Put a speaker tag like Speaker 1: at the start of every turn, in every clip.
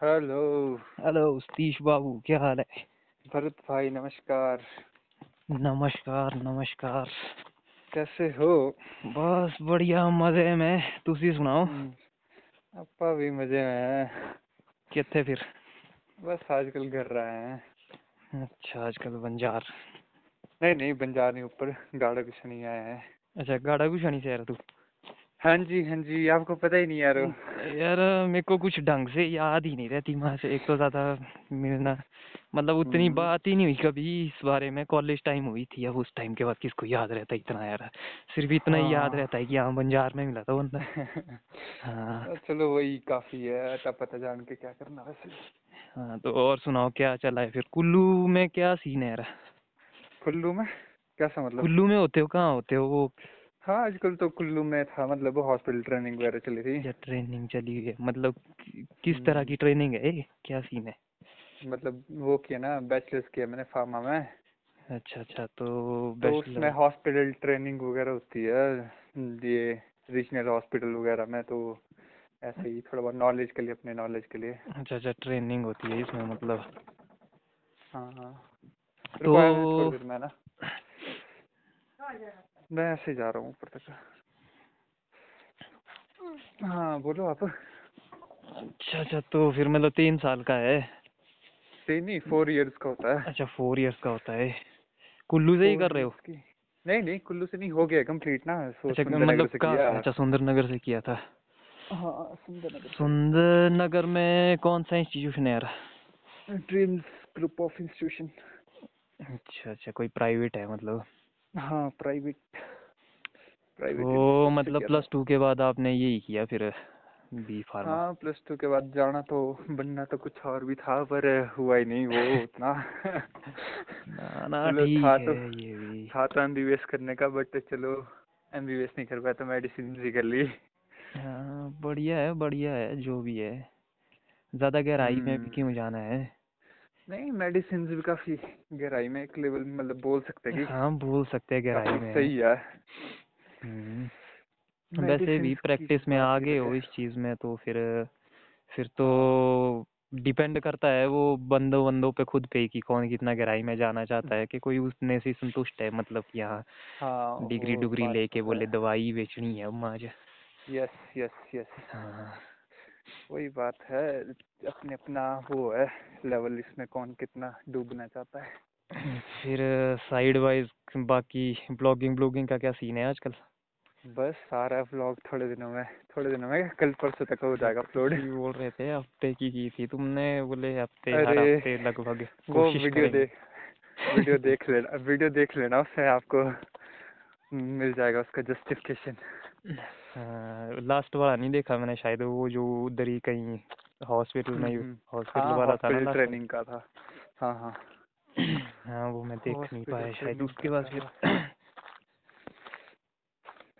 Speaker 1: Hello
Speaker 2: hello Satish बाबू क्या हाल है
Speaker 1: भरत भाई नमस्कार
Speaker 2: नमस्कार नमस्कार
Speaker 1: कैसे हो
Speaker 2: बस बढ़िया मजे में ਤੁਸੀਂ ਸੁਣਾਓ
Speaker 1: ਆਪਾਂ भी मजे में हैं
Speaker 2: कितने फिर
Speaker 1: बस आजकल घर रहे हैं
Speaker 2: अच्छा आजकल बंजार
Speaker 1: नहीं नहीं बंजार नहीं ऊपर गाड़ा कुछ नहीं आया है
Speaker 2: अच्छा गाड़ा भी शनि से तू
Speaker 1: हाँ जी हाँ जी आपको पता ही नहीं यार
Speaker 2: यार मेरे को कुछ ढंग से याद ही नहीं रहती वहाँ से एक तो ज़्यादा मिलना मतलब उतनी
Speaker 1: हम्म।
Speaker 2: बात ही नहीं हुई कभी इस बारे में कॉलेज टाइम हुई थी अब उस टाइम के बाद किसको याद रहता है इतना यार। सिर्फ़ इतना ही याद
Speaker 1: हाँ।
Speaker 2: रहता है कि हाँ बंजार में मिला था बंदा। हाँ।
Speaker 1: चलो वही काफ़ी है तब पता जान के क्या करना वैसे।
Speaker 2: हाँ तो और सुनाओ क्या चला है फिर? कुल्लू में क्या सीन है यार?
Speaker 1: कुल्लू में? कैसा मतलब?
Speaker 2: कुल्लू में होते हो कहाँ होते हो वो?
Speaker 1: हाँ आजकल तो कुल्लू में था मतलब हॉस्पिटल ट्रेनिंग वगैरह चली थी।
Speaker 2: या ट्रेनिंग चली है मतलब कि- किस तरह की ट्रेनिंग है ये? क्या सीन है?
Speaker 1: मतलब वो किया ना बैचलर्स किया मैंने फार्मा में।
Speaker 2: अच्छा अच्छा तो
Speaker 1: तो उसमें
Speaker 2: बैचलर
Speaker 1: हॉस्पिटल ट्रेनिंग वगैरह होती है ये रीजनल हॉस्पिटल वगैरह में तो ऐसे ही थोड़ा बहुत नॉलेज के लिए अपने नॉलेज के लिए।
Speaker 2: अच्छा अच्छा ट्रेनिंग होती है इसमें मतलब।
Speaker 1: हाँ हाँ।
Speaker 2: तो-
Speaker 1: Requirement थोड़ी देर में ना। मैं ऐसे ही जा रहा हूँ ऊपर तक। हाँ बोलो आप।
Speaker 2: अच्छा अच्छा तो फिर मतलब तीन साल का है।
Speaker 1: तीन नहीं फोर इयर्स का होता है।
Speaker 2: अच्छा फोर इयर्स का होता है। कुल्लू से ही कर रहे हो?
Speaker 1: नहीं नहीं कुल्लू से नहीं हो गया कंप्लीट ना।
Speaker 2: अच्छा मतलब
Speaker 1: किया।
Speaker 2: अच्छा सुंदर नगर से किया था।
Speaker 1: हाँ सुंदरनगर
Speaker 2: सुंदर नगर में कौन सा इंस्टीट्यूशन है यार?
Speaker 1: ड्रीम्स ग्रुप ऑफ़ इंस्टीट्यूशन
Speaker 2: अच्छा अच्छा कोई प्राइवेट है मतलब।
Speaker 1: हाँ प्राइवेट प्राइवेट
Speaker 2: वो मतलब प्लस टू के बाद आपने यही किया फिर बी फार्मा
Speaker 1: हाँ प्लस टू के बाद जाना तो बनना तो कुछ और भी था पर हुआ ही नहीं वो उतना।
Speaker 2: ना ना ठीक
Speaker 1: था
Speaker 2: है
Speaker 1: तो
Speaker 2: ये भी।
Speaker 1: था तो एम करने का बट चलो एम नहीं कर पाया तो मेडिसिन ही कर ली।
Speaker 2: हाँ बढ़िया है बढ़िया है जो भी है। ज़्यादा गहराई में भी
Speaker 1: हम्म।
Speaker 2: क्यों जाना है?
Speaker 1: नहीं मेडिसिन भी काफ़ी गहराई में एक लेवल मतलब बोल सकते हैं कि
Speaker 2: हाँ बोल सकते हैं गहराई में।
Speaker 1: सही है।
Speaker 2: हम्म। वैसे भी प्रैक्टिस में आगे हो इस चीज़ में तो फिर फिर तो डिपेंड करता है वो बंदो बंदों पे खुद पे कि कौन कितना गहराई में जाना चाहता है कि कोई उसने से संतुष्ट है मतलब कि हाँ
Speaker 1: हाँ
Speaker 2: डिग्री डुग्री लेके
Speaker 1: तो
Speaker 2: बोले दवाई बेचनी है
Speaker 1: यस यस यस
Speaker 2: हाँ।
Speaker 1: वही बात है अपने अपना वो है लेवल इसमें कौन कितना डूबना चाहता है।
Speaker 2: फिर साइड वाइज बाकी ब्लॉगिंग ब्लॉगिंग का क्या सीन है आजकल?
Speaker 1: बस सारा व्लॉग थोड़े दिनों में थोड़े दिनों में कल परसों तक हो जाएगा अपलोड
Speaker 2: बोल रहे थे हफ़्ते की की थी तुमने बोले हफ़्ते हफ़्ते लगभग
Speaker 1: वो वीडियो देख वीडियो देख लेना वीडियो देख लेना उससे आपको मिल जाएगा उसका जस्टिफिकेशन
Speaker 2: लास्ट वाला नहीं देखा मैंने शायद वो जो उधर ही कहीं हॉस्पिटल में
Speaker 1: हम्म,
Speaker 2: हॉस्पिटल
Speaker 1: हाँ
Speaker 2: वाला था ना
Speaker 1: ट्रेनिंग का था। हाँ हाँ।
Speaker 2: हाँ वो मैं देख नहीं पाया शायद उसके बाद फिर।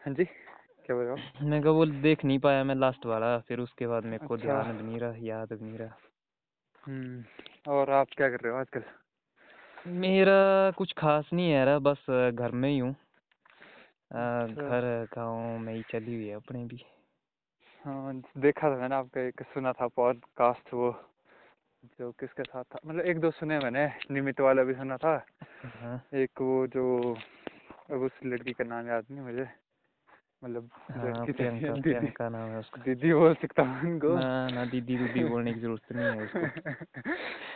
Speaker 1: हाँ जी क्या बोल रहे हो
Speaker 2: मैं कहा वो देख नहीं पाया मैं लास्ट वाला फिर उसके बाद मेरे को
Speaker 1: अच्छा।
Speaker 2: ध्यान भी नहीं रहा याद भी नहीं रहा।
Speaker 1: हम्म और आप क्या कर रहे हो आजकल?
Speaker 2: मेरा कुछ खास नहीं है यार बस घर में ही हूँ। अ,
Speaker 1: अच्छा।
Speaker 2: घर गाँव में ही चली हुई है अपने भी।
Speaker 1: हाँ देखा था मैंने आपका एक सुना था पॉडकास्ट वो जो किसके साथ था? मतलब एक दो सुने मैंने निमित वाला भी सुना था।
Speaker 2: हाँ।
Speaker 1: एक वो जो अब उस लड़की का नाम याद नहीं मुझे। मतलब
Speaker 2: हाँ प्रियंका नाम है उसका।
Speaker 1: दीदी बोल सकता हूँ उनको।
Speaker 2: ना ना दीदी दूदी बोलने की ज़रूरत नहीं है उसको।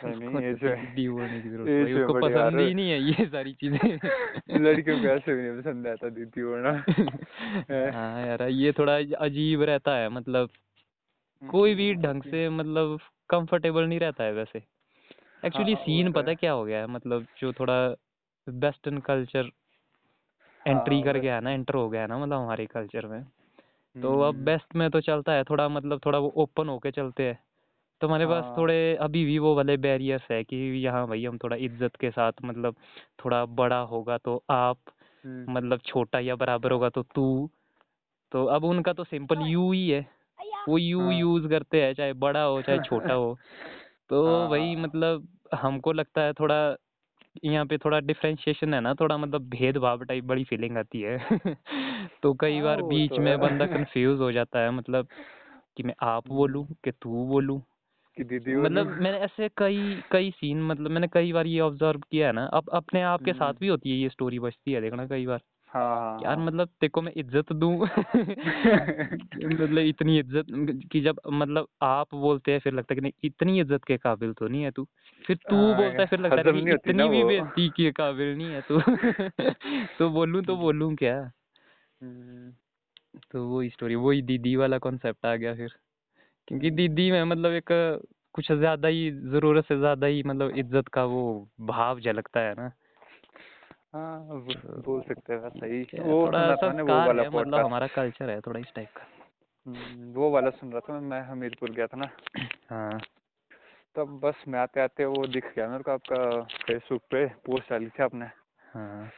Speaker 1: नहीं नहीं
Speaker 2: तो
Speaker 1: है
Speaker 2: दीदी बोलने की ज़रूरत
Speaker 1: एज
Speaker 2: भाई
Speaker 1: है
Speaker 2: उसको पसंद। ही नहीं है ये सारी चीज़ें।
Speaker 1: लड़कियों को ऐसे भी नहीं पसंद आता दीदी बोलना।
Speaker 2: हाँ यार ये थोड़ा अजीब रहता है मतलब कोई भी ढंग से मतलब कंफर्टेबल नहीं रहता है वैसे। एक्चुअली
Speaker 1: हाँ,
Speaker 2: सीन
Speaker 1: तो
Speaker 2: पता क्या हो गया है मतलब जो थोड़ा वेस्टर्न कल्चर एंट्री
Speaker 1: हाँ,
Speaker 2: कर गया है ना एंटर हो गया है ना मतलब हमारे कल्चर में। तो अब
Speaker 1: हम्म,
Speaker 2: बेस्ट में तो चलता है थोड़ा मतलब थोड़ा वो ओपन होके चलते हैं। तो हमारे पास
Speaker 1: हाँ।
Speaker 2: थोड़े अभी भी वो वाले बैरियर्स है कि यहाँ भाई हम थोड़ा इज़्ज़त के साथ मतलब थोड़ा बड़ा होगा तो आप
Speaker 1: हम्म,
Speaker 2: मतलब छोटा या बराबर होगा तो तू। तो अब उनका तो सिंपल यू ही है। वो यू
Speaker 1: हाँ।
Speaker 2: यूज़ करते हैं चाहे बड़ा हो चाहे छोटा हो। तो
Speaker 1: हाँ,
Speaker 2: भाई
Speaker 1: हाँ।
Speaker 2: मतलब हमको लगता है थोड़ा यहाँ पे थोड़ा डिफ्रेंशिएशन है ना थोड़ा मतलब भेदभाव टाइप बड़ी फीलिंग आती है। तो कई
Speaker 1: हाँ,
Speaker 2: बार बीच
Speaker 1: तो
Speaker 2: में बंदा कंफ्यूज हो जाता है मतलब कि मैं आप
Speaker 1: बोलूँ
Speaker 2: बोलूँ कि तू बोलूँ।
Speaker 1: दीदी
Speaker 2: मतलब मैंने ऐसे कई कई सीन मतलब मैंने कई बार ये ऑब्ज़र्व किया है ना अब अपने आप के साथ
Speaker 1: हम्म।
Speaker 2: भी होती है ये स्टोरी बचती है देखना कई बार।
Speaker 1: हाँ
Speaker 2: यार
Speaker 1: हाँ।
Speaker 2: मतलब तेको मैं इज़्ज़त दूँ? मतलब इतनी इज़्ज़त कि जब मतलब आप बोलते हैं फिर लगता है कि नहीं इतनी इज़्ज़त के काबिल तो नहीं है तू। फिर तू
Speaker 1: हाँ,
Speaker 2: बोलता है फिर लगता है इतनी भी बेइज्जती के काबिल नहीं है तू। तो बोलूँ तो बोलूँ क्या?
Speaker 1: हम्म,
Speaker 2: तो वही स्टोरी वही दीदी वाला कॉन्सेप्ट आ गया फिर। क्योंकि
Speaker 1: हम्म।
Speaker 2: दीदी में मतलब एक कुछ ज़्यादा ही ज़रूरत से ज़्यादा ही मतलब इज़्ज़त का वो भाव झलकता है ना।
Speaker 1: हाँ बोल सकते हैं ही।
Speaker 2: क्या
Speaker 1: वो मैंने वाला
Speaker 2: मतलब हमारा कल्चर है थोड़ा इस टाइप का।
Speaker 1: हम्म, वो वाला सुन रहा था मैं मैं हमीरपुर गया था ना।
Speaker 2: हाँ।
Speaker 1: तब बस मैं आते आते वो दिख गया मेरे को आपका फेसबुक पे पोस्ट डाली थी आपने।
Speaker 2: हाँ।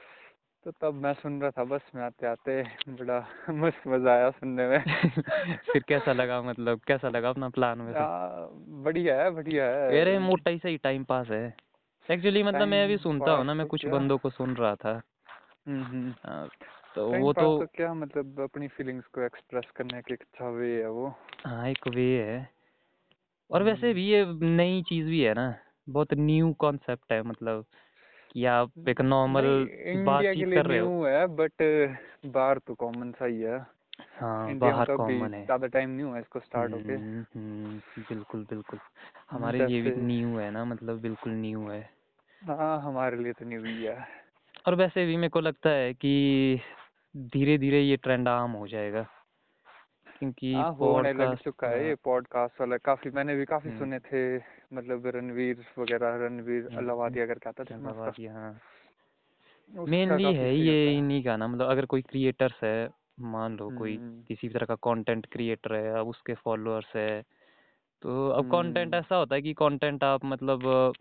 Speaker 1: तो तब मैं सुन रहा था बस मैं आते आते बड़ा मस्त मज़ा आया सुनने में।
Speaker 2: फिर कैसा लगा मतलब कैसा लगा अपना प्लान
Speaker 1: आ, बढ़िया है बढ़िया है।
Speaker 2: अरे मोटा ही सही टाइम पास है। एक्चुअली मतलब मैं भी
Speaker 1: Time
Speaker 2: सुनता हूँ ना मैं
Speaker 1: तो
Speaker 2: कुछ बंदों को सुन रहा था।
Speaker 1: हम्म हम्म।
Speaker 2: हाँ, तो वो तो
Speaker 1: तो क्या मतलब अपनी फीलिंग्स को एक्सप्रेस करने का एक अच्छा वे है वो?
Speaker 2: हाँ एक वे है। और वैसे
Speaker 1: हम्म।
Speaker 2: भी ये नई चीज़ भी है ना बहुत न्यू कॉन्सेप्ट है मतलब कि आप एक नॉर्मल बातचीत कर रहे हो।
Speaker 1: है बट बाहर तो कॉमन सा ही है।
Speaker 2: हाँ बाहर
Speaker 1: तो
Speaker 2: कॉमन है।
Speaker 1: ज़्यादा टाइम नहीं हुआ इसको स्टार्ट होके।
Speaker 2: बिल्कुल बिल्कुल। हमारे लिए भी न्यू है ना मतलब बिल्कुल न्यू है।
Speaker 1: हाँ हमारे लिए तो न्यू है।
Speaker 2: और वैसे भी मेरे को लगता है कि धीरे धीरे ये ट्रेंड आम हो जाएगा। क्योंकि
Speaker 1: हाँ होने लग चुका है। ये पॉडकास्ट वाला काफ़ी मैंने भी काफ़ी
Speaker 2: हम्म।
Speaker 1: सुने थे मतलब रणवीर वगैरह रणवीर
Speaker 2: हम्म,
Speaker 1: अलावादिया करके आता था
Speaker 2: धन्यवाद हाँ। मेनली है ये इन्हीं का ना मतलब अगर कोई क्रिएटर्स है मान लो कोई
Speaker 1: हम्म,
Speaker 2: किसी भी तरह का कंटेंट क्रिएटर है अब उसके फॉलोअर्स है तो अब कंटेंट
Speaker 1: हम्म।
Speaker 2: ऐसा होता है कि कंटेंट आप मतलब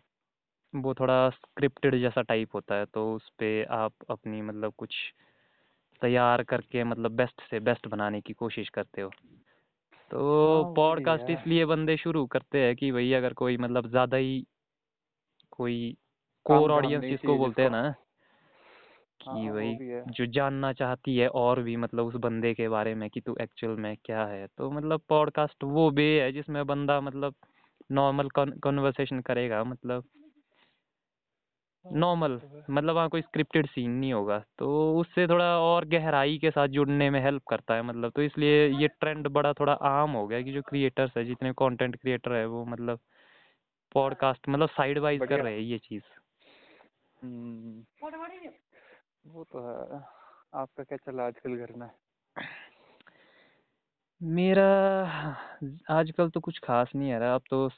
Speaker 2: वो थोड़ा स्क्रिप्टेड जैसा टाइप होता है तो उस पे आप अपनी मतलब कुछ तैयार करके मतलब बेस्ट से बेस्ट बनाने की कोशिश करते हो।
Speaker 1: हाँ,
Speaker 2: तो पॉडकास्ट इसलिए बंदे शुरू करते हैं कि भाई अगर कोई मतलब ज़्यादा ही कोई कोर ऑडियंस जिसको बोलते हैं। ना
Speaker 1: हाँ,
Speaker 2: कि
Speaker 1: वो
Speaker 2: भाई जो जानना चाहती है और भी मतलब उस बंदे के बारे में कि तू एक्चुअल में क्या है। तो मतलब पॉडकास्ट वो वे है जिसमें बंदा मतलब नॉर्मल कन्वर्सेशन करेगा मतलब नॉर्मल मतलब वहाँ कोई स्क्रिप्टेड सीन नहीं होगा तो उससे थोड़ा और गहराई के साथ जुड़ने में हेल्प करता है मतलब तो इसलिए ये ट्रेंड बड़ा थोड़ा आम हो गया कि जो क्रिएटर्स है जितने कंटेंट क्रिएटर है वो मतलब पॉडकास्ट मतलब साइड वाइज कर रहे हैं ये चीज़।
Speaker 1: हम्म, वो तो है। आपका क्या चला आजकल घर में?
Speaker 2: मेरा आजकल तो कुछ खास नहीं है रहा अब तो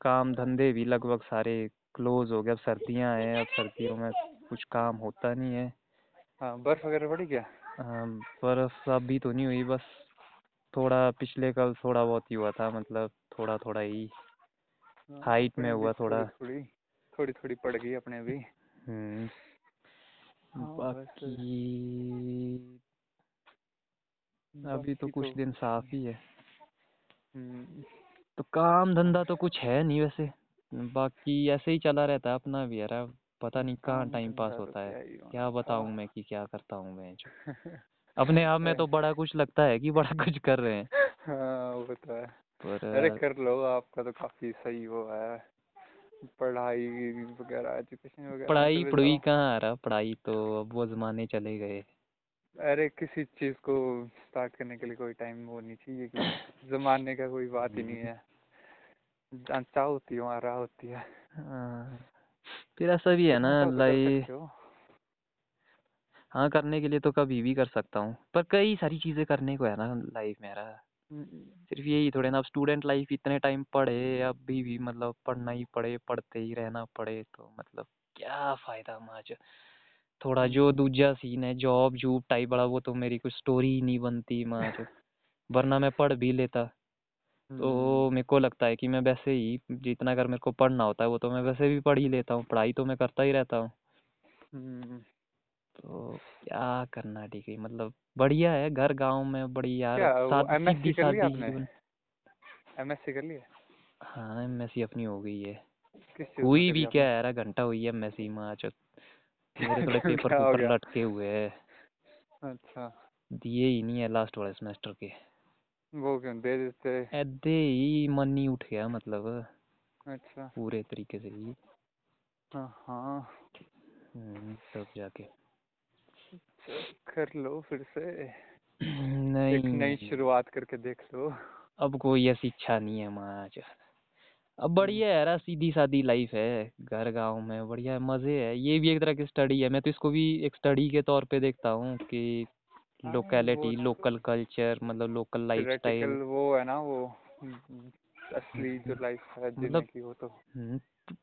Speaker 2: काम धंधे भी लगभग सारे क्लोज हो गया अब सर्दियाँ हैं अब सर्दियों में कुछ काम होता नहीं है।
Speaker 1: हाँ बर्फ़ वगैरह पड़ी क्या?
Speaker 2: बर्फ़ अभी तो नहीं हुई बस थोड़ा पिछले कल थोड़ा बहुत ही हुआ था मतलब थोड़ा थोड़ा ही हाइट में हुआ थोड़ा।
Speaker 1: थोड़ी थोड़ी थोड़ी पड़ गई अपने भी।
Speaker 2: हम्म।
Speaker 1: हाँ,
Speaker 2: बाकी अभी तो कुछ दिन साफ़ ही है।
Speaker 1: हम्म,
Speaker 2: तो काम धंधा तो कुछ है नहीं वैसे। बाकी ऐसे ही चला रहता है अपना भी यार अब पता नहीं कहाँ टाइम पास
Speaker 1: तो
Speaker 2: होता है।
Speaker 1: क्या ही होना।
Speaker 2: क्या मैं कि क्या करता हूँ मैं? जो अपने आप में तो बड़ा कुछ लगता है कि बड़ा कुछ कर रहे हैं।
Speaker 1: हाँ वो तो है।
Speaker 2: पर
Speaker 1: अरे कर लो आपका तो काफ़ी सही वो है। पढ़ाई वगैरह एजुकेशन वगैरह
Speaker 2: पढ़ाई पढ़ाई कहाँ आ रहा पढ़ाई तो अब वो जमाने चले गए।
Speaker 1: अरे किसी चीज़ को स्टार्ट करने के लिए कोई टाइम नहीं चाहिए कि जमाने का कोई बात ही नहीं है। चाह होती है वहाँ राह होती है।
Speaker 2: हाँ, फिर ऐसा भी है ना
Speaker 1: करना तो कर
Speaker 2: लाइफ
Speaker 1: सकते हो।
Speaker 2: हाँ करने के लिए तो कभी भी कर सकता हूँ पर कई सारी चीज़ें करने को है ना लाइफ मेरा
Speaker 1: हम्म,
Speaker 2: सिर्फ़ यही थोड़े ना अब स्टूडेंट लाइफ इतने टाइम पढ़े अभी भी मतलब पढ़ना ही पड़े पढ़ते ही रहना पड़े तो मतलब क्या फ़ायदा माज। थोड़ा जो दूजा सीन है जॉब जूब टाइप वाला वो तो मेरी कुछ स्टोरी ही नहीं बनती माज। वरना मैं पढ़ भी लेता। तो मेरे को लगता है कि मैं वैसे ही जितना अगर मेरे को पढ़ना होता है वो तो मैं वैसे भी पढ़ ही लेता हूँ पढ़ाई तो मैं करता ही रहता हूँ।
Speaker 1: हम्म,
Speaker 2: तो क्या करना डिग्री मतलब बढ़िया है घर गाँव में बड़ी यार
Speaker 1: क्या वो
Speaker 2: सादी
Speaker 1: एमएससी
Speaker 2: सीधी
Speaker 1: कर लिया
Speaker 2: सादी
Speaker 1: आपने?
Speaker 2: जीवन।
Speaker 1: एमएससी कर लिया?
Speaker 2: हाँ एमएससी अपनी हो गई है।
Speaker 1: किस चीज़ में
Speaker 2: हुई
Speaker 1: करी
Speaker 2: भी? क्या है यार घंटा हुई है एमएससी में आज। मेरे थोड़े पेपर
Speaker 1: हो
Speaker 2: पेपर
Speaker 1: गया?
Speaker 2: लटके हुए हैं।
Speaker 1: अच्छा।
Speaker 2: दिए ही नहीं है लास्ट वाले सेमेस्टर के।
Speaker 1: वो क्यों? दे देते।
Speaker 2: ऐदे ही मन ही उठ गया मतलब।
Speaker 1: अच्छा।
Speaker 2: पूरे तरीके से ही।
Speaker 1: हाँ हाँ।
Speaker 2: हम्म, तब जाके।
Speaker 1: कर लो फिर से। एक
Speaker 2: नहीं
Speaker 1: नई शुरुआत करके देख लो।
Speaker 2: अब कोई ऐसी इच्छा नहीं है माज अब बढ़िया है यार सीधी सादी लाइफ है। घर गाँव में बढ़िया है मज़े है। ये भी एक तरह की स्टडी है। मैं तो इसको भी एक स्टडी के तौर पे देखता हूँ कि लोकेलिटी लोकल कल्चर मतलब लोकल
Speaker 1: theoretical
Speaker 2: लाइफस्टाइल
Speaker 1: वो है ना वो हम्म, असली जो लाइफ है जीने
Speaker 2: मतलब
Speaker 1: की वो तो।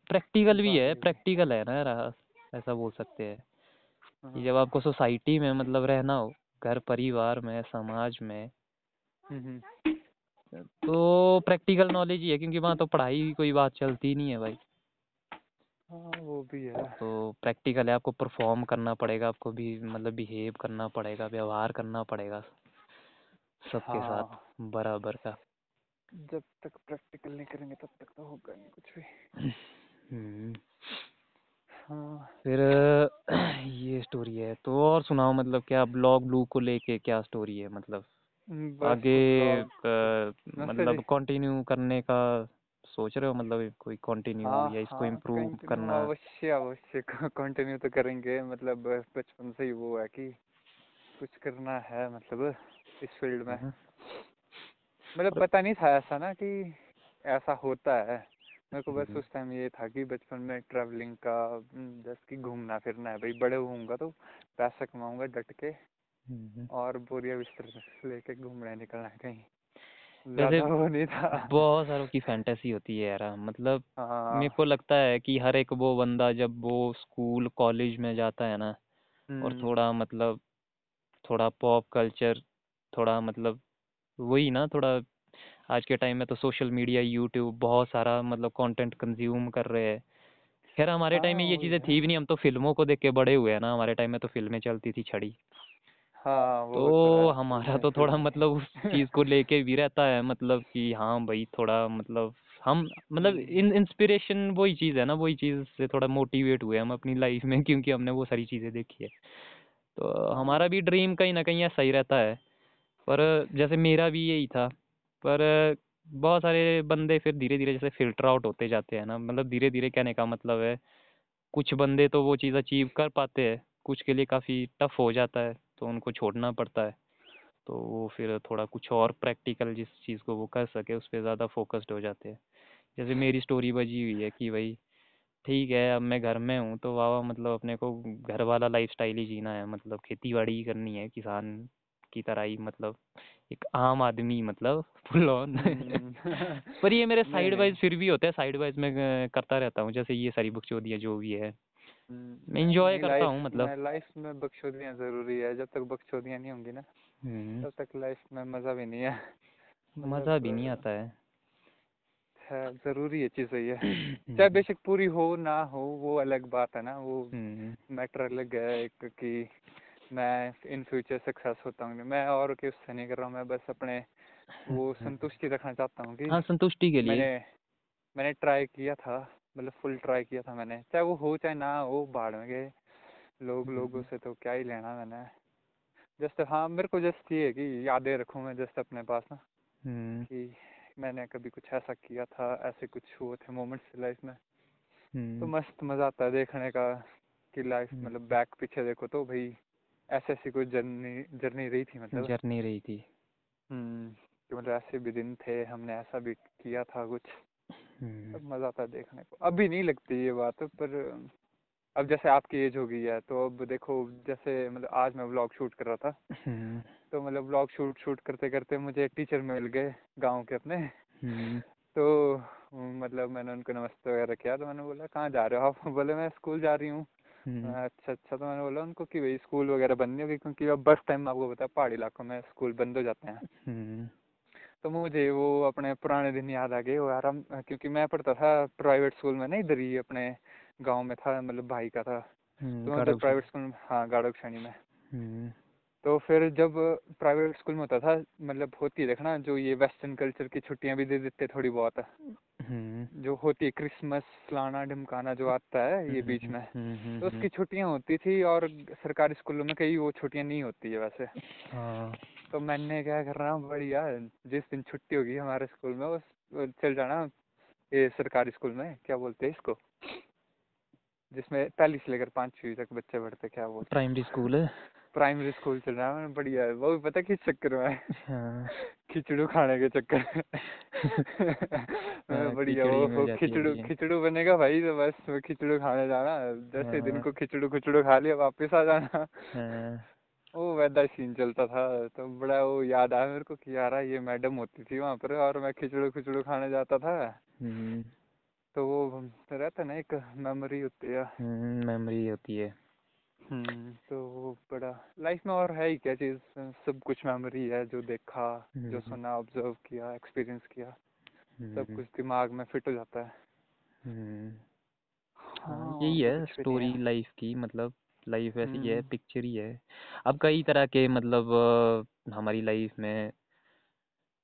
Speaker 2: प्रैक्टिकल भी है प्रैक्टिकल है ना यार ऐसा बोल सकते हैं। कि
Speaker 1: हाँ,
Speaker 2: जब आपको सोसाइटी में मतलब रहना हो घर परिवार में समाज में
Speaker 1: हम्म, हम्म,
Speaker 2: तो प्रैक्टिकल नॉलेज ही है क्योंकि वहाँ तो पढ़ाई कोई बात चलती नहीं है भाई।
Speaker 1: हाँ वो भी है।
Speaker 2: तो प्रैक्टिकल है आपको परफॉर्म करना पड़ेगा आपको भी मतलब बिहेव करना पड़ेगा व्यवहार करना पड़ेगा सबके
Speaker 1: हाँ।
Speaker 2: साथ बराबर का।
Speaker 1: जब तक प्रैक्टिकल नहीं करेंगे तब तक तो होगा नहीं कुछ भी।
Speaker 2: हम्म,
Speaker 1: हाँ।
Speaker 2: फिर ये स्टोरी है तो और सुनाओ मतलब क्या ब्लॉग ब्लू को लेके क्या स्टोरी है मतलब? आगे
Speaker 1: नर्सरी-
Speaker 2: मतलब कंटिन्यू करने का सोच रहे हो मतलब कोई कंटिन्यू
Speaker 1: हाँ
Speaker 2: या इसको
Speaker 1: हाँ
Speaker 2: इम्प्रूव करना?
Speaker 1: अवश्य अवश्य कंटिन्यू तो करेंगे। मतलब बचपन से ही वो है कि कुछ करना है मतलब इस फ़ील्ड में।
Speaker 2: हम्म,
Speaker 1: मतलब पता नहीं था ऐसा ना कि ऐसा होता है। मेरे को बस
Speaker 2: हम्म।
Speaker 1: उस टाइम ये था कि बचपन में ट्रैवलिंग का हम्म, जैसे कि घूमना फिरना है। भाई बड़े होऊँगा तो पैसा कमाऊँगा डट के। और बोरिया बिस्तर लेके घूमने निकलना है कहीं।
Speaker 2: वैसे
Speaker 1: नहीं था।
Speaker 2: बहुत सारों की फैंटेसी होती है यार मतलब
Speaker 1: हाँ।
Speaker 2: मेरे को लगता है कि हर एक वो बंदा जब वो स्कूल कॉलेज में जाता है ना और
Speaker 1: हम्म,
Speaker 2: थोड़ा मतलब थोड़ा पॉप कल्चर थोड़ा मतलब वही ना थोड़ा आज के टाइम में तो सोशल मीडिया यूट्यूब बहुत सारा मतलब कंटेंट कंज्यूम कर रहे हैं। खैर हमारे टाइम में
Speaker 1: हाँ,
Speaker 2: ये चीज़ें थी भी नहीं हम तो फ़िल्मों को देख के बड़े हुए हैं ना हमारे टाइम में तो फ़िल्में चलती थी छड़ी।
Speaker 1: हाँ वो
Speaker 2: तो
Speaker 1: है,
Speaker 2: हमारा तो थोड़ा मतलब उस चीज़ को लेके भी रहता है मतलब कि हाँ भाई थोड़ा मतलब हम मतलब
Speaker 1: हम्म।
Speaker 2: इन इंस्पिरेशन वही चीज़ है ना वही चीज़ से थोड़ा मोटिवेट हुए हम अपनी लाइफ में क्योंकि हमने वो सारी चीज़ें देखी है तो हमारा भी ड्रीम कहीं ना कहीं ऐसा ही रहता है पर जैसे मेरा भी यही था पर बहुत सारे बंदे फिर धीरे धीरे जैसे फ़िल्टर आउट होते जाते हैं ना मतलब धीरे धीरे कहने का मतलब है कुछ बंदे तो वो चीज़ अचीव कर पाते हैं कुछ के लिए काफ़ी टफ हो जाता है तो उनको छोड़ना पड़ता है। तो वो फिर थोड़ा कुछ और प्रैक्टिकल जिस चीज़ को वो कर सके उस पर ज़्यादा फोकस्ड हो जाते हैं। जैसे मेरी स्टोरी बजी हुई है कि भाई ठीक है अब मैं घर में हूँ तो वाह मतलब अपने को घर वाला लाइफ स्टाइल ही जीना है। मतलब खेती बाड़ी ही करनी है किसान की तरह ही मतलब एक आम आदमी मतलब फुल ऑन
Speaker 1: हम्म।
Speaker 2: पर ये मेरे साइड वाइज फिर भी होता है साइड वाइज में करता रहता हूँ। जैसे ये सारी बुक बकचोदियाँ जो भी है
Speaker 1: नहीं,
Speaker 2: करता हूँ मतलब।
Speaker 1: लाइफ में बकचोदियाँ ज़रूरी है। जब तक बकचोदियाँ नहीं होंगी ना
Speaker 2: हम्म,
Speaker 1: तब तक लाइफ में मज़ा भी नहीं है।
Speaker 2: मज़ा भी नहीं
Speaker 1: मतलब,
Speaker 2: आता है।
Speaker 1: है ज़रूरी है चीज़ है चाहे
Speaker 2: हम्म,
Speaker 1: बेशक पूरी हो ना हो वो अलग बात है ना वो
Speaker 2: हम्म,
Speaker 1: मैटर अलग है एक कि मैं इन फ्यूचर सक्सेस होता हूँ मैं और के उससे नहीं कर रहा हूँ मैं बस अपने वो संतुष्टि रखना चाहता हूँ कि
Speaker 2: हाँ संतुष्टि के लिए।
Speaker 1: मैंने मैंने ट्राई किया था। मतलब फुल ट्राई किया था मैंने। चाहे वो हो चाहे ना हो बाढ़ में गए। लोग लोगों से तो क्या ही लेना मैंने। जस्ट हाँ मेरे को जस्ट ये है कि यादें रखूँ मैं जस्ट अपने पास ना।
Speaker 2: हम्म,
Speaker 1: कि मैंने कभी कुछ ऐसा किया था ऐसे कुछ हुए थे मोमेंट्स लाइफ में। तो
Speaker 2: हम्म,
Speaker 1: मस्त मज़ा आता है देखने का कि लाइफ
Speaker 2: हम्म।
Speaker 1: मतलब बैक पीछे देखो तो भाई ऐसे ऐसी कोई जर्नी जर्नी रही थी मतलब।
Speaker 2: जर्नी रही थी।
Speaker 1: हम्म कि मतलब ऐसे भी दिन थे हमने ऐसा भी किया था कुछ।
Speaker 2: हम्म,
Speaker 1: अब मज़ा आता है देखने को। अभी नहीं लगती ये बात पर अब जैसे आपकी एज हो गई है तो अब देखो जैसे मतलब आज मैं व्लॉग शूट कर रहा था
Speaker 2: हम्म,
Speaker 1: तो मतलब व्लॉग शूट शूट करते करते मुझे एक टीचर मिल गए गाँव के अपने।
Speaker 2: हम्म,
Speaker 1: तो मतलब मैंने उनको नमस्ते वगैरह किया तो मैंने बोला कहाँ जा रहे हो आप? बोले मैं स्कूल जा रही हूँ।
Speaker 2: हम्म,
Speaker 1: अच्छा अच्छा। तो मैंने बोला उनको कि भाई स्कूल वगैरह बंद नहीं होगी क्योंकि अब बस टाइम आपको पता है पहाड़ी इलाकों में स्कूल बंद हो जाते हैं।
Speaker 2: हम्म,
Speaker 1: तो मुझे वो अपने पुराने दिन याद आ गए वो यार हम क्योंकि मैं पढ़ता था प्राइवेट स्कूल में ना इधर ही अपने गाँव में था मतलब भाई का था।
Speaker 2: हम्म,
Speaker 1: तो मैं प्राइवेट स्कूल में हाँ गाड़ो श्रेणी में।
Speaker 2: हम्म,
Speaker 1: तो फिर जब प्राइवेट स्कूल में होता था मतलब होती है देखना जो ये वेस्टर्न कल्चर की छुट्टियाँ भी दे देते थोड़ी बहुत।
Speaker 2: हम्म,
Speaker 1: जो होती है क्रिसमस फलाना ढिमकाना जो आता है ये बीच में तो उसकी छुट्टियाँ होती थी और सरकारी स्कूलों में कई वो छुट्टियाँ नहीं होती है वैसे।
Speaker 2: हाँ।
Speaker 1: तो मैंने क्या कर रहा हूँ बढ़िया जिस दिन छुट्टी होगी हमारे स्कूल में उस चल जाना ये सरकारी स्कूल में क्या बोलते हैं इसको? जिसमें पहली से लेकर पाँचवीं तक बच्चे पढ़ते क्या बोलते
Speaker 2: प्राइमरी स्कूल है।
Speaker 1: प्राइमरी स्कूल चल रहा है बढ़िया है वो भी पता किस चक्कर में हाँ? खिचड़ू खाने के चक्कर में।
Speaker 2: हाँ,
Speaker 1: बढ़िया वो खिचड़ू खिचड़ू बनेगा भाई तो बस खिचड़ू खाने जाना जैसे दिन
Speaker 2: हाँ।
Speaker 1: को खिचड़ू खिचड़ू खा लिया वापस आ जाना। वो वैसा सीन चलता था तो बड़ा वो याद आया मेरे को कि यार ये मैडम होती थी वहाँ पर और मैं खिचड़ू खिचड़ू खाने जाता था।
Speaker 2: हम्म,
Speaker 1: तो वो रहता ना एक मेमोरी होती है।
Speaker 2: हम्म, मेमोरी होती है।
Speaker 1: हम्म तो वो बड़ा लाइफ में और है ही क्या चीज़? सब कुछ मेमोरी है जो देखा जो
Speaker 2: हम्म।
Speaker 1: सुना ऑब्ज़र्व किया एक्सपीरियंस किया। सब
Speaker 2: हम्म,
Speaker 1: कुछ दिमाग में फिट हो जाता है।
Speaker 2: हम्म,
Speaker 1: हाँ
Speaker 2: हाँ यही
Speaker 1: तो
Speaker 2: है स्टोरी लाइफ की मतलब। लाइफ ऐसी है
Speaker 1: हम्म।
Speaker 2: पिक्चर ही है। अब कई तरह के मतलब अ, हमारी लाइफ में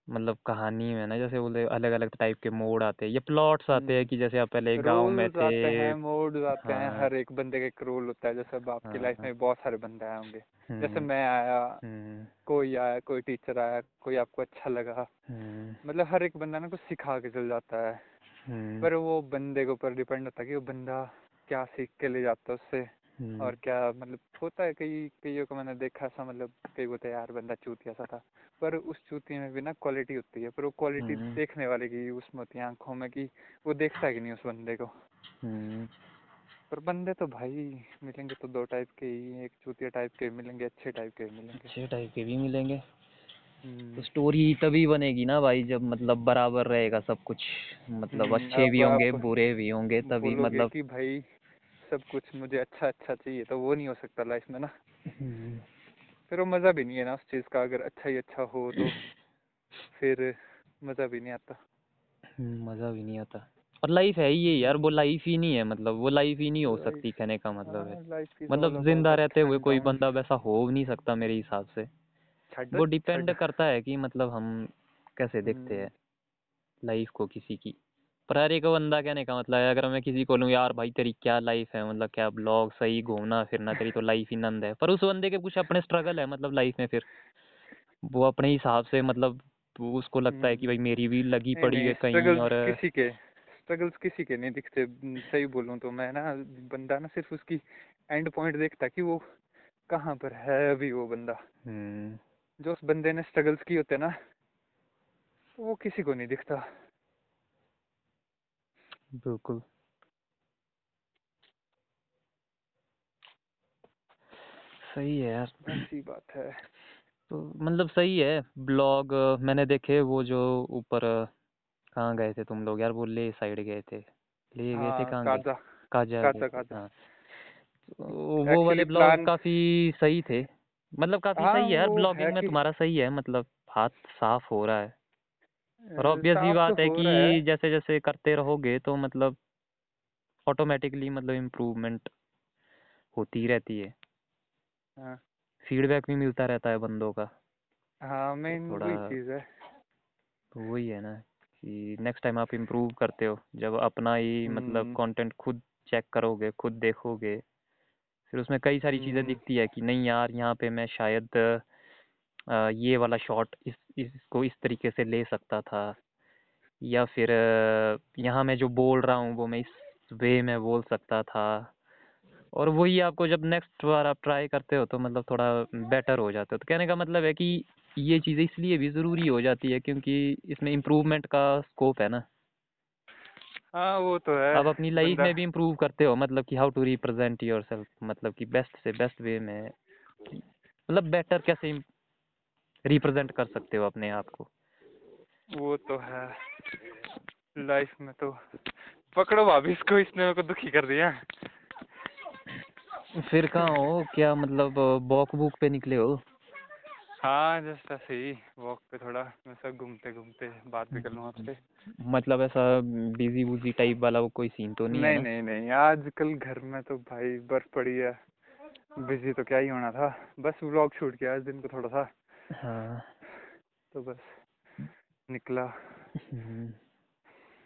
Speaker 2: मतलब कहानी में ना जैसे बोले अलग अलग टाइप के मोड आते हैं ये प्लॉट्स आते हैं
Speaker 1: हम्म।
Speaker 2: कि जैसे आप पहले एक गाँव में
Speaker 1: रोल्स आते
Speaker 2: थे
Speaker 1: हैं मोड्स आते हैं
Speaker 2: हाँ।
Speaker 1: हर एक बंदे का एक रोल होता है जैसे अब आपकी लाइफ
Speaker 2: हाँ।
Speaker 1: में बहुत सारे बंदे आए होंगे। जैसे
Speaker 2: हम्म।
Speaker 1: मैं आया
Speaker 2: हम्म।
Speaker 1: कोई आया कोई टीचर आया कोई आपको अच्छा लगा।
Speaker 2: हम्म।
Speaker 1: मतलब हर एक बंदा ना कुछ सिखा के चल जाता है।
Speaker 2: हम्म।
Speaker 1: पर वो बंदे के ऊपर डिपेंड होता है कि वो बंदा क्या सीख के ले जाता है उससे।
Speaker 2: हम्म
Speaker 1: और क्या मतलब होता है कई कईयों को मैंने देखा ऐसा मतलब कई है यार बंदा चूतिया सा था पर उस चूतिया में भी ना क्वालिटी होती है पर वो क्वालिटी
Speaker 2: हम्म।
Speaker 1: देखने वाले की उसमें होती है आँखों में कि वो देखता है कि नहीं उस बंदे को।
Speaker 2: हम्म।
Speaker 1: पर बंदे तो भाई मिलेंगे तो दो टाइप के ही एक चूतिया टाइप के मिलेंगे अच्छे टाइप के मिलेंगे।
Speaker 2: अच्छे टाइप के भी मिलेंगे। तो
Speaker 1: हम्म
Speaker 2: स्टोरी तभी बनेगी ना भाई जब मतलब बराबर रहेगा सब कुछ मतलब
Speaker 1: हम्म,
Speaker 2: अच्छे भी होंगे बुरे भी होंगे तभी मतलब
Speaker 1: कि भाई सब कुछ मुझे अच्छा अच्छा चाहिए तो वो नहीं हो सकता लाइफ में ना।
Speaker 2: हम्म,
Speaker 1: फिर वो मज़ा भी नहीं है ना उस चीज़ का अगर अच्छा ही अच्छा हो तो। फिर मज़ा भी नहीं आता।
Speaker 2: हम्म, मज़ा भी नहीं आता। और लाइफ है ही ये यार वो लाइफ ही नहीं है मतलब वो लाइफ ही नहीं हो सकती कहने का मतलब है।
Speaker 1: हाँ
Speaker 2: मतलब ज़िंदा रहते हुए कोई बंदा वैसा हो नहीं सकता मेरे हिसाब से। वो डिपेंड करता है कि मतलब हम कैसे देखते
Speaker 1: हम्म।
Speaker 2: हैं लाइफ को किसी की। पर हर एक बंदा कहने का मतलब है अगर मैं किसी को लूँ यार भाई तेरी क्या लाइफ है? मतलब क्या ब्लॉग सही घूमना फिरना तेरी तो लाइफ ही नंद है। पर उस बंदे के कुछ अपने स्ट्रगल है मतलब लाइफ में फिर। वो अपने हिसाब से मतलब उसको लगता है कि भाई
Speaker 1: हम्म।
Speaker 2: मेरी भी लगी
Speaker 1: नहीं
Speaker 2: पड़ी
Speaker 1: नहीं
Speaker 2: है कहीं और
Speaker 1: किसी के स्ट्रगल्स किसी के नहीं दिखते। हम्म, सही बोलूँ तो मैं ना बंदा ना सिर्फ़ उसकी एंड पॉइंट देखता कि वो कहाँ पर है अभी वो बंदा।
Speaker 2: हम्म।
Speaker 1: जो उस बंदे ने स्ट्रगल्स किए होते ना वो किसी को नहीं दिखता।
Speaker 2: बिल्कुल। सही है यार।
Speaker 1: ऐसी बात है।
Speaker 2: तो मतलब सही है ब्लॉग मैंने देखे वो जो ऊपर कहाँ गए थे तुम लोग यार? वो ले साइड गए थे। ले गए थे
Speaker 1: हाँ
Speaker 2: कहाँ गए
Speaker 1: काजा।
Speaker 2: काजा गए
Speaker 1: काजा
Speaker 2: थे
Speaker 1: काजा।
Speaker 2: हाँ। तो वो वाले
Speaker 1: एक्चुअली
Speaker 2: ब्लॉग
Speaker 1: प्लान
Speaker 2: काफ़ी सही थे। मतलब काफ़ी
Speaker 1: हाँ
Speaker 2: सही है यार
Speaker 1: वो है
Speaker 2: ब्लॉगिंग में
Speaker 1: कि
Speaker 2: तुम्हारा सही है मतलब हाथ साफ़ हो रहा है। और ऑब्वियस ही
Speaker 1: तो
Speaker 2: बात है
Speaker 1: हो है
Speaker 2: कि जैसे जैसे करते रहोगे तो मतलब ऑटोमेटिकली मतलब इम्प्रूवमेंट होती रहती है।
Speaker 1: हाँ।
Speaker 2: फीडबैक भी मिलता रहता है बंदों का।
Speaker 1: हाँ
Speaker 2: तो
Speaker 1: मेन
Speaker 2: थोड़ा
Speaker 1: वही चीज़ है।
Speaker 2: तो वही है ना कि नेक्स्ट टाइम आप इम्प्रूव करते हो जब अपना ही मतलब
Speaker 1: हम्म।
Speaker 2: कंटेंट खुद चेक करोगे खुद देखोगे फिर उसमें कई सारी चीज़ें
Speaker 1: हम्म।
Speaker 2: दिखती है कि नहीं यार यहाँ पे मैं शायद ये वाला शॉट इस इसको इस तरीके से ले सकता था। या फिर यहाँ मैं जो बोल रहा हूँ वो मैं इस वे में बोल सकता था। और वही आपको जब नेक्स्ट बार आप ट्राई करते हो तो मतलब थोड़ा बेटर हो जाते हो। तो कहने का मतलब है कि ये चीज़ें इसलिए भी ज़रूरी हो जाती है क्योंकि इसमें इम्प्रूवमेंट का स्कोप है ना।
Speaker 1: हाँ वो तो है।
Speaker 2: आप अपनी लाइफ में भी इम्प्रूव करते हो मतलब कि how to represent your self मतलब कि बेस्ट से बेस्ट वे में मतलब बेटर कैसे रिप्रेजेंट कर सकते हो अपने आप को।
Speaker 1: वो तो है। लाइफ में तो पकड़ो भाभी इसको इसने मेरे को दुखी कर दिया।
Speaker 2: फिर कहाँ हो? क्या मतलब वॉक बुक पे निकले हो?
Speaker 1: हाँ जस्ट ऐसे ही वॉक पे थोड़ा मैं सब घूमते घूमते बात भी कर लूँ आपसे।
Speaker 2: मतलब ऐसा बिज़ी बुजी टाइप वाला वो कोई सीन तो नहीं
Speaker 1: नहीं नहीं नहीं आजकल घर में तो भाई बर्फ़ पड़ी है। बिज़ी तो क्या ही होना था। बस व्लॉग शूट किया आज दिन को थोड़ा सा।
Speaker 2: हाँ
Speaker 1: तो बस निकला
Speaker 2: हम्म।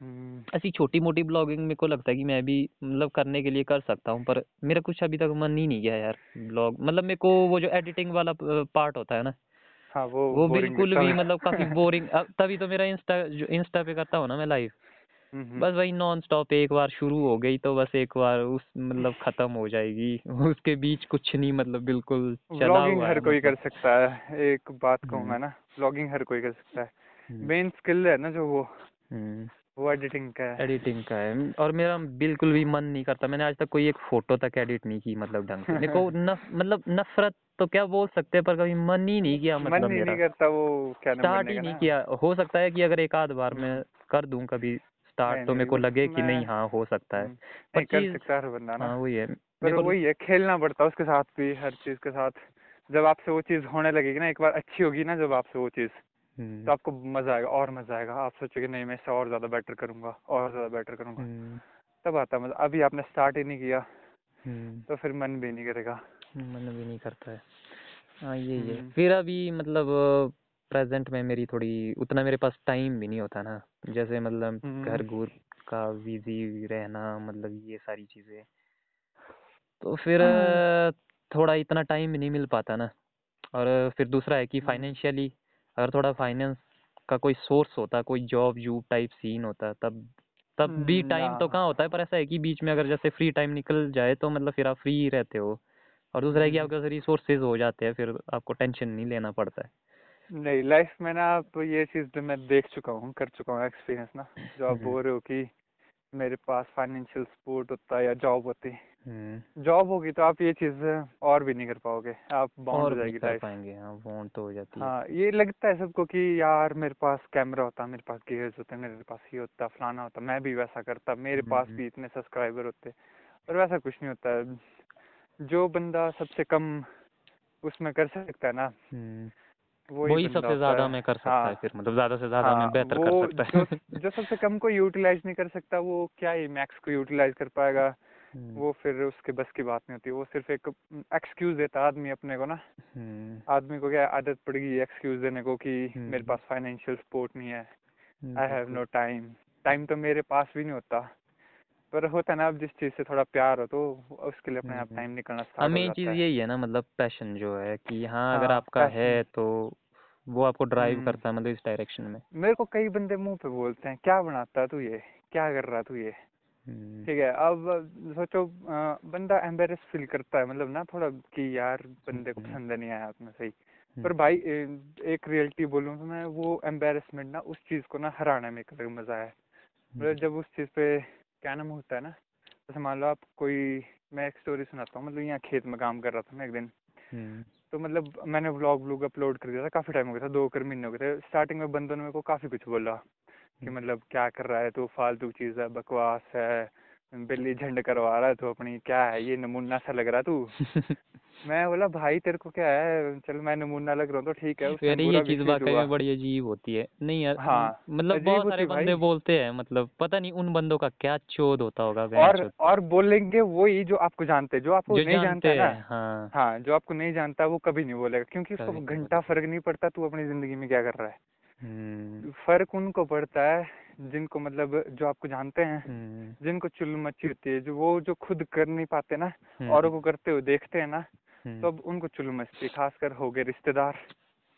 Speaker 1: हम्म,
Speaker 2: ऐसी छोटी मोटी ब्लॉगिंग मेरे को लगता है कि मैं भी मतलब करने के लिए कर सकता हूँ पर मेरा कुछ अभी तक मन ही नहीं गया यार ब्लॉग मतलब मेरे को वो जो एडिटिंग वाला पार्ट होता है ना
Speaker 1: हाँ वो
Speaker 2: वो
Speaker 1: boring
Speaker 2: बिल्कुल भी
Speaker 1: है।
Speaker 2: मतलब काफ़ी बोरिंग तभी तो मेरा इंस्टा जो इंस्टा पे करता हूँ ना मैं लाइव। बस वही नॉन स्टॉप एक बार शुरू हो गई तो बस एक बार उस मतलब खत्म हो जाएगी। उसके बीच कुछ नहीं मतलब बिल्कुल चला हुआ
Speaker 1: हर
Speaker 2: है
Speaker 1: कोई
Speaker 2: मतलब।
Speaker 1: कर सकता है एक बात
Speaker 2: हम्म।
Speaker 1: कहूँगा ना व्लॉगिंग हर कोई कर सकता है।
Speaker 2: हम्म,
Speaker 1: मेन स्किल है ना जो वो
Speaker 2: हम्म।
Speaker 1: वो एडिटिंग का है।
Speaker 2: एडिटिंग का है। और मेरा बिल्कुल भी मन नहीं करता। मैंने आज तक कोई एक फ़ोटो तक एडिट नहीं की मतलब ढंग से। मेरे को नफ, मतलब नफरत तो क्या बोल सकते हैं पर कभी मन ही नहीं किया मतलब
Speaker 1: मन
Speaker 2: मतलब
Speaker 1: ही नहीं करता वो क्या
Speaker 2: स्टार्ट ही नहीं किया। हो सकता है कि अगर एक आध बार मैं कर दूँ कभी स्टार्ट तो मेरे को लगे कि नहीं हाँ हो सकता है।
Speaker 1: हम्म,
Speaker 2: पर चीज़
Speaker 1: बंदा ना।
Speaker 2: हाँ वही है
Speaker 1: पर वही है खेलना पड़ता है उसके साथ भी हर चीज़ के साथ। जब आपसे वो चीज़ होने लगेगी ना एक बार अच्छी होगी ना जब आपसे वो चीज़
Speaker 2: हम्म,
Speaker 1: तो आपको मज़ा आएगा और मज़ा आएगा। आप सोचोगे नहीं मैं इससे और ज़्यादा बेटर करूँगा और ज़्यादा बेटर करूँगा।
Speaker 2: हम्म,
Speaker 1: तब आता मज़ा। अभी आपने स्टार्ट ही नहीं किया
Speaker 2: हम्म,
Speaker 1: तो फिर मन भी नहीं करेगा।
Speaker 2: मन भी नहीं करता है। हाँ यही है।
Speaker 1: हम्म।
Speaker 2: फिर अभी मतलब प्रेजेंट में मेरी थोड़ी उतना मेरे पास टाइम भी नहीं होता ना जैसे मतलब
Speaker 1: हम्म।
Speaker 2: घर घूर का बिज़ी रहना मतलब ये सारी चीज़ें तो फिर
Speaker 1: हाँ।
Speaker 2: थोड़ा इतना टाइम भी नहीं मिल पाता ना और फिर दूसरा है कि
Speaker 1: हम्म।
Speaker 2: फाइनेंशियली अगर थोड़ा फाइनेंस का कोई सोर्स होता कोई जॉब जूब टाइप सीन होता तब तब भी
Speaker 1: हम्म,
Speaker 2: टाइम तो कहाँ होता है पर ऐसा है कि बीच में अगर जैसे फ्री टाइम निकल जाए तो मतलब फिर आप फ्री ही रहते हो और दूसरा है कि
Speaker 1: हम्म।
Speaker 2: आपके पास रिसोर्सेज हो जाते हैं फिर आपको टेंशन नहीं लेना पड़ता है
Speaker 1: नहीं लाइफ में ना आप ये चीज़ तो मैं देख चुका हूँ कर चुका हूँ एक्सपीरियंस ना। जो आप
Speaker 2: हम्म।
Speaker 1: बोल रहे हो कि मेरे पास फाइनेंशियल सपोर्ट होता है या जॉब होती।
Speaker 2: हम्म।
Speaker 1: जॉब होगी तो आप ये चीज़ और भी नहीं कर पाओगे आप बाउंड हो जाएगी
Speaker 2: कर
Speaker 1: लाइफ
Speaker 2: पाएँगे हाँ तो हो जाती है।
Speaker 1: हाँ ये लगता है सबको कि यार मेरे पास कैमरा होता मेरे पास गियर्स होते मेरे पास ये होता फलाना होता मैं भी वैसा करता मेरे पास
Speaker 2: हम्म।
Speaker 1: भी इतने सब्सक्राइबर होते और वैसा कुछ नहीं होता। है जो बंदा सबसे कम उसमें कर सकता है ना।
Speaker 2: हम्म।
Speaker 1: वही
Speaker 2: सबसे ज़्यादा में कर सकता
Speaker 1: हाँ।
Speaker 2: है फिर मतलब ज़्यादा से ज़्यादा में
Speaker 1: हाँ
Speaker 2: बेहतर कर सकता है।
Speaker 1: जो जो सबसे कम को यूटिलाइज नहीं कर सकता वो क्या ही मैक्स को यूटिलाइज कर पाएगा।
Speaker 2: हम्म,
Speaker 1: वो फिर उसके बस की बात नहीं होती वो सिर्फ़ एक एक्सक्यूज देता आदमी अपने को ना।
Speaker 2: हम्म,
Speaker 1: आदमी को क्या आदत पड़ गई एक्सक्यूज देने को कि
Speaker 2: हम्म।
Speaker 1: मेरे पास फाइनेंशियल सपोर्ट नहीं है।
Speaker 2: हम्म,
Speaker 1: I
Speaker 2: have
Speaker 1: no time time तो मेरे पास भी नहीं होता। पर होता है ना अब जिस चीज़ से थोड़ा प्यार हो तो उसके लिए अपने आप
Speaker 2: हम्म।
Speaker 1: टाइम निकलना
Speaker 2: हाँ
Speaker 1: स्टार्ट हो
Speaker 2: मेन चीज़ यही है ना मतलब पैशन जो है कि हाँ अगर
Speaker 1: हाँ,
Speaker 2: आपका है तो वो आपको ड्राइव
Speaker 1: हम्म।
Speaker 2: करता है मतलब इस डायरेक्शन में।
Speaker 1: मेरे को कई बंदे मुँह पे बोलते हैं क्या बनाता तू ये? क्या कर रहा तू ये?
Speaker 2: हम्म,
Speaker 1: ठीक है अब सोचो बंदा एम्बेरस फील करता है मतलब ना थोड़ा कि यार बंदे को
Speaker 2: हम्म।
Speaker 1: पसंद नहीं आया उतना सही।
Speaker 2: हम्म,
Speaker 1: पर भाई एक रियलिटी बोलूँ तो मैं वो एम्बेरसमेंट ना उस चीज़ को ना हराने में एक अलग मज़ा है मतलब जब उस चीज़ पे क्या नाम होता है ना? जैसे मान लो आप कोई मैं एक स्टोरी सुनाता हूँ मतलब यहाँ खेत में काम कर रहा था मैं एक दिन।
Speaker 2: हम्म,
Speaker 1: तो मतलब मैंने व्लॉग व्लॉग अपलोड कर दिया था काफ़ी टाइम हो गया था दो कर महीने हो गए थे। स्टार्टिंग में बंदों ने मेरे को काफ़ी कुछ बोला कि
Speaker 2: हम्म।
Speaker 1: मतलब क्या कर रहा है तो फालतू चीज़ है बकवास है बिल्ली झंड करवा रहा तू अपनी क्या है ये नमूना सा लग रहा तू? मैं बोला भाई तेरे को क्या है? चल मैं नमूना लग रहा हूँ तो ठीक है उस time
Speaker 2: अरे
Speaker 1: बुरा
Speaker 2: ये चीज़ वाकई में बड़ी अजीब होती है। नहीं यार
Speaker 1: हाँ,
Speaker 2: मतलब बहुत सारे बंदे बोलते हैं मतलब पता नहीं उन बंदों का क्या चोद होता होगा
Speaker 1: और। और बोलेंगे वही जो आपको जानते हैं जो आपको
Speaker 2: जो
Speaker 1: नहीं जानते हैं
Speaker 2: हाँ। हाँ
Speaker 1: जो आपको नहीं जानता वो कभी नहीं बोलेगा क्योंकि उसको घंटा फ़र्क नहीं पड़ता तू अपनी ज़िंदगी में क्या कर रहा है।
Speaker 2: हम्म।
Speaker 1: फ़र्क उनको पड़ता है जिनको मतलब जो आपको जानते हैं
Speaker 2: हम्म।
Speaker 1: जिनको चुल मची होती है जो वो जो खुद कर नहीं पाते ना
Speaker 2: हम्म,
Speaker 1: औरों को करते हुए देखते हैं ना
Speaker 2: हम्म,
Speaker 1: तो अब उनको चुल मचती खासकर हो गए रिश्तेदार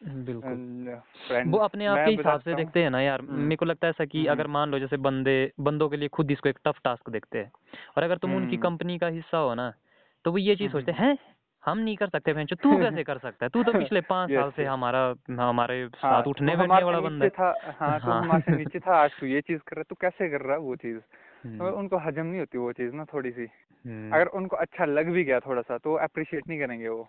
Speaker 2: बिल्कुल। वो अपने आप के हिसाब से देखते हैं ना यार। मेरे को लगता है ऐसा कि। अगर मान लो जैसे बंदे बंदों के लिए खुद इसको एक टफ टास्क देखते हैं और अगर तुम उनकी। कंपनी का हिस्सा हो ना तो वो ये चीज़ सोचते हैं? हम नहीं कर सकते भैंचो तू कैसे कर सकता है? तू तो पिछले पाँच
Speaker 1: Yes,
Speaker 2: साल से हमारा हमारे
Speaker 1: हाँ
Speaker 2: साथ उठने
Speaker 1: तो
Speaker 2: बैठने वाला बंदा
Speaker 1: था हाँ तो। हमारे नीचे था आज तू ये चीज़ कर रहा तू कैसे कर रहा है वो चीज़?
Speaker 2: हम्म,
Speaker 1: तो उनको हजम नहीं होती वो चीज़ ना थोड़ी सी।
Speaker 2: हम्म,
Speaker 1: अगर उनको अच्छा लग भी गया थोड़ा सा तो अप्रिशिएट नहीं करेंगे वो।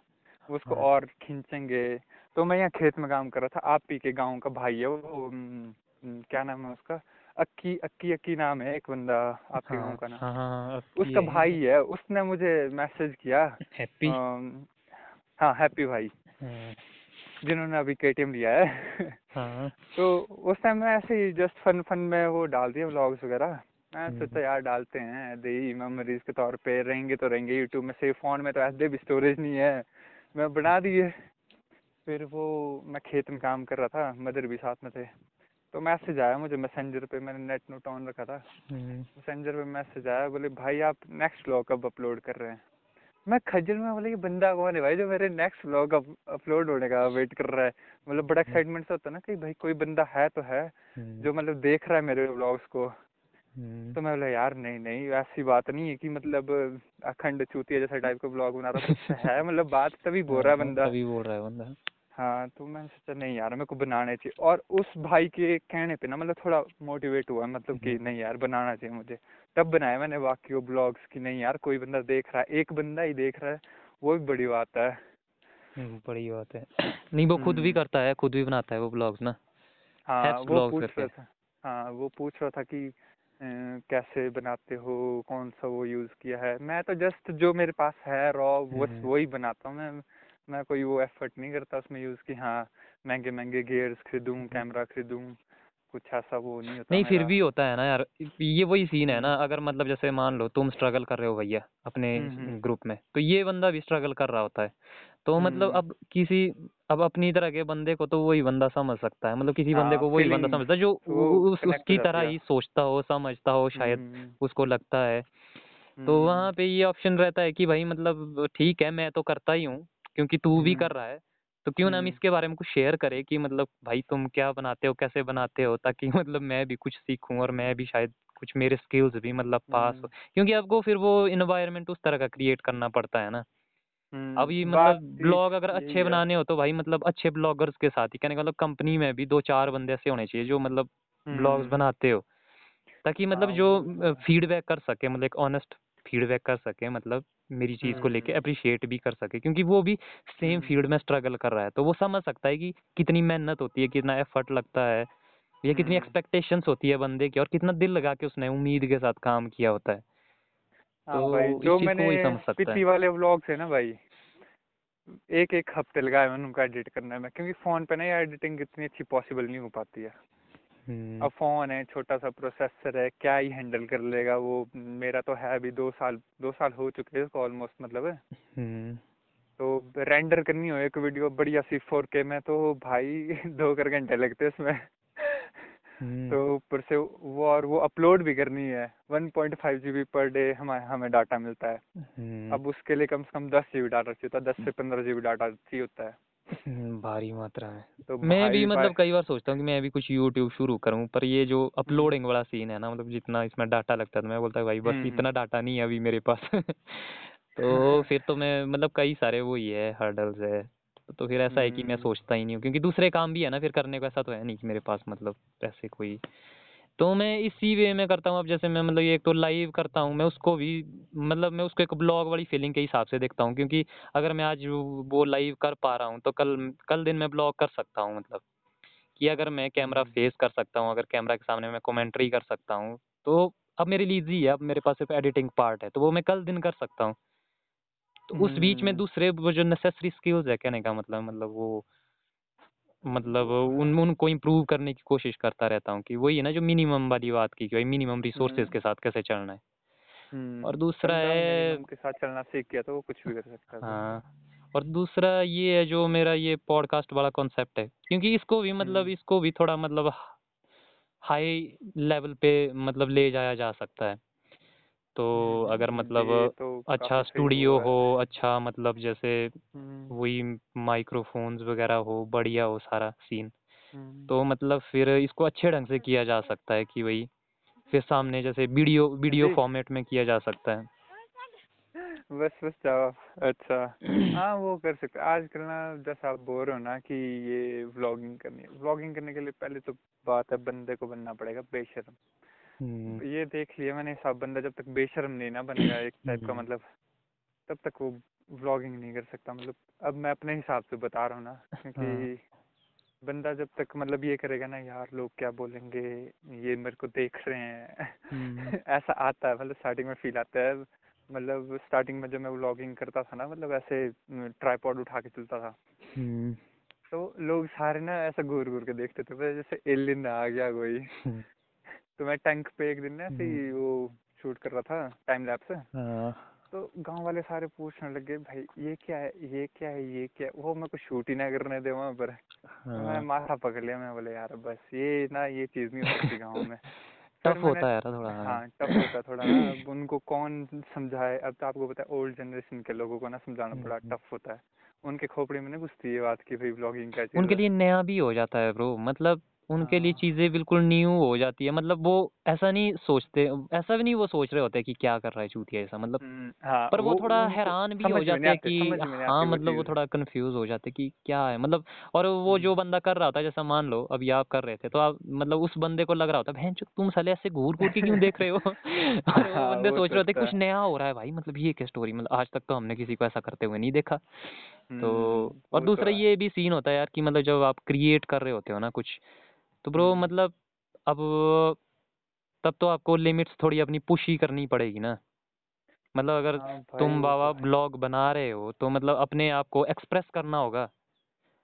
Speaker 1: उसको
Speaker 2: हाँ।
Speaker 1: और खींचेंगे। तो मैं यहाँ खेत में काम कर रहा था आप ही के गाँव का भाई है वो हम्म, हम्म, क्या नाम है उसका? अक्की अक्की अक्की नाम है एक बंदा आपके गाँव
Speaker 2: हाँ
Speaker 1: का ना
Speaker 2: हाँ हाँ
Speaker 1: उसका भाई है उसने मुझे मैसेज किया।
Speaker 2: हैप्पी?
Speaker 1: हाँ हैप्पी भाई। जिन्होंने अभी केटीएम लिया है।
Speaker 2: हाँ।
Speaker 1: तो उस टाइम मैं ऐसे ही जस्ट फन फन में वो डाल दिया व्लॉग्स वगैरह। मैं
Speaker 2: हम्म।
Speaker 1: सोचा यार डालते हैं। दे मेमोरीज के तौर पे रहेंगे तो रहेंगे। यूट्यूब में से फ़ोन में तो ऐसे भी स्टोरेज नहीं है। मैं बना दिए। फिर वो मैं खेत में काम कर रहा था मदर भी साथ में थे। तो मैसेज आया मुझे मैसेंजर पे मैंने नेट नोट ऑन रखा था।
Speaker 2: हम्म,
Speaker 1: मैसेंजर पे मैसेज आया बोले भाई आप नेक्स्ट व्लॉग कब अपलोड कर रहे हैं? मैं खजल में बोले ये बंदा कौन है भाई जो मेरे नेक्स्ट व्लॉग अपलोड होने का वेट कर रहा है? मतलब बड़ा एक्साइटमेंट से होता है ना कि भाई कोई बंदा है तो है
Speaker 2: हम्म,
Speaker 1: जो मतलब देख रहा है मेरे व्लॉग्स को।
Speaker 2: हम्म,
Speaker 1: तो मैं बोला यार नहीं नहीं ऐसी बात नहीं है कि मतलब अखंड चूतिया जैसा टाइप का ब्लॉग बना रहा कुछ है मतलब बात तभी बोल रहा है
Speaker 2: हाँ,
Speaker 1: बंदा।
Speaker 2: तभी बोल रहा है बंदा।
Speaker 1: हाँ तो मैंने सोचा नहीं यार मेरे को बनाना चाहिए। और उस भाई के कहने पे ना मतलब थोड़ा मोटिवेट हुआ मतलब कि। नहीं यार बनाना चाहिए मुझे। तब बनाया मैंने बाकी वो ब्लॉग्स कि नहीं यार कोई बंदा देख रहा है एक बंदा ही देख रहा है वो भी बड़ी बात है।
Speaker 2: बड़ी बात है। नहीं वो खुद भी
Speaker 1: हम्म।
Speaker 2: करता है खुद भी बनाता है वो ब्लॉग्स ना।
Speaker 1: हाँ वो पूछ रहा था हाँ वो पूछ रहा था कि कैसे बनाते हो कौन सा वो यूज़ किया है? मैं तो जस्ट जो मेरे पास है रॉ बस
Speaker 2: हम्म।
Speaker 1: वही बनाता हूँ मैं मैं कोई वो एफर्ट नहीं करता उसमें यूज़ कि हाँ महँगे महँगे गियर्स खरीदूँ कैमरा खरीदूँ कुछ ऐसा वो नहीं होता
Speaker 2: नहीं फिर भी होता है ना यार ये वही सीन है
Speaker 1: हम्म।
Speaker 2: ना अगर मतलब जैसे मान लो तुम स्ट्रगल कर रहे हो भैया अपने
Speaker 1: हम्म, हम्म।
Speaker 2: ग्रुप में तो ये बंदा भी स्ट्रगल कर रहा होता है। तो मतलब
Speaker 1: हम्म।
Speaker 2: अब किसी अब अपनी तरह के बंदे को तो वही बंदा समझ सकता है मतलब किसी आ, बंदे
Speaker 1: हाँ,
Speaker 2: को वही बंदा समझता है जो उस उसकी तरह
Speaker 1: ही।
Speaker 2: सोचता हो समझता हो शायद
Speaker 1: हम्म,
Speaker 2: उसको लगता है। तो
Speaker 1: हम्म,
Speaker 2: वहाँ पे ये ऑप्शन रहता है कि भाई मतलब ठीक है मैं तो करता ही हूँ क्योंकि तू भी
Speaker 1: हम्म,
Speaker 2: कर रहा है तो क्यों ना हम
Speaker 1: हम्म।
Speaker 2: इसके बारे में कुछ शेयर करें कि मतलब भाई तुम क्या बनाते हो कैसे बनाते हो? ताकि मतलब मैं भी कुछ सीखूं और मैं भी शायद कुछ मेरे स्किल्स भी मतलब पास हो। क्योंकि आपको फिर वो इन्वायरमेंट उस तरह का क्रिएट करना पड़ता है ना।
Speaker 1: हम्म,
Speaker 2: अब ये मतलब ब्लॉग अगर अच्छे बनाने हो तो भाई मतलब अच्छे ब्लॉगर्स के साथ ही कहने का मतलब कंपनी में भी दो चार बंदे ऐसे होने चाहिए जो मतलब ब्लॉग्स
Speaker 1: हम्म,
Speaker 2: बनाते हो। ताकि मतलब
Speaker 1: हाँ,
Speaker 2: जो
Speaker 1: वो तो।
Speaker 2: फीडबैक कर सके मतलब एक ऑनेस्ट फीडबैक कर सके मतलब। मेरी चीज़ को लेके
Speaker 1: हम्म,
Speaker 2: अप्रिशिएट भी कर सके क्योंकि वो भी सेम
Speaker 1: हम्म,
Speaker 2: फ़ील्ड में स्ट्रगल कर रहा है तो वो समझ सकता है कि कितनी मेहनत होती है कितना एफर्ट लगता है या कितनी
Speaker 1: हम्म।
Speaker 2: एक्सपेक्टेशंस होती है बंदे की और कितना दिल लगा के उसने उम्मीद के साथ काम किया होता है।
Speaker 1: हाँ
Speaker 2: तो
Speaker 1: जो मैंने पिछली वाले व्लॉग्स है ना भाई एक एक हफ़्ते लगाए मैंने उनका एडिट करने में क्योंकि फ़ोन पे ना एडिटिंग इतनी अच्छी पॉसिबल नहीं हो पाती है।
Speaker 2: हम्म,
Speaker 1: अब फ़ोन है छोटा सा प्रोसेसर है क्या ही हैंडल कर लेगा वो? मेरा तो है अभी दो साल दो साल हो चुके हैं ऑलमोस्ट मतलब।
Speaker 2: हम्म,
Speaker 1: तो रेंडर करनी हो एक वीडियो बढ़िया सी फोर के में तो भाई दो कर घंटे लगते हैं उसमें
Speaker 2: हम्म,
Speaker 1: तो ऊपर से वो और वो अपलोड भी करनी है one point five G B per day हमें हमें डाटा मिलता है।
Speaker 2: हम्म,
Speaker 1: अब उसके लिए कम से कम दस जी बी डाटा चाहिए होता है दस से पंद्रह जी बी डाटा चाहिए होता है।
Speaker 2: हम्म, भारी मात्रा में।
Speaker 1: तो
Speaker 2: मैं भी मतलब
Speaker 1: भाई
Speaker 2: कई बार सोचता हूँ कि मैं भी कुछ यूट्यूब शुरू करूँ पर ये जो
Speaker 1: हम्म,
Speaker 2: अपलोडिंग वाला सीन है ना मतलब जितना इसमें डाटा लगता है तो मैं बोलता हूँ भाई बस
Speaker 1: हम्म,
Speaker 2: इतना डाटा नहीं है अभी मेरे पास। तो फिर तो मैं मतलब कई सारे वो ही है हर्डल्स है। तो फिर ऐसा है कि मैं
Speaker 1: हम्म,
Speaker 2: सोचता ही नहीं हूँ क्योंकि दूसरे काम भी है ना फिर करने को ऐसा तो है नहीं कि मेरे पास मतलब ऐसे कोई तो मैं इसी वे में करता हूँ। अब जैसे मैं मतलब ये एक तो लाइव करता हूँ मैं उसको भी मतलब मैं उसको एक ब्लॉग वाली फीलिंग के हिसाब से देखता हूँ क्योंकि अगर मैं आज वो लाइव कर पा रहा हूँ तो कल कल दिन मैं ब्लॉग कर सकता हूँ मतलब। कि अगर मैं कैमरा
Speaker 1: हम्म,
Speaker 2: फेस कर सकता हूँ अगर कैमरा के सामने मैं कॉमेंट्री कर सकता हूँ तो अब मेरे लिए इजी है अब मेरे पास सिर्फ़ एडिटिंग पार्ट है तो वो मैं कल दिन कर सकता हूँ। तो उस बीच में
Speaker 1: हम्म,
Speaker 2: दूसरे वो जो नेसेसरी स्किल्स है कहने का मतलब मतलब वो मतलब उन उनको इम्प्रूव करने की कोशिश करता रहता हूँ कि वही है ना जो मिनिमम वाली बात की कि भाई मिनिमम रिसोर्सेज
Speaker 1: हम्म,
Speaker 2: के साथ कैसे चलना है।
Speaker 1: हम्म,
Speaker 2: और दूसरा है
Speaker 1: के साथ चलना सीख गया तो वो कुछ भी कर सकता है।
Speaker 2: हाँ और दूसरा ये है जो मेरा ये पॉडकास्ट वाला कॉन्सेप्ट है क्योंकि इसको भी मतलब
Speaker 1: हम्म,
Speaker 2: इसको भी थोड़ा मतलब हाई लेवल पे मतलब ले जाया जा सकता है। तो
Speaker 1: हम्म,
Speaker 2: अगर
Speaker 1: हम्म,
Speaker 2: मतलब
Speaker 1: तो
Speaker 2: अच्छा स्टूडियो
Speaker 1: हो
Speaker 2: अच्छा मतलब जैसे
Speaker 1: हम्म,
Speaker 2: वही माइक्रोफोन्स वगैरह हो बढ़िया हो सारा सीन
Speaker 1: हम्म,
Speaker 2: तो मतलब फिर इसको अच्छे ढंग से किया जा सकता है कि वही फिर सामने जैसे वीडियो वीडियो फॉर्मेट में किया जा सकता है।
Speaker 1: बस बस जाओ अच्छा। हाँ वो कर सकते आजकल ना जैसा आप बोल रहे हो ना कि ये व्लॉगिंग करनी है व्लॉगिंग करने के लिए पहले तो बात है बंदे को बनना पड़ेगा बेशर्म।
Speaker 2: हम्म,
Speaker 1: ये देख लिया मैंने सब बंदा जब तक बेशर्म नहीं ना बनेगा एक टाइप का
Speaker 2: हम्म,
Speaker 1: मतलब तब तक वो व्लॉगिंग नहीं कर सकता। मतलब अब मैं अपने हिसाब से बता रहा हूँ ना
Speaker 2: हाँ।
Speaker 1: क्योंकि बंदा जब तक मतलब ये करेगा ना यार लोग क्या बोलेंगे? ये मेरे को देख रहे हैं।
Speaker 2: हम्म,
Speaker 1: ऐसा आता है मतलब स्टार्टिंग में फील आता है। मतलब स्टार्टिंग में जब मैं व्लॉगिंग करता था ना मतलब ऐसे ट्राईपॉड उठा के चलता था।
Speaker 2: हम्म,
Speaker 1: तो लोग सारे ना ऐसा घूर घूर के देखते थे जैसे एलियन आ गया कोई।
Speaker 2: हम्म,
Speaker 1: तो मैं टैंक पे एक दिन ना ऐसे ही वो शूट कर रहा था टाइम लैप्स
Speaker 2: हाँ,
Speaker 1: तो गाँव वाले सारे पूछने लगे भाई ये क्या है? ये क्या है? ये क्या है? वो मेरे को शूट ही ना करने दे वहाँ पर। तो मैं
Speaker 2: हाँ।
Speaker 1: माथा पकड़ लिया मैं बोले यार बस ये ना ये चीज़ नहीं हो सकती गाँव में।
Speaker 2: टफ होता है यार थोड़ा हाँ।
Speaker 1: हाँ टफ होता है थोड़ा। ना अब उनको कौन समझाए? अब तो आपको पता है ओल्ड जनरेशन के लोगों को ना समझाना बड़ा
Speaker 2: हम्म,
Speaker 1: टफ होता है। उनके खोपड़ी में नहीं घुसती ये बात की भाई ब्लॉगिंग क्या
Speaker 2: उनके लिए नया भी हो जाता है ब्रो मतलब उनके लिए
Speaker 1: हाँ।
Speaker 2: चीज़ें बिल्कुल न्यू हो जाती है। मतलब वो ऐसा नहीं सोचते ऐसा भी नहीं वो सोच रहे होते कि क्या कर रहा है चूतिया ऐसा मतलब
Speaker 1: हाँ
Speaker 2: पर वो थोड़ा हैरान भी हो
Speaker 1: में
Speaker 2: जाते
Speaker 1: नहीं
Speaker 2: हैं कि हाँ मतलब वो थोड़ा कंफ्यूज हो जाते हैं कि क्या है मतलब और वो जो
Speaker 1: हम्म,
Speaker 2: बंदा कर रहा होता है जैसा मान लो अभी आप कर रहे थे तो आप मतलब उस बंदे को लग रहा होता है बहन तुम साले ऐसे घूर घूर के क्यों देख रहे हो? और वो
Speaker 1: हाँ
Speaker 2: बंदे सोच
Speaker 1: तो
Speaker 2: रहे होते कुछ नया हो रहा है भाई मतलब ये क्या स्टोरी मतलब आज तक तो हमने किसी को ऐसा करते हुए नहीं देखा। तो
Speaker 1: हम्म
Speaker 2: और
Speaker 1: तो
Speaker 2: दूसरा ये भी सीन होता है यार कि मतलब जब आप क्रिएट कर रहे होते हो ना कुछ तो ब्रो
Speaker 1: हम्म।
Speaker 2: मतलब अब तब तो आपको लिमिट्स थोड़ी अपनी पुश ही करनी पड़ेगी ना। मतलब अगर
Speaker 1: हाँ
Speaker 2: तुम बाबा
Speaker 1: तो
Speaker 2: ब्लॉग बना रहे हो तो मतलब अपने आप को एक्सप्रेस करना होगा।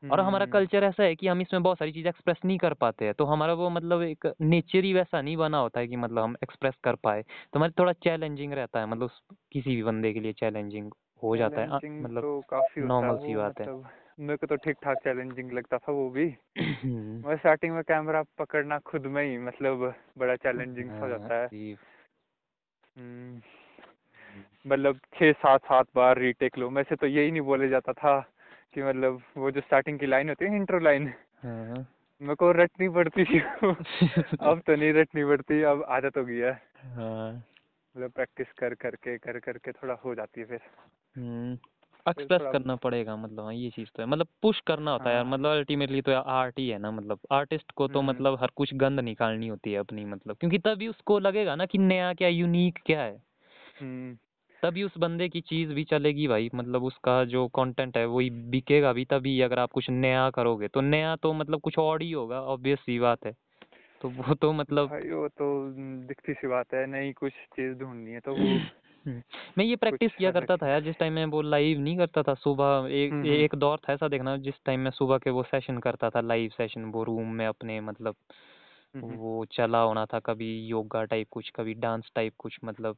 Speaker 2: और हमारा
Speaker 1: हम्म
Speaker 2: कल्चर ऐसा है कि हम इसमें बहुत सारी चीज़ एक्सप्रेस नहीं कर पाते हैं तो हमारा वो मतलब एक नेचर ही वैसा नहीं बना होता है कि मतलब हम एक्सप्रेस कर पाए। तो हमारे थोड़ा चैलेंजिंग रहता है मतलब किसी भी बंदे के लिए चैलेंजिंग हो जाता है मतलब
Speaker 1: तो काफ़ी
Speaker 2: नॉर्मल सी बात है।
Speaker 1: मतलब मेरे को तो ठीक ठाक चैलेंजिंग लगता था वो भी।
Speaker 2: हम्म,
Speaker 1: मैं स्टार्टिंग में कैमरा पकड़ना खुद में ही मतलब बड़ा चैलेंजिंग हो जाता है। हम्म, मतलब छः सात सात बार रीटेक लो मैं से तो यही नहीं बोले जाता था कि मतलब वो जो स्टार्टिंग की लाइन होती है इंट्रो लाइन
Speaker 2: हाँ।
Speaker 1: मेरे को रटनी पड़ती थी। अब तो नहीं रटनी पड़ती अब आदत हो गई है।
Speaker 2: हाँ।
Speaker 1: मतलब प्रैक्टिस कर करके कर करके थोड़ा हो जाती है फिर।
Speaker 2: हम्म एक्सप्रेस करना पड़ेगा मतलब हाँ ये चीज़ तो है। मतलब पुश करना होता है यार
Speaker 1: हाँ।
Speaker 2: मतलब अल्टीमेटली तो आर्ट ही है ना मतलब आर्टिस्ट को तो
Speaker 1: हम्म।
Speaker 2: मतलब हर कुछ गंद निकालनी होती है अपनी मतलब क्योंकि तभी उसको लगेगा ना कि नया क्या यूनिक क्या है।
Speaker 1: हम्म।
Speaker 2: तभी उस बंदे की चीज़ भी चलेगी भाई मतलब उसका जो कंटेंट है वही बिकेगा भी तभी अगर आप कुछ नया करोगे। तो नया तो मतलब कुछ और ही होगा ऑब्वियस सी बात है। तो वो तो मतलब
Speaker 1: भाई वो तो दिखती सी बात है नई कुछ चीज़ ढूंढनी है तो वो
Speaker 2: मैं ये प्रैक्टिस किया करता था यार जिस टाइम मैं वो लाइव नहीं करता था सुबह एक एक दौर था ऐसा देखना जिस टाइम मैं सुबह के वो सेशन करता था लाइव सेशन वो रूम में अपने मतलब वो चला होना था कभी योगा टाइप कुछ कभी डांस टाइप कुछ मतलब।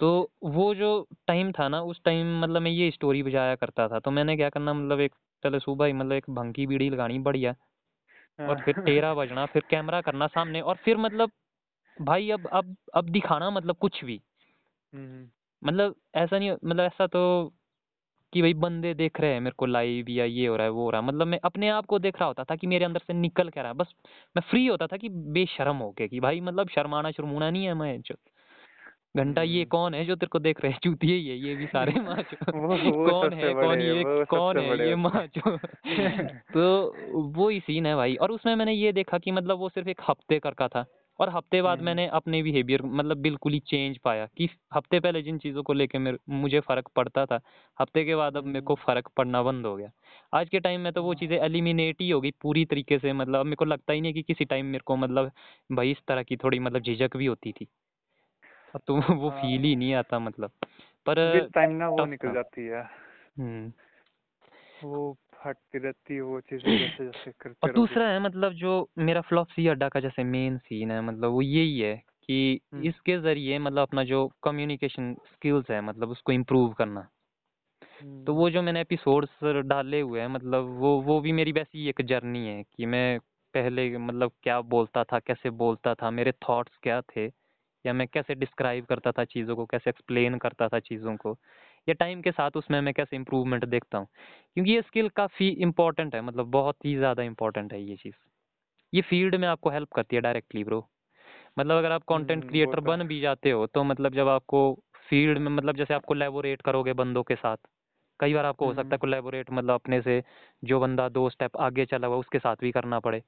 Speaker 2: तो वो जो टाइम था ना उस टाइम मतलब मैं ये स्टोरी बजाया करता था तो मैंने क्या करना मतलब एक पहले सुबह ही मतलब एक भंग की बीड़ी लगानी बढ़िया। और फिर
Speaker 1: हाँ।
Speaker 2: तेरह बजना फिर कैमरा करना सामने और फिर मतलब भाई अब अब अब दिखाना मतलब कुछ भी।
Speaker 1: हम्म।
Speaker 2: मतलब ऐसा नहीं मतलब ऐसा तो कि भाई बंदे देख रहे हैं मेरे को लाइव या ये हो रहा है वो हो रहा है। मतलब मैं अपने आप को देख रहा होता था कि मेरे अंदर से निकल क्या रहा है। बस मैं फ्री होता था कि बेशरम हो होके कि भाई मतलब शर्माना शर्मूना नहीं है मैं घंटा ये
Speaker 1: हम्म।
Speaker 2: कौन है जो तेरे को देख रहे हैं? चूतिए ही है ये ये भी सारे माचो।
Speaker 1: वो वो
Speaker 2: कौन है कौन ये कौन है ये माचो? तो वो ही सीन है भाई। और उसमें मैंने ये देखा कि मतलब वो सिर्फ़ एक हफ़्ते कर का था। और हफ़्ते बाद
Speaker 1: हम्म।
Speaker 2: मैंने अपने बिहेवियर मतलब बिल्कुल ही चेंज पाया कि हफ़्ते पहले जिन चीज़ों को लेके मेरे मुझे फ़र्क पड़ता था हफ़्ते के बाद अब मेरे को
Speaker 1: हम्म।
Speaker 2: फ़र्क पड़ना बंद हो गया। आज के टाइम में तो वो चीज़ें एलिमिनेट ही हो गई पूरी तरीके से मतलब मेरे को लगता ही नहीं कि किसी टाइम मेरे को मतलब भाई इस तरह की थोड़ी मतलब झिझक भी होती थी। तो वो
Speaker 1: हाँ।
Speaker 2: फील ही नहीं आता मतलब। पर
Speaker 1: टाइम ना वो निकल जाती है।
Speaker 2: हम्म।
Speaker 1: वो हटती रहती है वो चीज़ें जैसे जैसे करते रहोगे।
Speaker 2: दूसरा है मतलब जो मेरा फ्लॉपसी अड्डा का जैसे मेन सीन है मतलब वो यही है कि
Speaker 1: हम्म।
Speaker 2: इसके ज़रिए मतलब अपना जो कम्युनिकेशन स्किल्स है मतलब उसको इम्प्रूव करना। तो
Speaker 1: हम्म
Speaker 2: वो जो मैंने एपिसोड्स डाले हुए हैं मतलब वो वो भी मेरी वैसी एक जर्नी है कि मैं पहले मतलब क्या बोलता था कैसे बोलता था मेरे थॉट्स क्या थे। या मैं कैसे डिस्क्राइब करता था चीज़ों को कैसे एक्सप्लेन करता था चीज़ों को या टाइम के साथ उसमें मैं कैसे इम्प्रूवमेंट देखता हूँ? क्योंकि ये स्किल काफ़ी इम्पोर्टेंट है मतलब बहुत ही ज़्यादा इम्पोर्टेंट है ये चीज़। ये फ़ील्ड में आपको हेल्प करती है डायरेक्टली ब्रो मतलब अगर आप कंटेंट
Speaker 1: हम्म
Speaker 2: क्रिएटर
Speaker 1: तो
Speaker 2: बन भी जाते हो तो मतलब जब आपको फ़ील्ड में मतलब जैसे आप कोलैबोरेट करोगे बंदों के साथ कई बार आपको हो सकता है
Speaker 1: हम्म।
Speaker 2: कोलैबोरेट मतलब अपने से जो बंदा दो स्टेप आगे चला हुआ उसके साथ भी करना पड़े।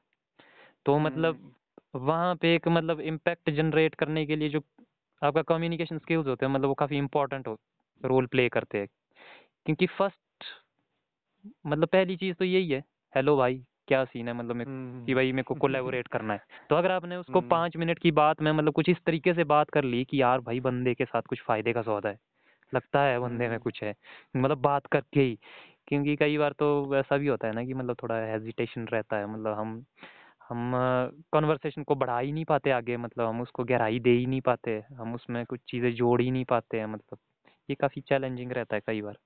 Speaker 2: तो मतलब
Speaker 1: हम्म।
Speaker 2: वहाँ पे एक मतलब इम्पैक्ट जनरेट करने के लिए जो आपका कम्युनिकेशन स्किल्स होते हैं मतलब वो काफ़ी इम्पोर्टेंट रोल प्ले करते हैं। क्योंकि फ़र्स्ट मतलब पहली चीज़ तो यही है हेलो भाई क्या सीन है? मतलब मैं कि
Speaker 1: हम्म
Speaker 2: भाई मेरे को कोलैबोरेट करना है। तो अगर आपने उसको
Speaker 1: हम्म।
Speaker 2: पाँच मिनट की बात में मतलब कुछ इस तरीके से बात कर ली कि यार भाई बंदे के साथ कुछ फ़ायदे का सौदा है लगता है बंदे में
Speaker 1: हम्म।
Speaker 2: कुछ है मतलब बात करके ही। क्योंकि कई बार तो वैसा भी होता है ना कि मतलब थोड़ा हेजिटेशन रहता है मतलब हम हम कन्वर्सेशन को बढ़ा ही नहीं पाते आगे मतलब हम उसको गहराई दे ही नहीं पाते हम उसमें कुछ चीज़ें जोड़ ही नहीं पाते हैं मतलब ये काफ़ी चैलेंजिंग रहता है कई बार।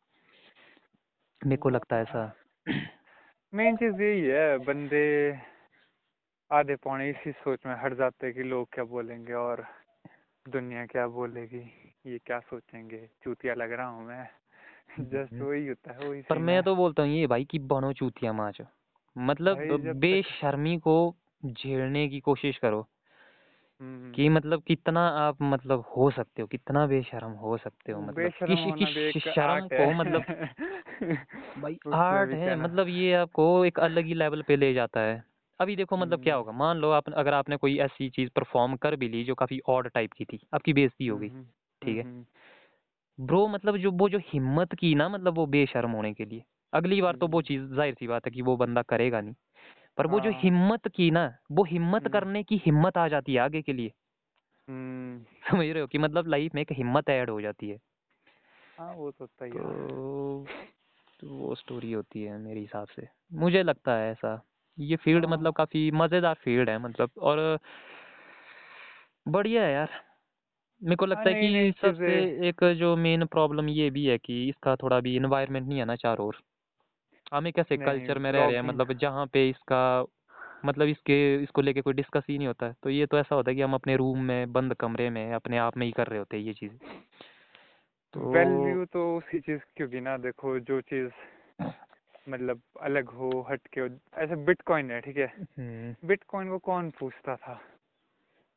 Speaker 2: मेरे को लगता है ऐसा।
Speaker 1: मेन चीज़ यही है बंदे आधे पौने इसी सोच में हट जाते हैं कि लोग क्या बोलेंगे और दुनिया क्या बोलेगी ये क्या सोचेंगे चूतिया लग रहा हूँ मैं। Just
Speaker 2: hmm.
Speaker 1: वही होता है वही
Speaker 2: पर मैं तो बोलता हूँ ये भाई कि बनो चूतिया माच। मतलब
Speaker 1: जब
Speaker 2: बेशर्मी को झेलने की कोशिश करो
Speaker 1: हम्म,
Speaker 2: कि मतलब कितना आप मतलब हो सकते हो कितना बेशर्म हो सकते हो मतलब किसी
Speaker 1: होना
Speaker 2: की शर्म को मतलब भाई आर्ट है मतलब ये आपको एक अलग ही लेवल पे ले जाता है। अभी देखो मतलब क्या
Speaker 1: हम्म।
Speaker 2: होगा मान लो आप अगर आपने कोई ऐसी चीज़ परफॉर्म कर भी ली जो काफ़ी ऑड टाइप की थी आपकी बेइज्जती हो गई
Speaker 1: हम्म
Speaker 2: ठीक है।
Speaker 1: हम्म।
Speaker 2: ब्रो मतलब जो वो जो हिम्मत की ना मतलब वो बेशर्म होने के लिए अगली बार तो वो
Speaker 1: हम्म,
Speaker 2: चीज़ ज़ाहिर सी बात है कि वो बंदा करेगा नहीं। पर वो जो
Speaker 1: हाँ।
Speaker 2: हिम्मत की ना वो हिम्मत
Speaker 1: हम्म।
Speaker 2: करने की हिम्मत आ जाती है आगे के लिए।
Speaker 1: हम्म।
Speaker 2: समझ रहे हो कि मतलब लाइफ में एक हिम्मत ऐड हो जाती है।
Speaker 1: हाँ वो तो होता ही।
Speaker 2: तो तो वो स्टोरी होती है मेरे हिसाब से। मुझे लगता है ऐसा। ये फ़ील्ड
Speaker 1: हाँ।
Speaker 2: मतलब काफ़ी मज़ेदार फ़ील्ड है मतलब। और बढ़िया है यार। मेरे को
Speaker 1: हाँ
Speaker 2: लगता है कि सबसे एक जो मेन प्रॉब्लम ये भी है कि इसका थोड़ा भी इन्वायरमेंट नहीं है ना चारों ओर। हम एक ऐसे कल्चर में रह रहे हैं मतलब जहाँ पे इसका मतलब इसके इसको लेके कोई डिस्कस ही नहीं होता है। तो ये तो ऐसा होता है कि हम अपने रूम में बंद कमरे में अपने आप में ही कर रहे होते हैं ये चीज़। तो
Speaker 1: वैल्यू तो उसी चीज़ की होगी ना देखो जो चीज़ मतलब अलग हो हटके हो ऐसे बिटकॉइन है ठीक है?
Speaker 2: हम्म,
Speaker 1: बिटकॉइन को कौन पूछता था?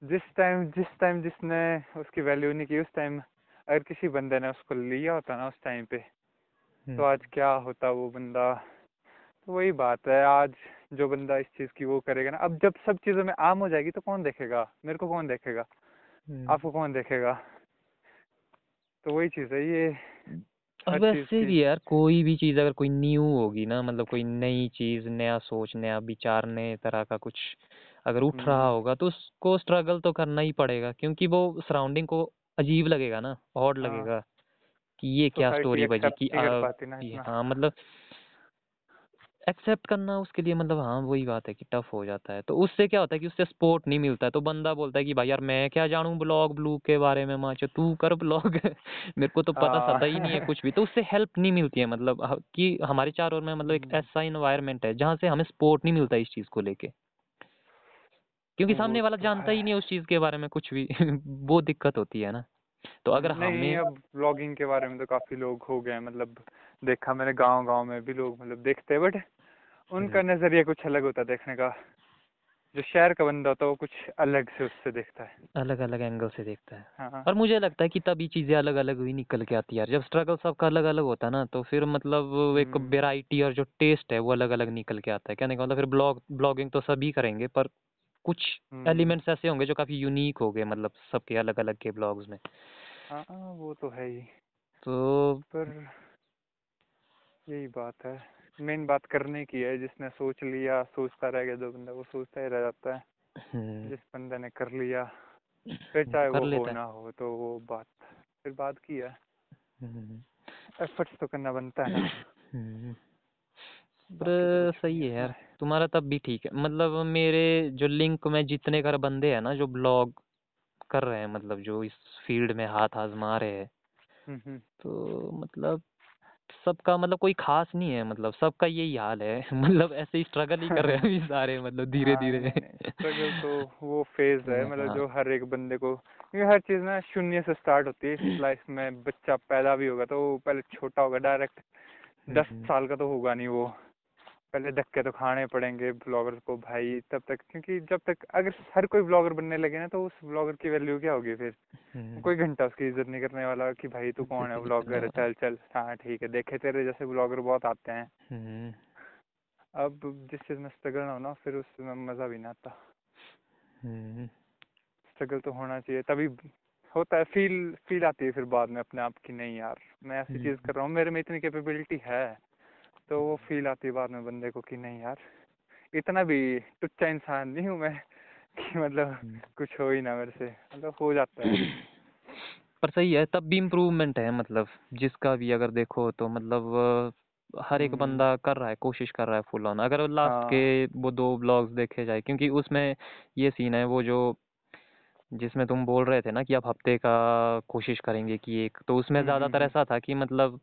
Speaker 1: जिस टाइम जिस टाइम जिसने उसकी वैल्यू नहीं की उस टाइम अगर किसी बंदे ने उसको लिया होता ना उस टाइम पे। तो
Speaker 2: हम्म,
Speaker 1: आज क्या होता वो बंदा? तो वही बात है आज जो बंदा इस चीज़ की वो करेगा ना। अब जब सब चीज़ों में आम हो जाएगी तो कौन देखेगा? मेरे को कौन देखेगा?
Speaker 2: हम्म।
Speaker 1: आपको कौन देखेगा? तो वही चीज़ है ये
Speaker 2: वैसे भी यार कोई भी चीज़ अगर कोई न्यू होगी ना मतलब कोई नई चीज़ नया सोच नया विचार नए तरह का कुछ अगर उठ रहा
Speaker 1: हम्म।
Speaker 2: होगा तो उसको स्ट्रगल तो करना ही पड़ेगा क्योंकि वो सराउंडिंग को अजीब लगेगा ना ऑड
Speaker 1: हाँ।
Speaker 2: लगेगा। कि ये क्या स्टोरी बजी कि हाँ मतलब एक्सेप्ट करना उसके लिए मतलब हाँ वही बात है कि टफ हो जाता है। तो उससे क्या होता है कि उससे सपोर्ट नहीं मिलता है। तो बंदा बोलता है कि भाई यार मैं क्या जानूं ब्लॉग ब्लू के बारे में माचो तू कर ब्लॉग मेरे को तो पता
Speaker 1: हाँ।
Speaker 2: सता ही नहीं है कुछ भी। तो उससे हेल्प नहीं मिलती है मतलब ह- कि हमारे चारों ओर में मतलब एक
Speaker 1: हम्म,
Speaker 2: ऐसा इन्वायरमेंट है जहाँ से हमें सपोर्ट नहीं मिलता इस चीज़ को लेके। क्योंकि सामने वाला
Speaker 1: तो
Speaker 2: जानता
Speaker 1: ही
Speaker 2: नहीं है उस चीज़ के बारे में कुछ भी। वो दिक्कत होती है ना। तो अगर
Speaker 1: हम्म, नहीं
Speaker 2: हमें
Speaker 1: अब ब्लॉगिंग के बारे में तो काफ़ी लोग हो गए मतलब देखा मैंने गाँव गाँव में भी लोग मतलब देखते हैं बट उनका
Speaker 2: हम्म,
Speaker 1: नज़रिया कुछ अलग होता है देखने का। जो शहर का बंदा होता है वो कुछ अलग से उससे देखता है।
Speaker 2: अलग अलग एंगल से देखता है।
Speaker 1: हाँ
Speaker 2: और मुझे लगता है कि तभी चीज़ें अलग अलग हुई निकल के आती है जब स्ट्रगल सबका अलग अलग होता है ना तो फिर मतलब एक
Speaker 1: हम्म,
Speaker 2: वेराइटी और जो टेस्ट है वो अलग अलग निकल के आता है। कहने का मतलब फिर ब्लॉग ब्लॉगिंग तो सभी करेंगे पर कुछ एलिमेंट्स ऐसे होंगे जो काफ़ी यूनिक हो गए मतलब सबके अलग अलग के ब्लॉग्स में।
Speaker 1: हाँ वो तो है ही।
Speaker 2: तो
Speaker 1: पर यही बात है। मेन बात करने की है जिसने सोच लिया सोचता रह गया जो बंदा वो सोचता ही रह जाता है। जिस बंदे ने कर लिया फिर चाहे वो हो ना हो तो वो बात फिर बात की है। एफर्ट्स तो करना बनता है ना।
Speaker 2: पर सही है यार तुम्हारा तब भी ठीक है। मतलब मेरे जो लिंक में जितने कर बंदे हैं ना जो ब्लॉग कर रहे हैं मतलब जो इस फ़ील्ड में हाथ आजमा रहे हैं
Speaker 1: हम्म हम्म।
Speaker 2: तो मतलब सबका मतलब कोई खास नहीं है मतलब सबका यही हाल है। मतलब ऐसे ही स्ट्रगल ही कर रहे हैं सारे मतलब धीरे धीरे
Speaker 1: स्ट्रगल तो वो फ़ेज़ है मतलब
Speaker 2: हाँ।
Speaker 1: जो हर एक बंदे को क्योंकि हर चीज़ ना शून्य से स्टार्ट होती है। लाइफ में बच्चा पैदा भी होगा तो पहले छोटा होगा डायरेक्ट दस
Speaker 2: हम्म,
Speaker 1: साल का तो होगा नहीं वो। पहले धक्के तो खाने पड़ेंगे ब्लॉगर को भाई तब तक क्योंकि जब तक अगर हर कोई ब्लॉगर बनने लगे ना तो उस ब्लॉगर की वैल्यू क्या होगी फिर?
Speaker 2: हम्म,
Speaker 1: कोई घंटा उसकी इज़्ज़त नहीं करने वाला कि भाई तू कौन है
Speaker 2: नहीं
Speaker 1: ब्लॉगर चल चल हाँ ठीक है देखे तेरे जैसे ब्लॉगर बहुत आते हैं।
Speaker 2: हम्म,
Speaker 1: अब जिस चीज़ में स्ट्रगल ना हो ना फिर उसमें मज़ा भी ना आता।
Speaker 2: हम्म,
Speaker 1: स्ट्रगल तो होना चाहिए तभी होता है फील फील आती है फिर बाद में अपने आप की नहीं यार मैं ऐसी चीज़
Speaker 2: हम्म,
Speaker 1: कर रहा हूँ मेरे में इतनी कैपेबिलिटी है। तो वो फील आती है बाद में बंदे को कि नहीं यार इतना भी टुच्चा इंसान नहीं हूँ मैं कि मतलब
Speaker 2: हम्म।
Speaker 1: कुछ हो ही ना मेरे से मतलब हो जाता है
Speaker 2: पर सही है तब भी इम्प्रूवमेंट है मतलब जिसका भी अगर देखो तो मतलब हर एक
Speaker 1: हम्म,
Speaker 2: बंदा कर रहा है कोशिश कर रहा है फुल ऑन अगर लास्ट के
Speaker 1: हाँ
Speaker 2: वो दो ब्लॉग्स देखे जाए क्योंकि उसमें ये सीन है वो जो जिसमें तुम बोल रहे थे ना कि आप हफ़्ते का कोशिश करेंगे कि एक तो उसमें
Speaker 1: हम्म हम्म
Speaker 2: ज़्यादातर
Speaker 1: हम्म।
Speaker 2: ऐसा था कि मतलब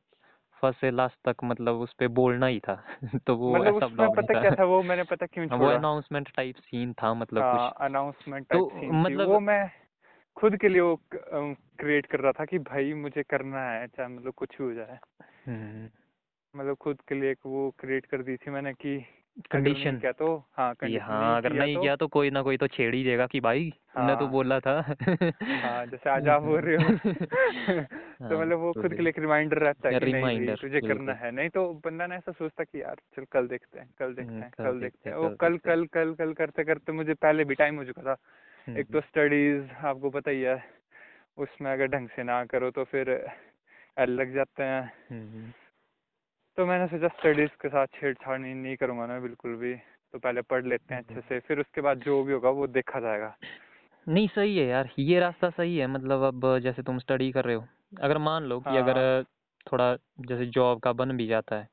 Speaker 2: फ़र्स्ट से लास्ट तक मतलब उस पे बोलना ही था। तो वो
Speaker 1: मतलब
Speaker 2: ऐसा
Speaker 1: उसमें
Speaker 2: ब्लॉग था।
Speaker 1: पता क्या
Speaker 2: था
Speaker 1: वो मैंने पता क्यों
Speaker 2: छोड़ा वो अनाउंसमेंट टाइप सीन था मतलब कुछ।
Speaker 1: हाँ अनाउंसमेंट टाइप
Speaker 2: तो
Speaker 1: सीन
Speaker 2: मतलब
Speaker 1: वो मैं खुद के लिए वो क्रिएट कर रहा था कि भाई मुझे करना है चाहे मतलब कुछ भी हो जाए।
Speaker 2: हम्म,
Speaker 1: मतलब खुद के लिए एक वो क्रिएट कर दी थी मैंने कि
Speaker 2: कंडीशन
Speaker 1: किया तो हाँ
Speaker 2: हाँ
Speaker 1: नहीं
Speaker 2: अगर नहीं
Speaker 1: तो।
Speaker 2: किया तो कोई ना कोई तो छेड़ ही देगा कि भाई तुमने तो
Speaker 1: हाँ।
Speaker 2: बोला था।
Speaker 1: हाँ जैसे आज आप बोल रहे हो। तो
Speaker 2: हाँ
Speaker 1: मतलब वो
Speaker 2: तो
Speaker 1: खुद के लिए रिमाइंडर रहता है कि नहीं तुझे करना है। नहीं तो बंदा ना ऐसा सोचता कि यार चल कल देखते हैं कल देखते
Speaker 2: हम्म,
Speaker 1: हैं
Speaker 2: कल देखते हैं।
Speaker 1: वो
Speaker 2: कल
Speaker 1: कल कल कल करते करते मुझे पहले भी टाइम हो चुका था।
Speaker 2: हम्म,
Speaker 1: एक तो स्टडीज़ आपको पता ही है उसमें अगर ढंग से ना करो तो फिर लग जाते हैं।
Speaker 2: हम्म, हम्म,
Speaker 1: तो मैंने सोचा स्टडीज़ के साथ छेड़छाड़ नहीं, नहीं करूँगा मैं बिल्कुल भी। तो पहले पढ़ लेते हैं अच्छे से फिर उसके बाद जो भी होगा वो देखा जाएगा।
Speaker 2: नहीं सही है यार ये रास्ता सही है मतलब अब जैसे तुम स्टडी कर रहे हो अगर मान लो कि अगर
Speaker 1: हाँ।
Speaker 2: थोड़ा जैसे जॉब का बन भी जाता है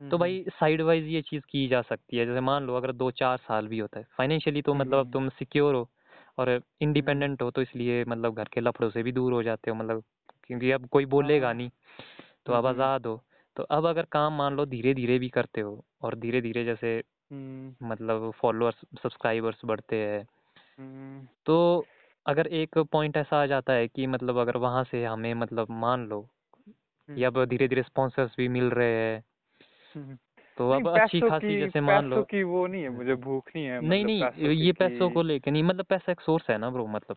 Speaker 2: तो
Speaker 1: हम्म
Speaker 2: भाई साइड वाइज ये चीज़ की जा सकती है जैसे मान लो अगर दो चार साल भी होता है फाइनेंशियली तो
Speaker 1: हम्म
Speaker 2: मतलब अब
Speaker 1: हम्म।
Speaker 2: तुम सिक्योर हो और
Speaker 1: हम्म,
Speaker 2: इंडिपेंडेंट हो तो इसलिए मतलब घर के लफड़ों से भी दूर हो जाते हो मतलब क्योंकि अब कोई बोलेगा
Speaker 1: हाँ।
Speaker 2: नहीं तो
Speaker 1: हम्म
Speaker 2: अब
Speaker 1: हम्म।
Speaker 2: आज़ाद हो। तो अब अगर काम मान लो धीरे धीरे भी करते हो और धीरे धीरे जैसे
Speaker 1: हम्म
Speaker 2: मतलब फॉलोअर्स सब्सक्राइबर्स बढ़ते हैं।
Speaker 1: हम्म
Speaker 2: तो अगर एक पॉइंट ऐसा आ जाता है कि मतलब अगर वहाँ से हमें मतलब मान लो कि
Speaker 1: हम्म
Speaker 2: अब धीरे धीरे स्पॉन्सर्स भी मिल रहे हैं
Speaker 1: हम्म।
Speaker 2: तो
Speaker 1: नहीं
Speaker 2: अब अच्छी
Speaker 1: पैसों
Speaker 2: खासी
Speaker 1: की
Speaker 2: जैसे मान
Speaker 1: पैसों
Speaker 2: लो
Speaker 1: की वो नहीं है मुझे भूख नहीं है
Speaker 2: नहीं
Speaker 1: मतलब
Speaker 2: नहीं
Speaker 1: पैसों की
Speaker 2: ये पैसों को लेके नहीं मतलब पैसा एक सोर्स है ना ब्रो मतलब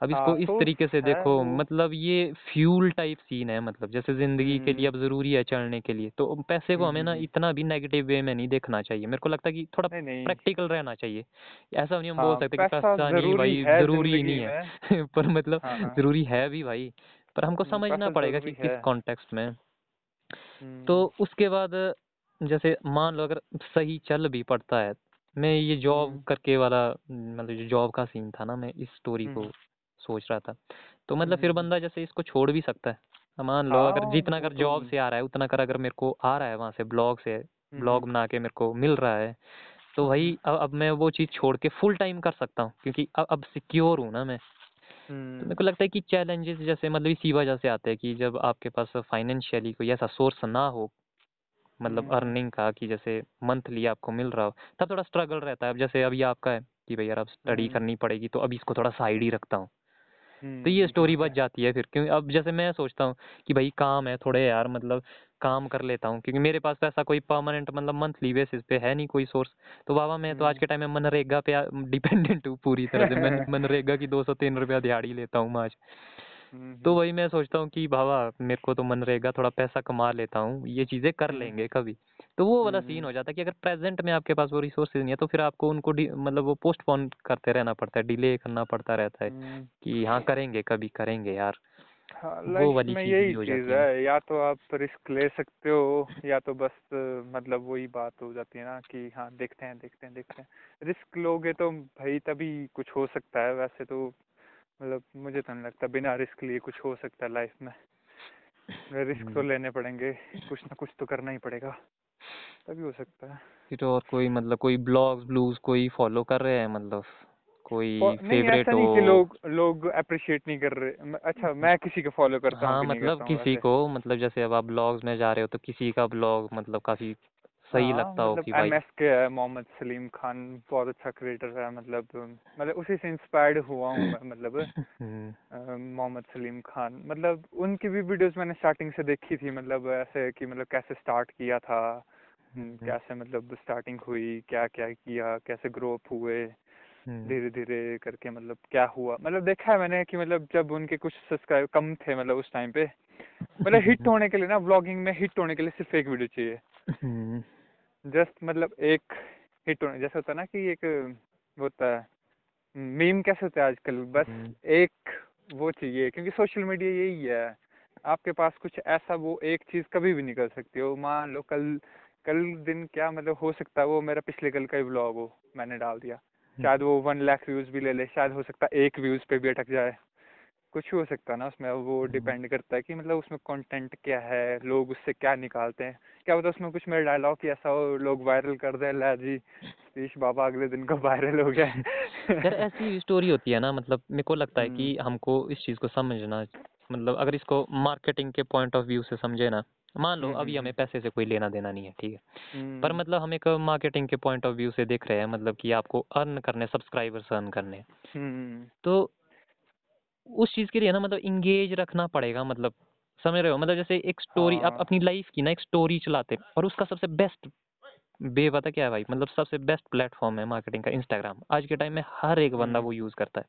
Speaker 2: अब इसको
Speaker 1: हाँ
Speaker 2: इस
Speaker 1: सोर्स
Speaker 2: तरीके से देखो मतलब ये फ्यूल टाइप सीन है मतलब जैसे ज़िंदगी के लिए
Speaker 1: हम्म।
Speaker 2: अब ज़रूरी है चलने के लिए तो पैसे को
Speaker 1: हम्म
Speaker 2: हमें
Speaker 1: हम्म
Speaker 2: ना। इतना भी नेगेटिव वे में नहीं देखना चाहिए। मेरे को लगता है कि थोड़ा
Speaker 1: नहीं नहीं।
Speaker 2: प्रैक्टिकल रहना चाहिए। ऐसा नहीं हम बोल
Speaker 1: हाँ
Speaker 2: सकते कि
Speaker 1: पैसा
Speaker 2: नहीं
Speaker 1: ज़रूरी
Speaker 2: भाई
Speaker 1: है
Speaker 2: ज़रूरी नहीं है। पर मतलब
Speaker 1: हाँ
Speaker 2: ज़रूरी है भी भाई पर हमको समझना पड़ेगा कि किस कॉन्टेक्स्ट में। तो उसके बाद जैसे मान लो अगर सही चल भी पड़ता है मैं ये जॉब करके वाला मतलब जो जॉब का सीन था ना मैं इस स्टोरी को सोच रहा था। तो
Speaker 1: हम्म
Speaker 2: मतलब फिर
Speaker 1: हम्म,
Speaker 2: बंदा जैसे इसको छोड़ भी सकता है। मान लो
Speaker 1: हाँ
Speaker 2: अगर जितना कर
Speaker 1: तो
Speaker 2: जॉब से आ रहा है उतना कर अगर मेरे को आ रहा है वहाँ से ब्लॉग से
Speaker 1: हम्म
Speaker 2: ब्लॉग
Speaker 1: हम्म।
Speaker 2: बना के मेरे को मिल रहा है तो
Speaker 1: हम्म।
Speaker 2: भाई अब अब मैं वो चीज़ छोड़ के फुल टाइम कर सकता हूँ क्योंकि अब अब सिक्योर हूँ ना मैं। तो मेरे
Speaker 1: हम्म।
Speaker 2: को लगता है कि चैलेंजेस जैसे मतलब इसी वजह से आते हैं कि जब आपके पास फाइनेंशियली कोई ऐसा सोर्स ना हो मतलब
Speaker 1: हम्म।
Speaker 2: अर्निंग का कि जैसे मंथली आपको मिल रहा हो तब थोड़ा स्ट्रगल रहता है। अब जैसे अभी आपका है कि भाई यार अब स्टडी
Speaker 1: हम्म।
Speaker 2: करनी पड़ेगी तो अभी इसको थोड़ा साइड ही रखता हूँ। तो ये स्टोरी
Speaker 1: हम्म,
Speaker 2: बच जाती है फिर क्योंकि अब जैसे मैं सोचता हूँ कि भाई काम है थोड़े यार मतलब काम कर लेता हूँ क्योंकि मेरे पास तो ऐसा कोई परमानेंट मतलब मंथली बेसिस पे है नहीं कोई सोर्स तो बाबा मैं तो आज
Speaker 1: हम्म।
Speaker 2: के टाइम में मनरेगा पे डिपेंडेंट हूँ पूरी तरह से मैं मनरेगा की दो सौ तीन रुपया दिहाड़ी लेता हूँ आज।
Speaker 1: हम्म,
Speaker 2: तो वही मैं सोचता हूँ कि बाबा मेरे को तो मनरेगा थोड़ा पैसा कमा लेता हूँ ये चीज़ें कर लेंगे कभी। तो वो वाला सीन
Speaker 1: हम्म,
Speaker 2: हो जाता है कि अगर प्रेजेंट में आपके पास वो रिसोर्सेज नहीं है तो फिर आपको उनको मतलब वो पोस्टपोन करते रहना पड़ता है डिले करना पड़ता रहता है
Speaker 1: हम्म।
Speaker 2: कि हाँ करेंगे कभी करेंगे यार।
Speaker 1: हाँ
Speaker 2: वो वाली
Speaker 1: में
Speaker 2: चीज़
Speaker 1: यही
Speaker 2: हो
Speaker 1: चीज़
Speaker 2: जाती है।
Speaker 1: या तो आप रिस्क ले सकते हो या तो बस मतलब वही बात हो जाती है ना कि हाँ देखते हैं देखते हैं देखते हैं। रिस्क लोगे तो भाई तभी कुछ हो सकता है वैसे तो मतलब मुझे तो नहीं लगता बिना रिस्क लिए कुछ हो सकता है लाइफ में। रिस्क तो
Speaker 2: हम्म,
Speaker 1: लेने पड़ेंगे कुछ ना कुछ तो करना ही पड़ेगा। तभी हो सकता है।
Speaker 2: फिर और कोई मतलब कोई ब्लॉग्स ब्लूज कोई फॉलो कर रहे हैं मतलब? कोई फेवरेट हो
Speaker 1: नहीं कि लोग लोग अप्रिशिएट नहीं कर रहे। अच्छा मैं किसी को फॉलो करता हूँ
Speaker 2: हाँ मतलब किसी को मतलब जैसे अब आप ब्लॉग्स में जा रहे हो तो किसी का ब्लॉग मतलब काफ़ी सही
Speaker 1: हाँ
Speaker 2: लगता हो
Speaker 1: मतलब
Speaker 2: कि भाई
Speaker 1: के है मोहम्मद सलीम खान बहुत अच्छा क्रिएटर है मतलब मतलब उसी से इंस्पायर्ड हुआ हूँ मैं मतलब
Speaker 2: हम्म,
Speaker 1: मोहम्मद सलीम खान। मतलब उनकी भी वीडियोस मैंने स्टार्टिंग से देखी थी मतलब ऐसे कि मतलब कैसे स्टार्ट किया था हम्म,
Speaker 2: हम्म,
Speaker 1: कैसे मतलब स्टार्टिंग हुई क्या क्या किया कैसे ग्रो अप हुए
Speaker 2: हम्म,
Speaker 1: धीरे धीरे करके मतलब क्या हुआ। मतलब देखा है मैंने कि मतलब जब उनके कुछ सब्सक्राइब कम थे मतलब उस टाइम पे मतलब हिट होने के लिए ना व्लॉगिंग में हिट होने के लिए सिर्फ़ एक वीडियो चाहिए। जस्ट मतलब एक हिट होने जैसे होता है ना कि एक वो होता है मीम कैसे होता है आजकल? बस
Speaker 2: हम्म,
Speaker 1: एक वो चाहिए क्योंकि सोशल मीडिया यही है। आपके पास कुछ ऐसा वो एक चीज़ कभी भी निकल सकती हो। मान लो कल कल दिन क्या मतलब हो सकता है वो मेरा पिछले कल का ही ब्लॉग हो मैंने डाल दिया। शायद वो वन लाख व्यूज़ भी ले ले शायद हो सकता है एक व्यूज़ पे भी अटक जाए। कुछ भी हो सकता है ना उसमें वो
Speaker 2: हम्म।
Speaker 1: डिपेंड करता है कि मतलब उसमें कंटेंट क्या है लोग उससे क्या निकालते हैं। क्या है उसमें कुछ मेरा डायलॉग कि ऐसा हो लोग वायरल कर दे ला जी सतीश बाबा अगले दिन को वायरल हो गया
Speaker 2: यार ऐसी स्टोरी होती है ना मतलब मेरे को लगता है कि
Speaker 1: हम्म,
Speaker 2: हमको इस चीज़ को समझना मतलब अगर इसको मार्केटिंग के पॉइंट ऑफ़ व्यू से समझे ना मान लो
Speaker 1: हम्म,
Speaker 2: अभी हमें
Speaker 1: हम्म,
Speaker 2: पैसे से कोई लेना देना नहीं है ठीक है? पर
Speaker 1: हम्म,
Speaker 2: मतलब हम एक मार्केटिंग के पॉइंट ऑफ़ व्यू से देख रहे हैं मतलब कि आपको अर्न करने सब्सक्राइबर्स अर्न करने।
Speaker 1: हम्म,
Speaker 2: तो उस चीज़ के लिए ना मतलब इंगेज रखना पड़ेगा मतलब समझ रहे हो? मतलब जैसे एक स्टोरी आप
Speaker 1: हाँ।
Speaker 2: अपनी लाइफ की ना एक स्टोरी चलाते हैं और उसका सबसे बेस्ट बे पता क्या है भाई? मतलब सबसे बेस्ट प्लेटफॉर्म है मार्केटिंग का इंस्टाग्राम आज के टाइम में हर एक बंदा
Speaker 1: हम्म।
Speaker 2: वो यूज़ करता है।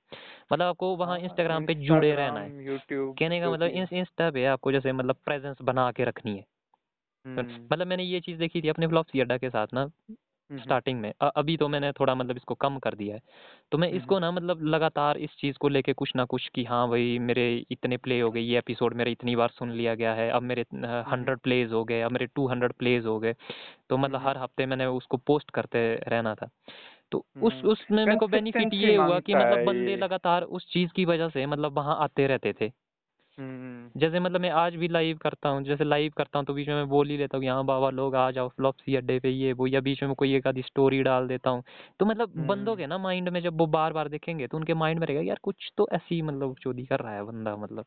Speaker 2: मतलब आपको वहाँ
Speaker 1: हाँ,
Speaker 2: इंस्टाग्राम पे जुड़े रहना है।
Speaker 1: YouTube
Speaker 2: कहने का मतलब
Speaker 1: है।
Speaker 2: इंस्टा पे आपको जैसे मतलब प्रेजेंस बना के रखनी है।
Speaker 1: हम्म,
Speaker 2: मतलब मैंने ये चीज़ देखी थी अपने फ्लॉप्सी अड्डा के साथ ना। स्टार्टिंग में। अभी तो मैंने थोड़ा मतलब इसको कम कर दिया है। तो मैं इसको ना मतलब लगातार इस चीज़ को लेके कुछ ना कुछ कि हाँ भाई मेरे इतने प्ले हो गए ये एपिसोड मेरे इतनी बार सुन लिया गया है अब मेरे हंड्रेड प्लेज हो गए अब मेरे टू हंड्रेड प्लेज हो गए। तो मतलब
Speaker 1: हम्म।
Speaker 2: हर हफ़्ते मैंने उसको पोस्ट करते रहना था। तो उस
Speaker 1: हम्म,
Speaker 2: उसमें मेरे को बेनिफिट ये हुआ कि मतलब बंदे लगातार उस चीज़ की वजह से मतलब वहाँ आते रहते थे।
Speaker 1: हम्म,
Speaker 2: जैसे मतलब मैं आज भी लाइव करता हूँ जैसे लाइव करता हूँ तो बीच में मैं बोल ही लेता हूँ यहाँ बाबा लोग आ जाओ फ्लॉपसी अड्डे पे ये वो या बीच में कोई एक आधी स्टोरी डाल देता हूँ। तो मतलब बंदों के ना माइंड में जब वो बार बार देखेंगे तो उनके माइंड में रहेगा यार कुछ तो ऐसी मतलब चोरी कर रहा है बंदा मतलब।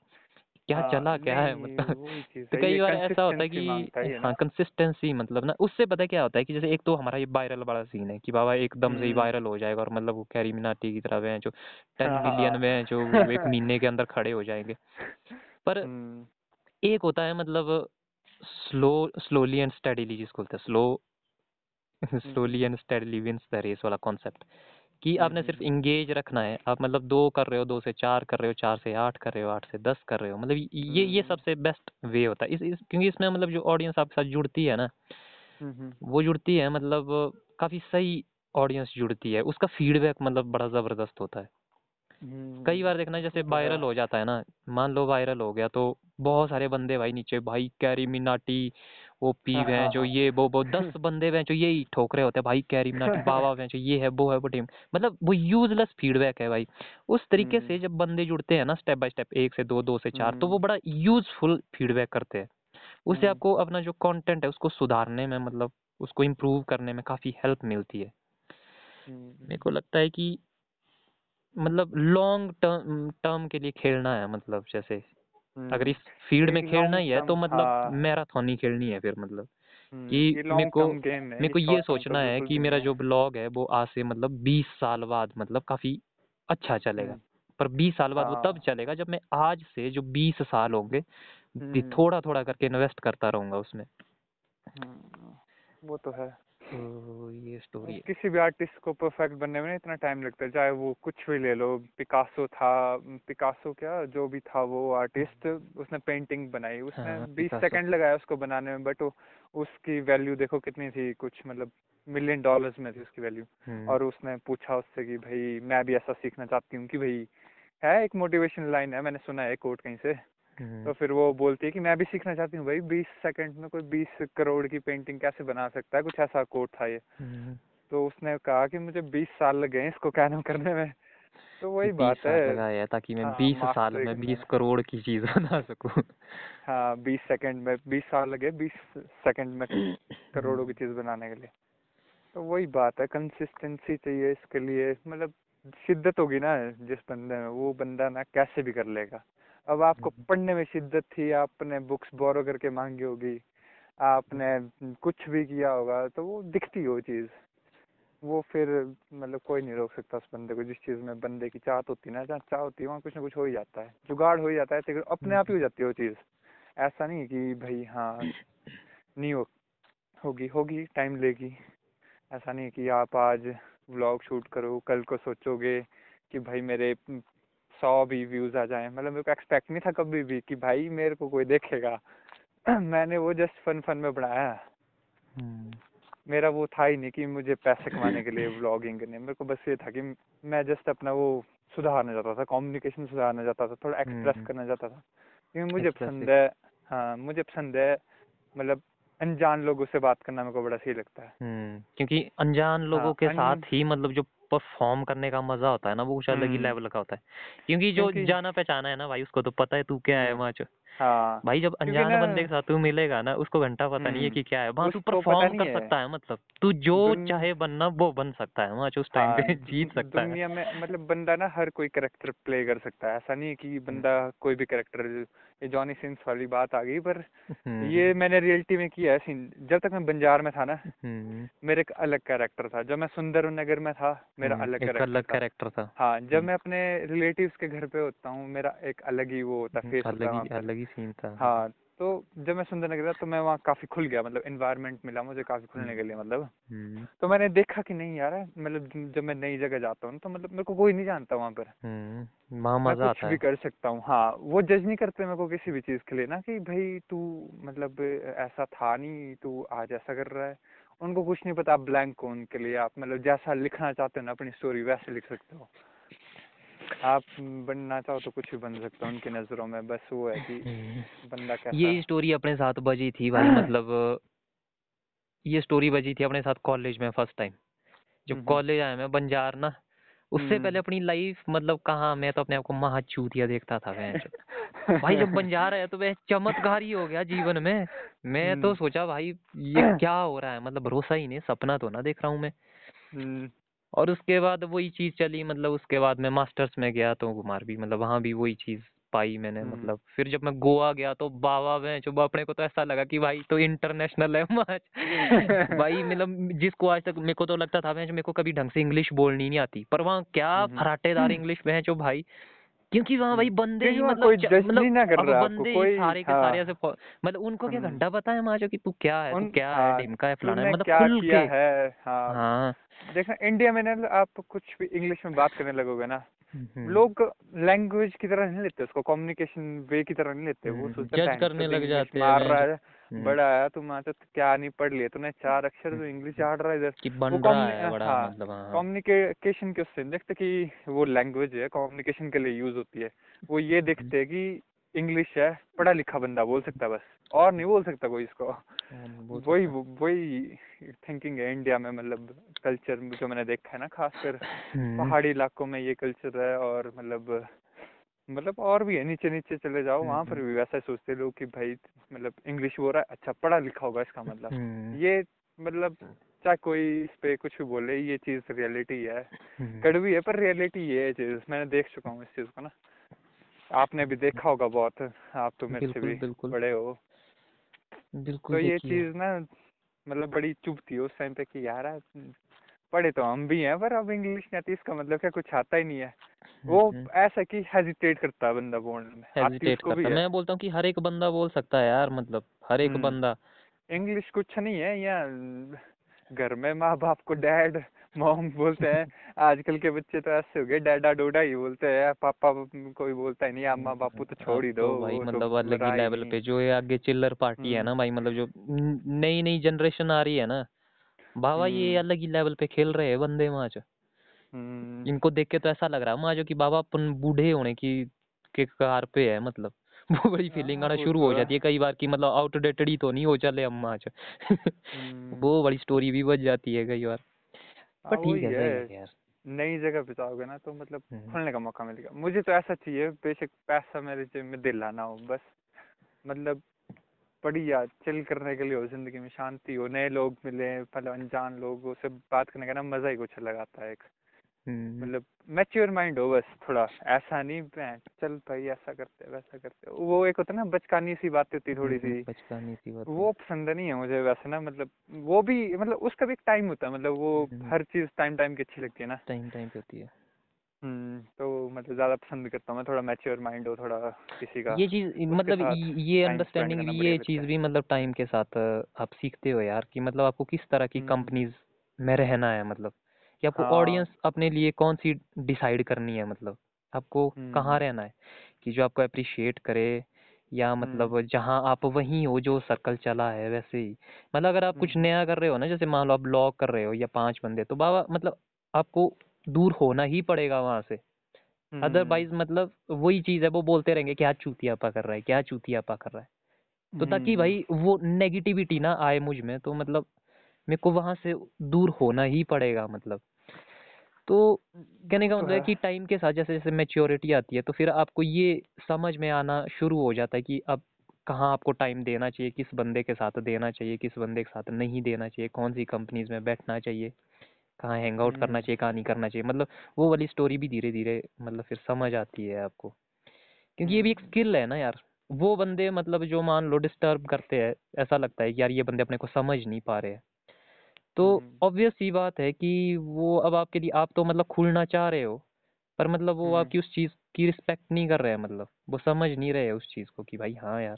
Speaker 2: क्या
Speaker 1: हाँ,
Speaker 2: चला क्या है मतलब? तो कई बार ऐसा होता है
Speaker 1: है
Speaker 2: कि हाँ कंसिस्टेंसी मतलब ना उससे पता क्या होता है कि जैसे एक तो हमारा ये वायरल वाला सीन है कि बाबा एकदम से ही
Speaker 1: हम्म।
Speaker 2: वायरल हो जाएगा और मतलब वो कैरी मिनाटी की तरह वे जो टेन
Speaker 1: हाँ,
Speaker 2: मिलियन में
Speaker 1: हाँ।
Speaker 2: जो एक महीने के अंदर खड़े हो जाएँगे। पर
Speaker 1: हम्म,
Speaker 2: एक होता है मतलब स्लो स्लोली एंड स्टडीली जिसको बोलते हैं slow slowly and steadily wins the race वाला कॉन्सेप्ट कि आपने सिर्फ़ इंगेज रखना है आप मतलब दो कर रहे हो दो से चार कर रहे हो चार से आठ कर रहे हो आठ से दस कर रहे हो मतलब ये ये। सबसे बेस्ट वे होता है इस, इस क्योंकि इसमें मतलब जो ऑडियंस आपके साथ जुड़ती है ना वो जुड़ती है मतलब काफ़ी सही ऑडियंस जुड़ती है उसका फीडबैक मतलब बड़ा ज़बरदस्त होता है कई बार देखना जैसे
Speaker 1: वो तो।
Speaker 2: वायरल हो जाता है ना मान लो वायरल हो गया तो बहुत सारे बंदे भाई नीचे भाई कैरी मिनाटी वो पी
Speaker 1: हाँ, हाँ,
Speaker 2: जो
Speaker 1: हाँ।
Speaker 2: ये वो वो दस बंदे वह जो यही ठोक रहे होते हैं भाई कैरी मिनाटी बाबा वह जो ये है वो है वो टीम। मतलब वो यूजलेस फीडबैक है भाई। उस तरीके से
Speaker 1: हम्म,
Speaker 2: जब बंदे जुड़ते हैं ना स्टेप बाय स्टेप एक से दो दो से चार तो वो
Speaker 1: हम्म,
Speaker 2: बड़ा यूजफुल फीडबैक करते हैं। उससे
Speaker 1: हम्म,
Speaker 2: आपको अपना जो कंटेंट है उसको सुधारने में मतलब उसको इम्प्रूव करने में काफ़ी हेल्प मिलती है। मेरे को लगता है कि मतलब लॉन्ग टर्म टर्म के लिए खेलना है मतलब जैसे अगर
Speaker 1: हम्म।
Speaker 2: इस फ़ील्ड में खेलना ही है तो मतलब
Speaker 1: हाँ,
Speaker 2: मैराथन ही खेलनी है फिर मतलब
Speaker 1: हम्म,
Speaker 2: कि मेरे को मेरे को ये
Speaker 1: term तो
Speaker 2: सोचना है कि मेरा जो ब्लॉग है वो आज से मतलब बीस साल बाद मतलब काफ़ी अच्छा चलेगा।
Speaker 1: हम्म,
Speaker 2: पर बीस साल बाद वो तब
Speaker 1: हाँ,
Speaker 2: चलेगा जब मैं आज से जो बीस साल होंगे
Speaker 1: हम्म,
Speaker 2: थोड़ा थोड़ा करके इन्वेस्ट करता रहूँगा उसमें।
Speaker 1: हम्म, वो तो है।
Speaker 2: तो ये स्टोरी है।
Speaker 1: किसी भी आर्टिस्ट को परफेक्ट बनने में इतना टाइम लगता है चाहे वो कुछ भी ले लो पिकासो था पिकासो क्या जो भी था वो आर्टिस्ट उसने पेंटिंग बनाई उसने
Speaker 2: हाँ,
Speaker 1: बीस। सेकंड लगाया उसको बनाने में बट उसकी वैल्यू देखो कितनी थी कुछ मतलब मिलियन डॉलर्स में थी उसकी वैल्यू
Speaker 2: हम्म,
Speaker 1: और उसने पूछा उससे कि भाई मैं भी ऐसा सीखना चाहती हूँ कि भाई है एक मोटिवेशन लाइन है मैंने सुना है कोट कहीं से।
Speaker 2: हम्म,
Speaker 1: तो फिर वो बोलती है कि मैं भी सीखना चाहती हूँ भाई बीस सेकंड में कोई बीस करोड़ की पेंटिंग कैसे बना सकता है? कुछ ऐसा कोट था ये।
Speaker 2: हम्म,
Speaker 1: तो उसने कहा कि मुझे बीस साल लग गए इसको कैनम करने में। तो वही बात है।
Speaker 2: ताकि मैं
Speaker 1: हाँ,
Speaker 2: बीस साल में बीस करोड़ की चीज़ बना सकूँ।
Speaker 1: हाँ बीस सेकंड में बीस साल लगे बीस सेकंड में करोड़ों की चीज़ बनाने के लिए। तो वही बात है कंसिस्टेंसी चाहिए इसके लिए। मतलब शिद्दत होगी ना जिस बंदे में वो बंदा ना कैसे भी कर लेगा। अब आपको पढ़ने में शिद्दत थी आपने बुक्स बोरो करके मांगी होगी आपने कुछ भी किया होगा तो वो दिखती है वो चीज़। वो फिर मतलब कोई नहीं रोक सकता उस बंदे को जिस चीज़ में बंदे की चाहत होती है ना जहाँ चाह होती है वहाँ कुछ ना कुछ हो ही जाता है। जुगाड़ हो ही जाता है तो अपने आप ही हो जाती है वो चीज़। ऐसा नहीं कि भाई हाँ नहीं हो होगी होगी टाइम लेगी। ऐसा नहीं कि आप आज व्लॉग शूट करो कल को सोचोगे कि भाई मेरे सौ भी व्यूज़ आ जाएँ। मतलब मेरे को एक्सपेक्ट नहीं था कभी भी कि भाई मेरे को कोई देखेगा। मैंने वो जस्ट फन फन में बनाया।
Speaker 2: हम्म,
Speaker 1: मेरा वो था ही नहीं कि मुझे पैसे कमाने के लिए व्लॉगिंग करनी। मेरे को बस ये था कि मैं जस्ट अपना वो सुधारना चाहता था कम्युनिकेशन सुधारना चाहता था थोड़ा एक्सप्रेस
Speaker 2: हम्म।
Speaker 1: करना चाहता था। क्योंकि मुझे पसंद है। हाँ मुझे पसंद है मतलब अनजान लोगों से बात करना मेरे को बड़ा सही लगता है।
Speaker 2: हम्म क्योंकि अनजान लोगों
Speaker 1: हाँ,
Speaker 2: के
Speaker 1: अन-
Speaker 2: साथ ही मतलब जो परफॉर्म करने का मज़ा होता है ना वो कुछ अलग ही
Speaker 1: हम्म।
Speaker 2: लेवल का होता है क्योंकि जो जाना पहचाना है ना भाई उसको तो पता है तू क्या है
Speaker 1: हम्म।
Speaker 2: वहाँ च
Speaker 1: हाँ।
Speaker 2: भाई जब अनजान बंदे के साथ तू मिलेगा ना उसको घंटा पता नहीं है
Speaker 1: हम्म।
Speaker 2: कि क्या है। वहाँ तू परफॉर्म कर सकता है मतलब। तू जो चाहे बनना वो बन सकता है। वहाँ उस टाइम
Speaker 1: हाँ,
Speaker 2: पे जीत सकता है।
Speaker 1: दुनिया में मतलब बंदा ना हर कोई करेक्टर प्ले कर सकता है। ऐसा नहीं है कि बंदा कोई भी करेक्टर ये जॉनी सिंस वाली बात आ गई पर
Speaker 2: हम्म,
Speaker 1: ये मैंने रियलिटी में किया है सीन जब तक मैं बंजार में था ना
Speaker 2: हम्म,
Speaker 1: मेरे एक अलग कैरेक्टर था। जब मैं सुंदर नगर में था मेरा
Speaker 2: हम्म,
Speaker 1: अलग
Speaker 2: अलग कैरेक्टर था।
Speaker 1: हाँ जब
Speaker 2: हम्म।
Speaker 1: मैं अपने रिलेटिव्स के घर पे होता हूँ मेरा एक अलग ही वो होता है फेस
Speaker 2: अलग ही
Speaker 1: पर
Speaker 2: अलग ही सीन था।
Speaker 1: हाँ तो जब मैं सुंदरनगर गया तो मैं वहाँ काफ़ी खुल गया मतलब इन्वायरमेंट मिला मुझे काफ़ी खुलने के लिए मतलब।
Speaker 2: हम्म।
Speaker 1: तो मैंने देखा कि नहीं यार मतलब जब मैं नई जगह जाता हूँ तो मतलब मेरे को कोई नहीं जानता वहाँ पर।
Speaker 2: हम्म वहाँ
Speaker 1: मैं
Speaker 2: मज़ा
Speaker 1: कुछ
Speaker 2: आता
Speaker 1: भी
Speaker 2: है।
Speaker 1: कर सकता हूँ हाँ वो जज नहीं करते मेरे को किसी भी चीज़ के लिए ना कि भाई तू मतलब ऐसा था नहीं तू आज ऐसा कर रहा है। उनको कुछ नहीं पता आप ब्लैंक हो उनके लिए आप मतलब जैसा लिखना चाहते हो ना अपनी स्टोरी वैसे लिख सकते हो। आप बनना चाहो तो कुछ भी बन सकते हो उनकी नज़रों में बस वो है कि
Speaker 2: हम्म।
Speaker 1: बंदा कैसा
Speaker 2: ये स्टोरी अपने साथ बजी थी भाई मतलब ये स्टोरी बजी थी अपने साथ कॉलेज में फ़र्स्ट टाइम जब
Speaker 1: हम्म,
Speaker 2: कॉलेज आया मैं बंजार ना उससे पहले
Speaker 1: हम्म।
Speaker 2: अपनी लाइफ मतलब कहाँ मैं तो अपने आप को महा चूतिया देखता था वह भाई जब बंजार आया तो वह चमत्कार ही हो गया जीवन में। मैं तो
Speaker 1: हम्म।
Speaker 2: सोचा भाई ये क्या हो रहा है? मतलब भरोसा ही नहीं सपना तो ना देख रहा हूँ मैं।
Speaker 1: हम्म,
Speaker 2: और उसके बाद वही चीज़ चली मतलब उसके बाद मैं मास्टर्स में गया तो कुमार भी मतलब वहाँ भी वही चीज़ पाई मैंने
Speaker 1: हम्म।
Speaker 2: मतलब फिर जब मैं गोवा गया तो बाबा में जो अपने को तो ऐसा लगा कि भाई तो इंटरनेशनल है मैच भाई मतलब जिसको आज तक मेरे को तो लगता था मैं मेरे को कभी ढंग से इंग्लिश बोलनी नहीं आती पर वहाँ क्या
Speaker 1: हम्म।
Speaker 2: फराटेदार इंग्लिश में है जो भाई क्योंकि वहाँ भाई बंदे ही मतलब
Speaker 1: कोई जज
Speaker 2: मतलब
Speaker 1: नहीं ना कर रहा
Speaker 2: बंदे ही
Speaker 1: कोई
Speaker 2: सारे के
Speaker 1: हाँ।
Speaker 2: सारे ऐसे मतलब उनको क्या
Speaker 1: हम्म।
Speaker 2: घंटा पता है माजो कि तू क्या है तू क्या है
Speaker 1: हाँ
Speaker 2: ढिमका है फलाना है? मतलब
Speaker 1: क्या
Speaker 2: खुल
Speaker 1: किया
Speaker 2: के
Speaker 1: है? हाँ।
Speaker 2: हाँ।
Speaker 1: देखना इंडिया में ना आप कुछ भी इंग्लिश में बात करने लगोगे ना
Speaker 2: हम्म।
Speaker 1: लोग लैंग्वेज की तरह नहीं लेते उसको कम्युनिकेशन वे की तरह नहीं लेते वो
Speaker 2: हम्म,
Speaker 1: सोचते
Speaker 2: जज करने लग जाते हैं
Speaker 1: मार रहा है।
Speaker 2: हम्म,
Speaker 1: बड़ा आया तुम आज तो क्या नहीं पढ़ लिया तूने चार अक्षर तो इंग्लिश झाड़ रहा है इधर।
Speaker 2: कि बन रहा है बड़ा
Speaker 1: हाँ
Speaker 2: मतलब हाँ।
Speaker 1: कम्युनिकेशन के उससे देखते कि वो लैंग्वेज है कम्युनिकेशन के लिए यूज़ होती है। वो ये देखते हैं कि इंग्लिश है पढ़ा लिखा बंदा बोल सकता है बस और नहीं बोल सकता कोई इसको।
Speaker 2: बोल
Speaker 1: वही वही थिंकिंग है इंडिया में मतलब कल्चर जो मैंने देखा है ना खासकर
Speaker 2: हम्म,
Speaker 1: पहाड़ी इलाकों में ये कल्चर है और मतलब मतलब और भी है नीचे नीचे चले जाओ
Speaker 2: हम्म,
Speaker 1: वहाँ पर भी वैसा सोचते लोग कि भाई मतलब इंग्लिश बोल रहा है अच्छा पढ़ा लिखा होगा इसका मतलब।
Speaker 2: हम्म,
Speaker 1: ये मतलब चाहे कोई इस पे कुछ भी बोले ये चीज़ रियलिटी है।
Speaker 2: हम्म,
Speaker 1: कड़वी है पर रियलिटी ये है चीज़ मैंने देख चुका हूँ इस चीज़ को ना। आपने भी देखा होगा बहुत आप तो मेरे से भी
Speaker 2: बिल्कुल।
Speaker 1: बड़े हो।
Speaker 2: बिल्कुल
Speaker 1: तो ये चीज़ ना मतलब बड़ी चुभती है उस टाइम पे कि यार पढ़े तो हम भी हैं पर अब इंग्लिश नहीं आती इसका मतलब क्या कुछ आता ही नहीं है। वो ऐसा कि हेजिटेट करता है बंदा बोलने में।
Speaker 2: हेजिटेट करता
Speaker 1: है।
Speaker 2: मैं बोलता हूँ कि हर एक बंदा बोल सकता है यार मतलब हर एक
Speaker 1: हम्म।
Speaker 2: बंदा।
Speaker 1: इंग्लिश कुछ नहीं है या घर में माँ बाप को डैड मॉम बोलते हैं। आजकल के बच्चे तो ऐसे हो गए डैडा डोडा ही बोलते हैं। पापा कोई बोलता ही नहीं अम्मा बापू तो छोड़ ही दो
Speaker 2: तो भाई
Speaker 1: तो
Speaker 2: मतलब अलग ही लेवल पे जो ये आगे चिल्लर पार्टी है
Speaker 1: हम्म,
Speaker 2: ना भाई मतलब जो नई नई जनरेशन आ रही है ना। बाबा ये
Speaker 1: हम्म,
Speaker 2: अलग ही लेवल पे खेल रहे हैं बंदे माच। इनको देख के तो ऐसा लग रहा है माजो कि बाबा अपन बूढ़े होने की के कार पे है मतलब। वो बड़ी फीलिंग
Speaker 1: हाँ
Speaker 2: आना शुरू
Speaker 1: तो
Speaker 2: हो जाती है कई बार की मतलब आउटडेटेड ही तो नहीं हो चले हम आज
Speaker 1: हम्म,
Speaker 2: वो बड़ी स्टोरी भी बच जाती है कई बार। पर
Speaker 1: हाँ
Speaker 2: ठीक है
Speaker 1: है।
Speaker 2: है यार।
Speaker 1: नई जगह पे जाओगे ना तो मतलब
Speaker 2: हम्म,
Speaker 1: खुलने का मौका मिलेगा। मुझे तो ऐसा चाहिए बेशक पैसा मेरे जेब में दिल आना हो बस। मतलब बढ़िया चिल करने के लिए हो ज़िंदगी में शांति हो नए लोग मिले मतलब अनजान लोगों से बात करने का ना मज़ा ही कुछ अलग आता है एक।
Speaker 2: हम्म,
Speaker 1: मतलब मैच्योर माइंड हो बस थोड़ा। ऐसा नहीं चल भाई ऐसा करते वैसा करते वो एक होता ना बचकानी सी बात होती थोड़ी
Speaker 2: हम्म,
Speaker 1: सी।
Speaker 2: बचकानी सी बात
Speaker 1: वो पसंद नहीं है मुझे वैसे ना मतलब वो भी मतलब उसका भी एक टाइम होता है। मतलब वो
Speaker 2: हम्म।
Speaker 1: हर चीज़ टाइम टाइम की अच्छी लगती है ना।
Speaker 2: टाइम टाइम पे होती है।
Speaker 1: हम्म तो मतलब ज़्यादा पसंद करता हूँ मैं थोड़ा मैच्योर माइंड हो थोड़ा किसी का
Speaker 2: ये चीज़ मतलब ये- अंडरस्टैंडिंग ये चीज़ भी मतलब टाइम के साथ आप सीखते हो यार कि मतलब आपको किस तरह की
Speaker 1: हम्म,
Speaker 2: कंपनीज़ में रहना है मतलब। कि आपको ऑडियंस हाँ अपने लिए कौन सी डिसाइड करनी है मतलब? आपको कहाँ रहना है? कि जो आपको अप्रिशिएट करे या मतलब जहाँ आप वहीं हो जो सर्कल चला है वैसे ही। मतलब अगर आप कुछ नया कर रहे हो ना जैसे मान लो आप ब्लॉग कर रहे हो या पाँच बंदे तो बाबा मतलब आपको दूर होना ही पड़ेगा वहाँ से। अदरवाइज़ मतलब वही चीज़ है वो बोलते रहेंगे क्या चूतियापा कर रहा है? क्या चूतियापा कर रहा है? तो ताकि भाई वो नेगेटिविटी ना आए मुझमें तो मतलब मेरे को वहाँ से दूर होना ही पड़ेगा मतलब। तो कहने का
Speaker 1: तो
Speaker 2: मतलब है कि टाइम के साथ जैसे जैसे मेच्योरिटी आती है तो फिर आपको ये समझ में आना शुरू हो जाता है कि अब कहाँ आपको टाइम देना चाहिए किस बंदे के साथ देना चाहिए किस बंदे के साथ नहीं देना चाहिए कौन सी कंपनीज़ में बैठना चाहिए कहाँ हैंग आउट करना
Speaker 1: हम्म।
Speaker 2: चाहिए कहाँ नहीं करना चाहिए मतलब वो वाली स्टोरी भी धीरे धीरे मतलब फिर समझ आती है आपको। क्योंकि ये भी एक
Speaker 1: हम्म।
Speaker 2: स्किल है ना यार वो बंदे मतलब जो मान लो डिस्टर्ब करते हैं ऐसा लगता है कि यार ये बंदे अपने को समझ नहीं पा रहे हैं। तो
Speaker 1: हम्म
Speaker 2: ऑब्वियस सी बात है कि वो अब आपके लिए आप तो मतलब खुलना चाह रहे हो पर मतलब वो
Speaker 1: हम्म।
Speaker 2: आपकी उस चीज़ की रिस्पेक्ट नहीं कर रहे हैं मतलब वो समझ नहीं रहे हैं उस चीज़ को कि भाई हाँ यार।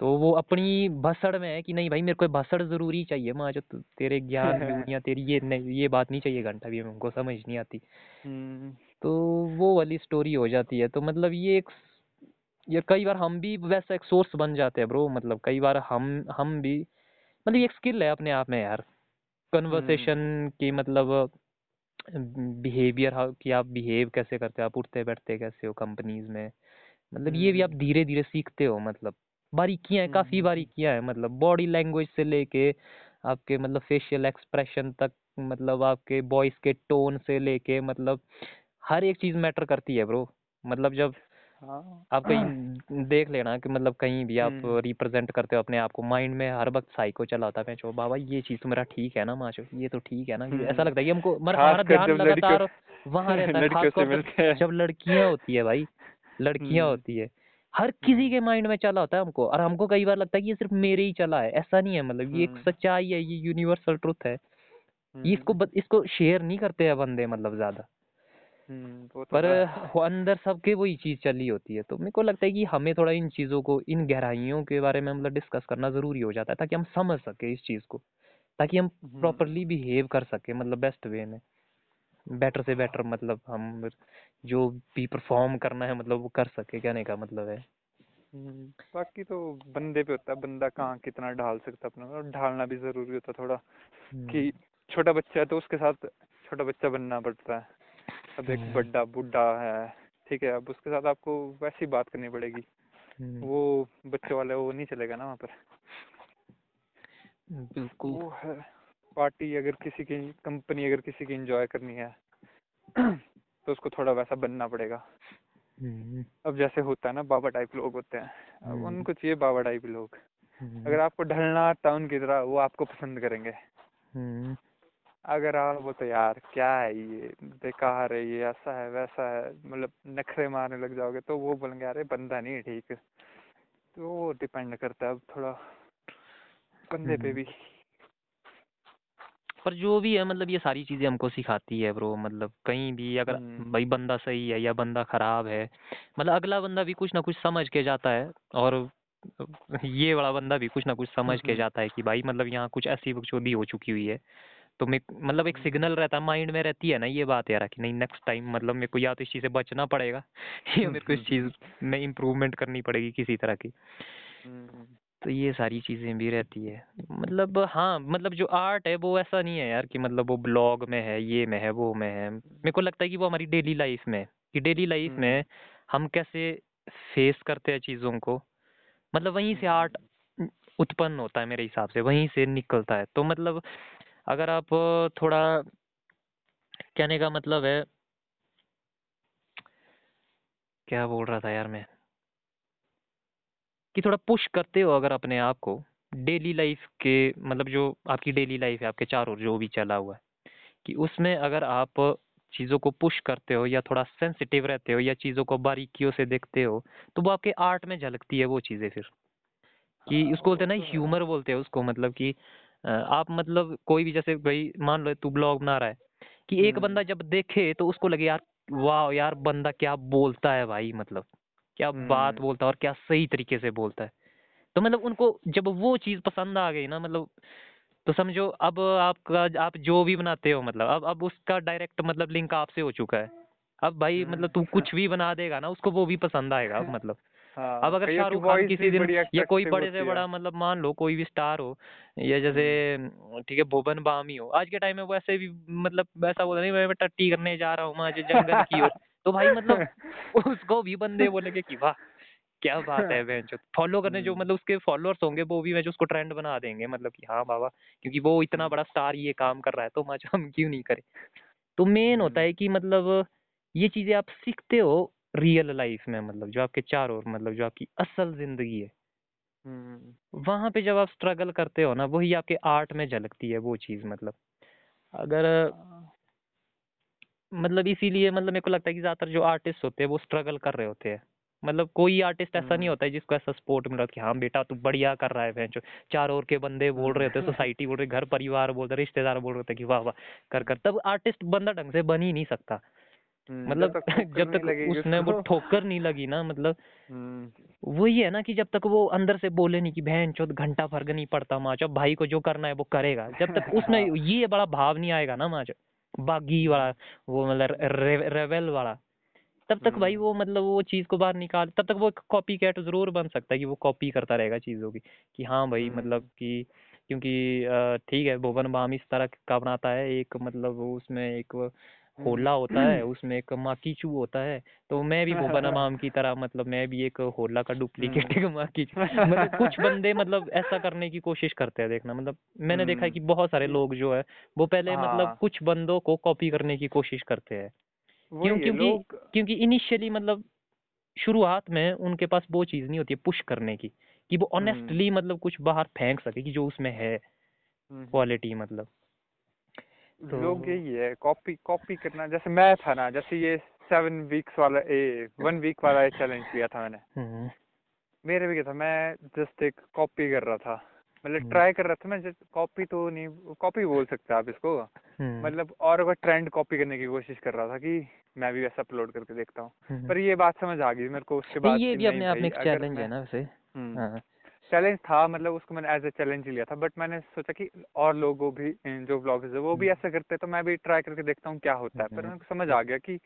Speaker 2: तो वो अपनी भसड़ में है कि नहीं भाई मेरे को भसड़ ज़रूरी चाहिए माँ जो तेरे ज्ञान दुनिया तेरी ये नहीं ये बात नहीं चाहिए घंटा भी हमको समझ नहीं आती।
Speaker 1: हम्म
Speaker 2: तो वो वाली स्टोरी हो जाती है। तो मतलब ये एक ये कई बार हम भी वैसा एक सोर्स बन जाते हैं ब्रो मतलब कई बार हम हम भी मतलब ये एक स्किल है अपने आप में यार। कन्वर्सेशन की मतलब बिहेवियर कि आप बिहेव कैसे करते हो आप उठते बैठते कैसे हो कंपनीज़ में मतलब ये भी आप
Speaker 1: हम्म।
Speaker 2: धीरे धीरे सीखते हो मतलब बारीकियाँ हैं काफ़ी
Speaker 1: हम्म।
Speaker 2: बारीकियाँ हैं मतलब बॉडी लैंग्वेज से लेके आपके मतलब फेशियल एक्सप्रेशन तक मतलब आपके वॉइस के टोन से लेके मतलब हर एक चीज़ मैटर करती है ब्रो मतलब जब
Speaker 1: हाँ
Speaker 2: आप कहीं देख लेना कि मतलब कहीं भी आप
Speaker 1: हम्म।
Speaker 2: रिप्रेजेंट करते हो अपने आप को माइंड में हर वक्त साइको चला होता है मैं बाबा ये चीज़ तो मेरा ठीक है ना माचो ये तो ठीक है ना ऐसा
Speaker 1: हम्म।
Speaker 2: लगता है कि हमको हमारा ध्यान लगातार वहाँ रहता है
Speaker 1: हैं
Speaker 2: जब लड़कियाँ होती है भाई लड़कियाँ
Speaker 1: हम्म।
Speaker 2: होती है हर किसी
Speaker 1: हम्म।
Speaker 2: के माइंड में चला होता है हमको और हमको कई बार लगता है कि ये सिर्फ़ मेरे ही चला है ऐसा नहीं है मतलब ये एक
Speaker 1: हम्म।
Speaker 2: सच्चाई है ये यूनिवर्सल ट्रुथ है इसको
Speaker 1: हम्म।
Speaker 2: इसको शेयर नहीं करते हैं बंदे मतलब ज़्यादा
Speaker 1: हम्म, वो तो
Speaker 2: पर
Speaker 1: है।
Speaker 2: अंदर सबके वही चीज़ चली होती है तो मेरे को लगता है कि हमें थोड़ा इन चीज़ों को इन गहराइयों के बारे में मतलब डिस्कस करना ज़रूरी हो जाता है ताकि हम समझ सके इस चीज़ को ताकि हम
Speaker 1: हम्म।
Speaker 2: प्रॉपरली बिहेव कर सके मतलब बेस्ट वे में। बेटर से बेटर मतलब हम जो भी परफॉर्म करना है मतलब वो कर सके कहने का मतलब है।
Speaker 1: हम्म, बाकी तो बंदे पे होता है बंदा कहाँ कितना ढाल सकता है अपना और ढालना भी ज़रूरी होता है थोड़ा कि छोटा बच्चा है तो उसके साथ छोटा बच्चा बनना पड़ता है। अब एक
Speaker 2: हम्म।
Speaker 1: बड़ा बूढ़ा है ठीक है अब उसके साथ आपको वैसी बात करनी पड़ेगी।
Speaker 2: हम्म,
Speaker 1: वो बच्चे वाले वो नहीं चलेगा ना वहाँ पर।
Speaker 2: बिल्कुल।
Speaker 1: वो है पार्टी अगर किसी की कंपनी अगर किसी की एंजॉय करनी है तो उसको थोड़ा वैसा बनना पड़ेगा।
Speaker 2: हम्म,
Speaker 1: अब जैसे होता है ना बाबा टाइप लोग होते हैं अब
Speaker 2: हम्म।
Speaker 1: उनको चाहिए बाबा टाइप लोग। अगर आपको ढलना आता है उनकी तरह वो आपको पसंद करेंगे। अगर आप वो तो यार क्या है ये बेकार है ये ऐसा है वैसा है मतलब नखरे मारने लग जाओगे तो वो बोलेंगे अरे बंदा नहीं है ठीक तो वो डिपेंड करता है अब थोड़ा बंदे पे
Speaker 2: हम्म।
Speaker 1: भी
Speaker 2: पर जो भी है मतलब ये सारी चीज़ें हमको सिखाती है ब्रो मतलब कहीं भी अगर
Speaker 1: हम्म।
Speaker 2: भाई बंदा सही है या बंदा खराब है मतलब अगला बंदा भी कुछ ना कुछ समझ के जाता है और ये वाला बंदा भी कुछ ना कुछ समझ के
Speaker 1: हम्म।
Speaker 2: जाता है कि भाई मतलब यहाँ कुछ ऐसी बकचोदी हो चुकी हुई है तो मैं मतलब एक सिग्नल रहता है माइंड में रहती है ना ये बात यार कि नहीं नेक्स्ट टाइम मतलब मेरे को या तो इस चीज़ से बचना पड़ेगा या मेरे को इस चीज़ में इम्प्रूवमेंट करनी पड़ेगी किसी तरह की।
Speaker 1: हम्म।
Speaker 2: तो ये सारी चीज़ें भी रहती है। मतलब हाँ मतलब जो आर्ट है वो ऐसा नहीं है यार कि मतलब वो ब्लॉग में है ये में है वो में है। मेरे को लगता है कि वो हमारी डेली लाइफ में है कि डेली लाइफ
Speaker 1: हम्म।
Speaker 2: में हम कैसे फेस करते हैं चीज़ों को। मतलब वहीं से आर्ट उत्पन्न होता है मेरे हिसाब से वहीं से निकलता है। तो मतलब अगर आप थोड़ा कहने का मतलब है क्या बोल रहा था यार मैं? कि थोड़ा पुश करते हो अगर अपने आप को डेली लाइफ के मतलब जो आपकी डेली लाइफ है आपके चारों ओर जो भी चला हुआ है कि उसमें अगर आप चीज़ों को पुश करते हो या थोड़ा सेंसिटिव रहते हो या चीज़ों को बारीकियों से देखते हो तो वो आपके आर्ट में झलकती है वो चीज़ें फिर। कि
Speaker 1: हाँ,
Speaker 2: उसको बोलते हैं ना
Speaker 1: तो
Speaker 2: ह्यूमर बोलते हैं उसको मतलब कि आप मतलब कोई भी जैसे भाई मान लो तू ब्लॉग बना रहा है कि एक
Speaker 1: हम्म।
Speaker 2: बंदा जब देखे तो उसको लगे यार वाह यार बंदा क्या बोलता है भाई मतलब क्या बात
Speaker 1: हम्म।
Speaker 2: बोलता है और क्या सही तरीके से बोलता है तो मतलब उनको जब वो चीज़ पसंद आ गई ना मतलब तो समझो अब आपका आप जो भी बनाते हो मतलब अब अब उसका डायरेक्ट मतलब लिंक आपसे हो चुका है अब भाई
Speaker 1: हम्म।
Speaker 2: मतलब तू कुछ भी बना देगा ना उसको वो भी पसंद आएगा मतलब
Speaker 1: हाँ,
Speaker 2: अब अगर शाहरुख खान किसी दिन या कोई बड़े से बड़ा मतलब मान लो कोई भी स्टार हो या जैसे ठीक है भुवन बाम ही आज के टाइम में वो ऐसे भी मतलब वैसा बोला नहीं मैं मैं टट्टी करने जा रहा हूँ मैं आज जंगल की ओर। तो भाई मतलब उसको भी बंदे बोलेंगे कि वाह क्या बात है बेंच फॉलो करने जो
Speaker 1: हम्म।
Speaker 2: मतलब उसके फॉलोअर्स होंगे वो भी मैं जो उसको ट्रेंड बना देंगे मतलब कि हाँ बाबा क्योंकि वो इतना बड़ा स्टार ये काम कर रहा है तो मज़ा हम क्यों नहीं करें? तो मेन होता
Speaker 1: हम्म।
Speaker 2: है कि मतलब ये चीज़ें आप सीखते हो रियल लाइफ में मतलब जो आपके चार ओर मतलब जो आपकी असल ज़िंदगी है।
Speaker 1: हम्म।
Speaker 2: वहाँ पे जब आप स्ट्रगल करते हो ना वही आपके आर्ट में झलकती है वो चीज़ मतलब। अगर मतलब इसीलिए मतलब मेरे को लगता है कि ज़्यादातर जो आर्टिस्ट होते हैं वो स्ट्रगल कर रहे होते हैं। मतलब कोई आर्टिस्ट ऐसा नहीं
Speaker 1: हम्म।
Speaker 2: होता है जिसको ऐसा सपोर्ट मिल रहा है कि हाँ बेटा तू बढ़िया कर रहा है भैंचो चारों ओर के बंदे बोल रहे होते सोसाइटी बोल रहे घर परिवार बोल रहे रिश्तेदार बोल रहे थे कि वाह वाह कर कर। तब आर्टिस्ट बंदा ढंग से बन ही नहीं सकता।
Speaker 1: हम्म,
Speaker 2: मतलब
Speaker 1: जब तक
Speaker 2: उसने वो ठोकर नहीं लगी ना मतलब
Speaker 1: हम्म,
Speaker 2: वही है ना कि जब तक वो अंदर से बोले नहीं कि बहन चौथ घंटा फ़र्क नहीं पड़ता माच अब भाई को जो करना है वो करेगा जब तक उसमें
Speaker 1: हाँ।
Speaker 2: ये बड़ा भाव नहीं आएगा ना माच बागी वाला वो मतलब रे, रेवेल वाला तब तक भाई
Speaker 1: हम्म।
Speaker 2: वो मतलब वो चीज़ को बाहर निकाल तब तक वो कॉपी कैट ज़रूर बन सकता है कि वो कॉपी करता रहेगा चीज़ों की कि हाँ भाई
Speaker 1: हम्म।
Speaker 2: मतलब कि क्योंकि ठीक है भुवन बाम इस तरह का बनाता है एक मतलब वो उसमें एक वो होला होता है उसमें एक माकीचू होता है तो मैं भी भुवन बाम की तरह मतलब मैं भी एक होला का डुप्लीकेट एक माकीचू मतलब कुछ बंदे मतलब ऐसा करने की कोशिश करते हैं देखना मतलब मैंने देखा है कि बहुत सारे लोग जो है वो पहले मतलब
Speaker 1: हाँ।
Speaker 2: कुछ बंदों को कॉपी करने की कोशिश करते हैं क्यों क्योंकि क्योंकि इनिशियली मतलब शुरुआत में उनके पास वो चीज़ नहीं होती है पुश करने की कि वो
Speaker 1: हम्म।
Speaker 2: ऑनेस्टली मतलब कुछ बाहर फेंक सके कि जो उसमें है
Speaker 1: हम्म।
Speaker 2: क्वालिटी मतलब तो-
Speaker 1: लोग यही है कॉपी कॉपी करना जैसे मैं था ना जैसे ये सेवन वीक्स वाला ए वन वीक वाला चैलेंज किया था मैंने।
Speaker 2: हम्म,
Speaker 1: मेरे भी क्या था मैं जस्ट एक कॉपी कर रहा था। मतलब
Speaker 2: हम्म।
Speaker 1: ट्राई कर रहा था मैं कॉपी तो नहीं कॉपी बोल सकते आप इसको।
Speaker 2: हम्म,
Speaker 1: मतलब और अगर ट्रेंड कॉपी करने की कोशिश कर रहा था कि मैं भी वैसा अपलोड करके देखता हूँ।
Speaker 2: हम्म।
Speaker 1: पर ये बात समझ आ गई मेरे को उसके बाद
Speaker 2: ये भी अपने आप में एक चैलेंज है ना वैसे।
Speaker 1: हम्म।
Speaker 2: हाँ।
Speaker 1: चैलेंज था मतलब उसको मैंने एज ए चैलेंज लिया था बट मैंने सोचा कि और लोगों भी जो ब्लॉगर्स है वो भी ऐसा करते हैं तो मैं भी ट्राई करके देखता हूँ क्या होता है। पर
Speaker 2: हम्म।
Speaker 1: मेरे को समझ आ गया कि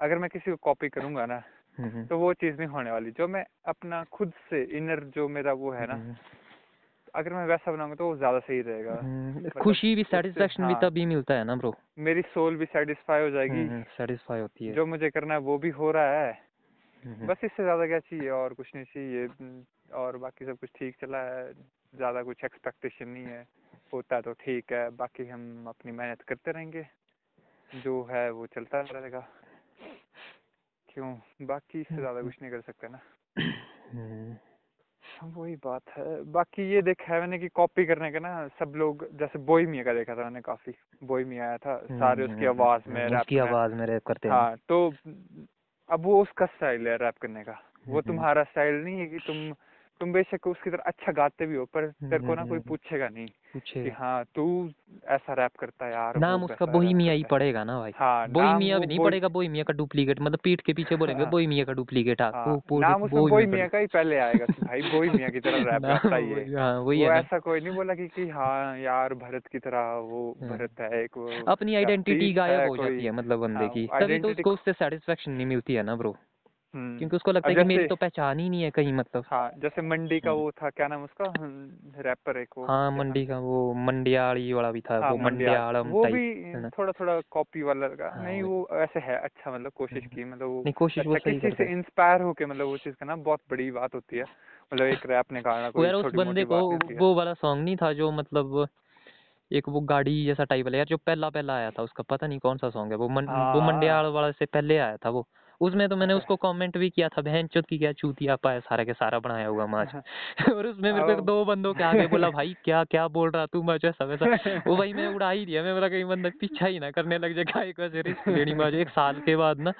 Speaker 1: अगर मैं किसी को कॉपी करूँगा ना
Speaker 2: हम्म,
Speaker 1: तो वो चीज़ नहीं होने वाली। जो मैं अपना खुद से इनर जो मेरा वो है ना
Speaker 2: हम्म,
Speaker 1: अगर मैं वैसा बनाऊँगा तो वो ज़्यादा सही रहेगा।
Speaker 2: हम्म,
Speaker 1: मतलब
Speaker 2: खुशी भी सेटिस्फेक्शन भी
Speaker 1: हाँ।
Speaker 2: तभी मिलता है ना ब्रो
Speaker 1: मेरी सोल भी सेटिस्फाई हो जाएगी।
Speaker 2: सेटिस्फाई होती है।
Speaker 1: जो मुझे करना है वो भी हो रहा है।
Speaker 2: हम्म,
Speaker 1: बस इससे ज़्यादा क्या चाहिए? और कुछ नहीं चाहिए। हम्म, और बाकी सब कुछ ठीक चला है ज़्यादा कुछ एक्सपेक्टेशन नहीं है। होता तो ठीक है बाकी हम अपनी मेहनत करते रहेंगे। जो है वो चलता रहेगा। क्यों? बाकी इससे ज़्यादा कुछ नहीं कर सकते ना।
Speaker 2: हम्म,
Speaker 1: वही बात है। बाकी ये देखा है मैंने कि कॉपी करने का ना सब लोग जैसे बोई मिया का देखा था मैंने काफ़ी। बोई मिया आया था सारे उसकी
Speaker 2: हम्म,
Speaker 1: आवाज़ में
Speaker 2: हम्म,
Speaker 1: रैप
Speaker 2: उसकी आवाज़ में रैप करते हैं।
Speaker 1: हाँ तो अब वो उसका स्टाइल है रैप करने का। वो
Speaker 2: हम्म।
Speaker 1: तुम्हारा स्टाइल नहीं है कि तुम तुम बेशक उसकी तरह अच्छा गाते भी हो पर तेरे को ना कोई
Speaker 2: हम्म।
Speaker 1: पूछेगा नहीं
Speaker 2: पूछे।
Speaker 1: हाँ तू ऐसा रैप करता है यार
Speaker 2: नाम उसका
Speaker 1: वैसा
Speaker 2: बोही
Speaker 1: rap
Speaker 2: ही पड़ेगा ना भाई।
Speaker 1: हाँ
Speaker 2: बोही
Speaker 1: नाम
Speaker 2: भी नहीं पड़ेगा बोही मियाँ का डुप्लीकेट मतलब पीठ के पीछे बोलेंगे
Speaker 1: हाँ।
Speaker 2: बोही मियाँ का डुप्लीकेट हाँ
Speaker 1: हाँ नाम
Speaker 2: देखो
Speaker 1: उसमें
Speaker 2: बोही
Speaker 1: बोई
Speaker 2: मियाँ
Speaker 1: मियाँ का ही पहले आएगा भाई बोई मियाँ की तरह रैप गाता ही है।
Speaker 2: वही- हाँ
Speaker 1: वो ऐसा कोई नहीं बोला कि हाँ यार भरत की तरह वो। भरत है एक
Speaker 2: अपनी आइडेंटिटी गायब
Speaker 1: हो
Speaker 2: जाती है मतलब बंदे की। तभी तो उसको उससे सेटिस्फेक्शन नहीं मिलती है ना ब्रो
Speaker 1: हम्म,
Speaker 2: क्योंकि उसको लगता है कि मेरी तो पहचान ही नहीं है कहीं मतलब।
Speaker 1: हाँ जैसे मंडी का
Speaker 2: हम्म।
Speaker 1: वो था क्या नाम उसका? रैपर एक वो
Speaker 2: हाँ मंडी का वो मंडियाड़ी वाला भी था
Speaker 1: हाँ
Speaker 2: वो
Speaker 1: मंडियाल।
Speaker 2: मंडियाड़म
Speaker 1: वो भी थोड़ा थोड़ा कॉपी वाला लगा।
Speaker 2: हाँ,
Speaker 1: नहीं वो ऐसे है अच्छा मतलब कोशिश
Speaker 2: हम्म।
Speaker 1: की मतलब वो
Speaker 2: नहीं कोशिश वो
Speaker 1: अच्छा
Speaker 2: सही
Speaker 1: किसी से इंस्पायर होके मतलब वो चीज़ करना बहुत बड़ी बात होती है। मतलब एक रैप निकालना
Speaker 2: वो
Speaker 1: कोई
Speaker 2: यार उस बंदे को वो वाला सॉन्ग नहीं था जो मतलब एक वो गाड़ी जैसा टाइप वाला यार जो पहला पहला आया था उसका पता नहीं कौन सा सॉन्ग है वो मन, वो
Speaker 1: हाँ।
Speaker 2: मंडियाल वाला से पहले आया था वो। उसमें तो मैंने
Speaker 1: अच्छा।
Speaker 2: उसको कमेंट भी किया था बहन चुत की क्या चूतिया पाया सारा के सारा बनाया हुआ माच और उसमें मेरे को एक दो बंदों के आगे बोला भाई क्या क्या बोल रहा तू माच? ऐसा वैसा। वो भाई मैंने उड़ा ही दिया मैं बोला कहीं बंदा पीछा ही ना करने लग जाए लेनी माच एक साल के बाद ना।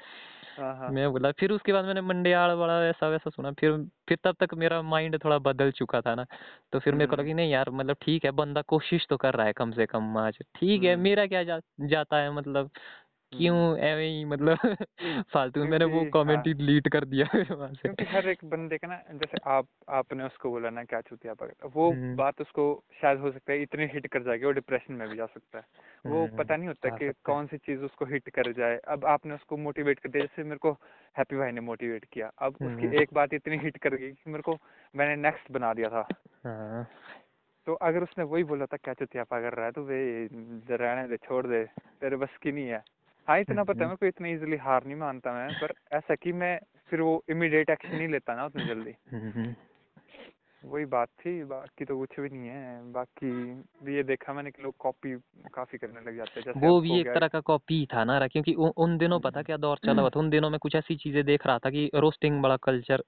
Speaker 1: हाँ हाँ।
Speaker 2: मैं बोला फिर उसके बाद मैंने मंडियाल वाला ऐसा वैसा सुना फिर फिर तब तक मेरा माइंड थोड़ा बदल चुका था ना। तो फिर मेरे को लगी नहीं यार मतलब ठीक है बंदा कोशिश तो कर रहा है कम से कम आज ठीक है
Speaker 1: हम्म।
Speaker 2: मेरा क्या जा, जाता है मतलब? क्यों एवे ही मतलब फालतू में मैंने वो कमेंट
Speaker 1: हाँ।
Speaker 2: ही डिलीट कर दिया वहाँ से।
Speaker 1: क्योंकि हर एक बंदे का ना जैसे आप आपने उसको बोला ना क्या चूतिया पकड़ वो
Speaker 2: हम्म।
Speaker 1: बात उसको शायद हो सकता है इतनी हिट कर जाएगी वो डिप्रेशन में भी जा सकता है। वो
Speaker 2: हम्म,
Speaker 1: पता नहीं होता कि कौन सी चीज़ उसको हिट कर जाए। अब आपने उसको मोटिवेट कर दिया जैसे मेरे को हैप्पी भाई ने मोटिवेट किया। अब उसकी
Speaker 2: हम्म।
Speaker 1: एक बात इतनी हिट कर गई कि मेरे को मैंने नेक्स्ट बना दिया था।
Speaker 2: हाँ।
Speaker 1: तो अगर उसने वही बोला था क्या चुतिया कर रहा है तो वे रहने दे छोड़ दे तेरे बस की नहीं है। हाँ इतना पता है
Speaker 2: हम्म।
Speaker 1: मेरे को इतनी इजीली हार नहीं मानता मैं पर ऐसा कि मैं फिर वो इमीडिएट एक्शन नहीं लेता ना उतनी जल्दी।
Speaker 2: हम्म,
Speaker 1: वही बात थी बाकी तो कुछ भी नहीं है। बाकी भी ये देखा मैंने कि लोग कॉपी काफ़ी करने लग जाते हैं
Speaker 2: वो भी एक तरह का कॉपी था ना क्योंकि उ, उन दिनों पता क्या दौर चला हुआ था उन दिनों में कुछ ऐसी चीज़ें देख रहा था कि रोस्टिंग बड़ा कल्चर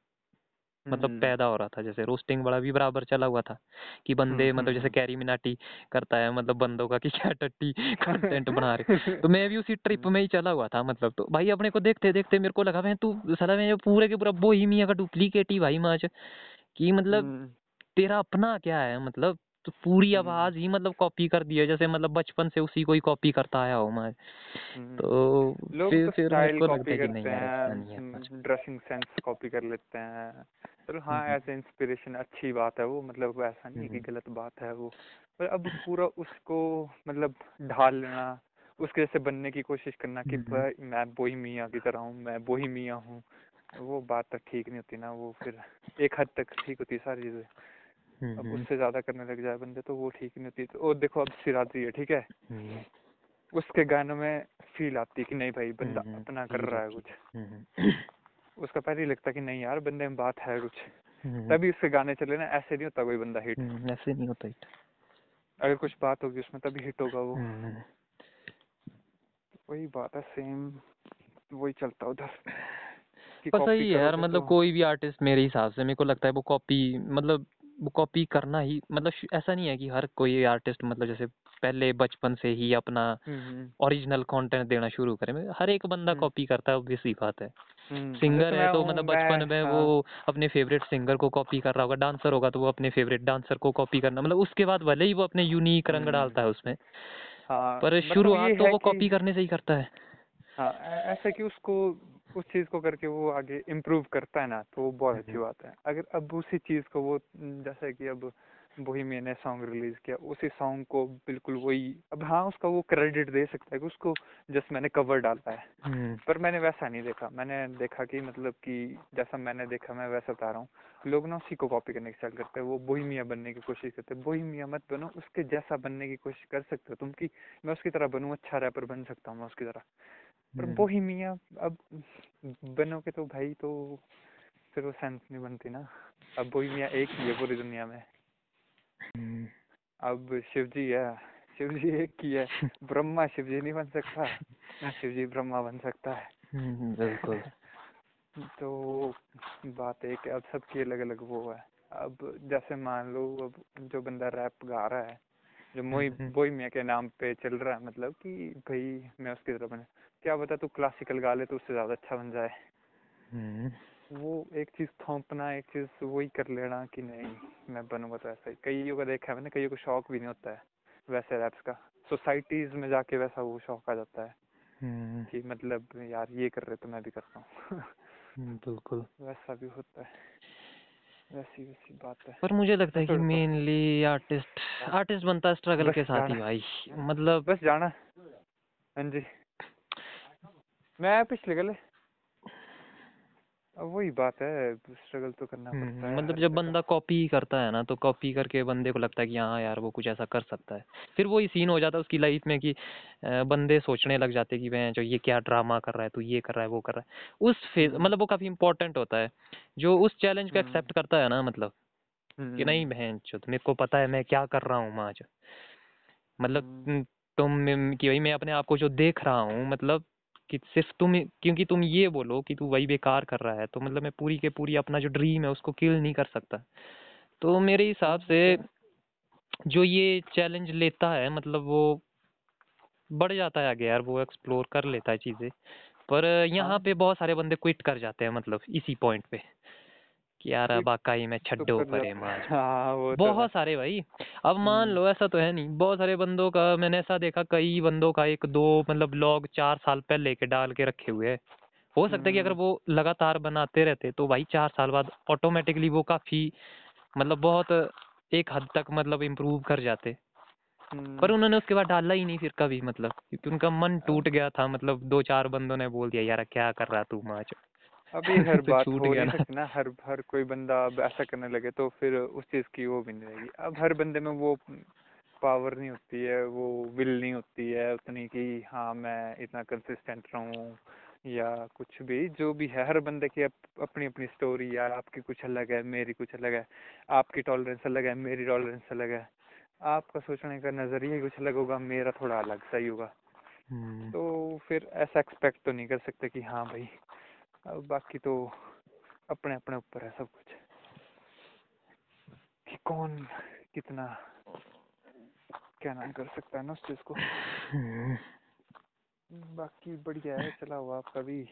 Speaker 2: मतलब
Speaker 1: हम्म,
Speaker 2: पैदा हो रहा था जैसे रोस्टिंग बड़ा भी बराबर चला हुआ था कि बंदे
Speaker 1: हम्म,
Speaker 2: मतलब जैसे
Speaker 1: हम्म।
Speaker 2: कैरी मिनाटी करता है मतलब बंदों का कि क्या टट्टी कंटेंट बना रहे। तो मैं भी उसी ट्रिप में ही चला हुआ था मतलब तो भाई अपने को देखते देखते मेरे को लगा मैं तू सला मैं पूरे के पूरा बोहिमिया का डुप्लीकेट ही भाई माच। कि मतलब तेरा अपना क्या है मतलब तो पूरी
Speaker 1: हम्म।
Speaker 2: आवाज़ ही मतलब कॉपी कर दी है जैसे मतलब बचपन से उसी को ही कॉपी करता आया हूँ मैं
Speaker 1: हम्म।
Speaker 2: तो फिर
Speaker 1: तो
Speaker 2: फिर मेरे
Speaker 1: स्टाइल
Speaker 2: लगता
Speaker 1: कॉपी
Speaker 2: है कि नहीं
Speaker 1: करते
Speaker 2: यार हैं
Speaker 1: ड्रेसिंग सेंस कॉपी कर लेते हैं चलो हाँ
Speaker 2: हम्म।
Speaker 1: एज इंस्पिरेशन अच्छी बात है वो मतलब ऐसा नहीं कि। गलत बात है वो पर अब पूरा उसको मतलब ढाल लेना उसके जैसे बनने की कोशिश करना कि मैं बोही मियाँ की तरह हूँ मैं बोही मियाँ हूँ वो बात तो ठीक नहीं होती ना वो फिर एक हद तक ठीक होती सारी चीज़ें अब
Speaker 2: हम्म।
Speaker 1: उससे ज़्यादा करने लग जाए बंदे तो वो ठीक नहीं होती तो और देखो अब सिराजी है ठीक है
Speaker 2: हम्म।
Speaker 1: उसके गानों में फील आती है कि नहीं भाई बंदा
Speaker 2: हम्म।
Speaker 1: अपना कर रहा है कुछ
Speaker 2: हम्म।
Speaker 1: उसका पहले ही लगता कि नहीं यार बंदे में बात है कुछ
Speaker 2: हम्म।
Speaker 1: तभी उसके गाने चले ना ऐसे नहीं होता कोई बंदा हिट
Speaker 2: हम्म, ऐसे नहीं होता it।
Speaker 1: अगर कुछ बात होगी उसमें तभी हिट होगा वो
Speaker 2: हम्म।
Speaker 1: वही बात है सेम वही चलता उधर copy
Speaker 2: सही है यार मतलब
Speaker 1: तो-
Speaker 2: कोई भी आर्टिस्ट मेरे हिसाब से मेरे को लगता है वो कॉपी मतलब कॉपी करना ही मतलब ऐसा नहीं है कि हर कोई आर्टिस्ट मतलब जैसे पहले बचपन से ही अपना
Speaker 1: हम्म, हम्म,
Speaker 2: ओरिजिनल कंटेंट देना शुरू करे हर एक बंदा
Speaker 1: हम्म।
Speaker 2: कॉपी करता है सी बात है
Speaker 1: हम्म,
Speaker 2: सिंगर
Speaker 1: जैसे
Speaker 2: है तो मतलब बचपन में
Speaker 1: हाँ,
Speaker 2: वो अपने फेवरेट सिंगर को कॉपी कर रहा होगा डांसर होगा तो वो अपने फेवरेट डांसर को कॉपी करना मतलब उसके बाद भले ही वो अपने यूनिक रंग
Speaker 1: हम्म।
Speaker 2: डालता है उसमें
Speaker 1: हाँ
Speaker 2: पर
Speaker 1: मतलब
Speaker 2: शुरुआत तो वो कॉपी करने से ही करता है
Speaker 1: हाँ ऐसा कि उसको उस चीज़ को करके वो आगे इम्प्रूव करता है ना तो वो बहुत अच्छी
Speaker 2: हम्म।
Speaker 1: बात है। अगर अब उसी चीज़ को वो जैसे कि अब बोहिमियन ने सॉन्ग रिलीज़ किया उसी सॉन्ग को बिल्कुल वही अब हाँ उसका वो क्रेडिट दे सकता है कि उसको जस्ट मैंने कवर डाला है।
Speaker 2: हम्म,
Speaker 1: पर मैंने वैसा नहीं देखा। मैंने देखा कि मतलब कि जैसा मैंने देखा मैं वैसा बता रहा हूँ। लोग ना उसी को कॉपी करने की स्टार्ट करते हैं वो बोही बोहिमिया बनने की कोशिश करते हैं। बोही बोहिमिया मत बनो उसके जैसा बनने की कोशिश कर सकते हो तुम कि मैं उसकी तरह बनूँ अच्छा रैपर बन सकता हूँ मैं उसकी तरह। पर
Speaker 2: हम्म।
Speaker 1: बोहिमिया अब बनोगे तो भाई तो फिर वो सेंस नहीं बनती ना। अब बोहिमिया एक ही है पूरी दुनिया में।
Speaker 2: हम्म,
Speaker 1: अब शिव जी है शिव जी एक ही है। ब्रह्मा शिव जी नहीं बन सकता ना शिव जी ब्रह्मा बन सकता है।
Speaker 2: हम्म, बिल्कुल।
Speaker 1: तो बात एक है अब सबकी अलग अलग वो है। अब जैसे मान लो अब जो बंदा रैप गा रहा है जो मोई
Speaker 2: हम्म।
Speaker 1: बोहिमिया के नाम पे चल रहा है मतलब कि भाई मैं उसकी तरह बने। क्या पता तू क्लासिकल गा ले तो उससे ज़्यादा अच्छा बन जाए।
Speaker 2: हम्म,
Speaker 1: वो एक चीज़ थोपना एक चीज़ वही कर लेना कि नहीं मैं बनूँगा तो ऐसा ही। कईयों का देखा है मैंने कईयों को शौक भी नहीं होता है वैसे रैप्स का। सोसाइटीज में जाके वैसा वो शौक आ जाता है
Speaker 2: हम्म,
Speaker 1: कि मतलब यार ये कर रहे तो मैं भी करता हूँ।
Speaker 2: हम्म, बिल्कुल।
Speaker 1: वैसा भी होता है। वैसी वैसी बात है।
Speaker 2: पर मुझे लगता है कि मेनली आर्टिस्ट आर्टिस्ट बनता है स्ट्रगल के साथ ही भाई। मतलब
Speaker 1: बस जाना। हाँ जी। मैं पिछले गले वही बात है स्ट्रगल तो करना
Speaker 2: हम्म,
Speaker 1: पड़ता है
Speaker 2: मतलब जब बंदा कॉपी करता है ना तो कॉपी करके बंदे को लगता है कि हाँ यार वो कुछ ऐसा कर सकता है फिर वही सीन हो जाता है उसकी लाइफ में कि बंदे सोचने लग जाते हैं कि वह जो ये क्या ड्रामा कर रहा है तू ये कर रहा है वो कर रहा है उस फ़ेज़
Speaker 1: हम्म।
Speaker 2: मतलब वो काफ़ी इंपॉर्टेंट होता है जो उस चैलेंज को
Speaker 1: हम्म।
Speaker 2: एक्सेप्ट करता है ना मतलब कि नहीं
Speaker 1: हम्म,
Speaker 2: बहन चो मेरे को पता है मैं क्या कर रहा हूँ आज मतलब
Speaker 1: हम्म।
Speaker 2: हम्म, तुम कि भाई मैं अपने आप को जो देख रहा हूँ मतलब कि सिर्फ़ तुम क्योंकि तुम ये बोलो कि तू वही बेकार कर रहा है तो मतलब मैं पूरी के पूरी अपना जो ड्रीम है उसको किल नहीं कर सकता। तो मेरे हिसाब से जो ये चैलेंज लेता है मतलब वो बढ़ जाता है आगे यार वो एक्सप्लोर कर लेता है चीज़ें। पर यहाँ
Speaker 1: हाँ।
Speaker 2: पे बहुत सारे बंदे क्विट कर जाते हैं मतलब इसी पॉइंट पे। यार वाकई में
Speaker 1: तो
Speaker 2: छड्डो परे
Speaker 1: जाता है। हाँ। तो
Speaker 2: बहुत सारे भाई। अब मान
Speaker 1: हम्म।
Speaker 2: लो ऐसा तो है नहीं। बहुत सारे बंदों का मैंने ऐसा देखा कई बंदों का एक दो मतलब ब्लॉग चार साल पहले के डाल के रखे हुए हैं। हो सकता है कि अगर
Speaker 1: हम्म।
Speaker 2: वो लगातार बनाते रहते तो भाई चार साल बाद ऑटोमेटिकली वो काफ़ी मतलब बहुत एक हद तक मतलब इम्प्रूव कर जाते।
Speaker 1: हम्म।
Speaker 2: पर उन्होंने उसके बाद डाला ही नहीं फिर कभी मतलब क्योंकि उनका मन टूट गया था। मतलब दो चार बंदों ने बोल दिया यार क्या कर रहा तू माच?
Speaker 1: अभी हर
Speaker 2: तो
Speaker 1: बात हो नहीं
Speaker 2: ना।
Speaker 1: ना हर हर कोई बंदा अब ऐसा करने लगे तो फिर उस चीज़ की वो भी नहीं रहेगी। अब हर बंदे में वो पावर नहीं होती है वो विल नहीं होती है उतनी कि हाँ मैं इतना कंसिस्टेंट रहूँ या कुछ भी जो भी है। हर बंदे की अप, अपनी अपनी स्टोरी यार आपकी कुछ अलग है मेरी कुछ अलग है आपकी टॉलरेंस अलग है मेरी टॉलरेंस अलग है। आपका सोचने का नज़रिया कुछ अलग होगा मेरा थोड़ा अलग सही होगा।
Speaker 2: हम्म,
Speaker 1: तो फिर ऐसा एक्सपेक्ट तो नहीं कर सकते कि हाँ भाई अब बाकी तो अपने अपने ऊपर है सब कुछ। कि कौन कितना क्या नाम कर सकता है ना उस चीज़ को। बाकी बढ़िया है चला हुआ आपका भी।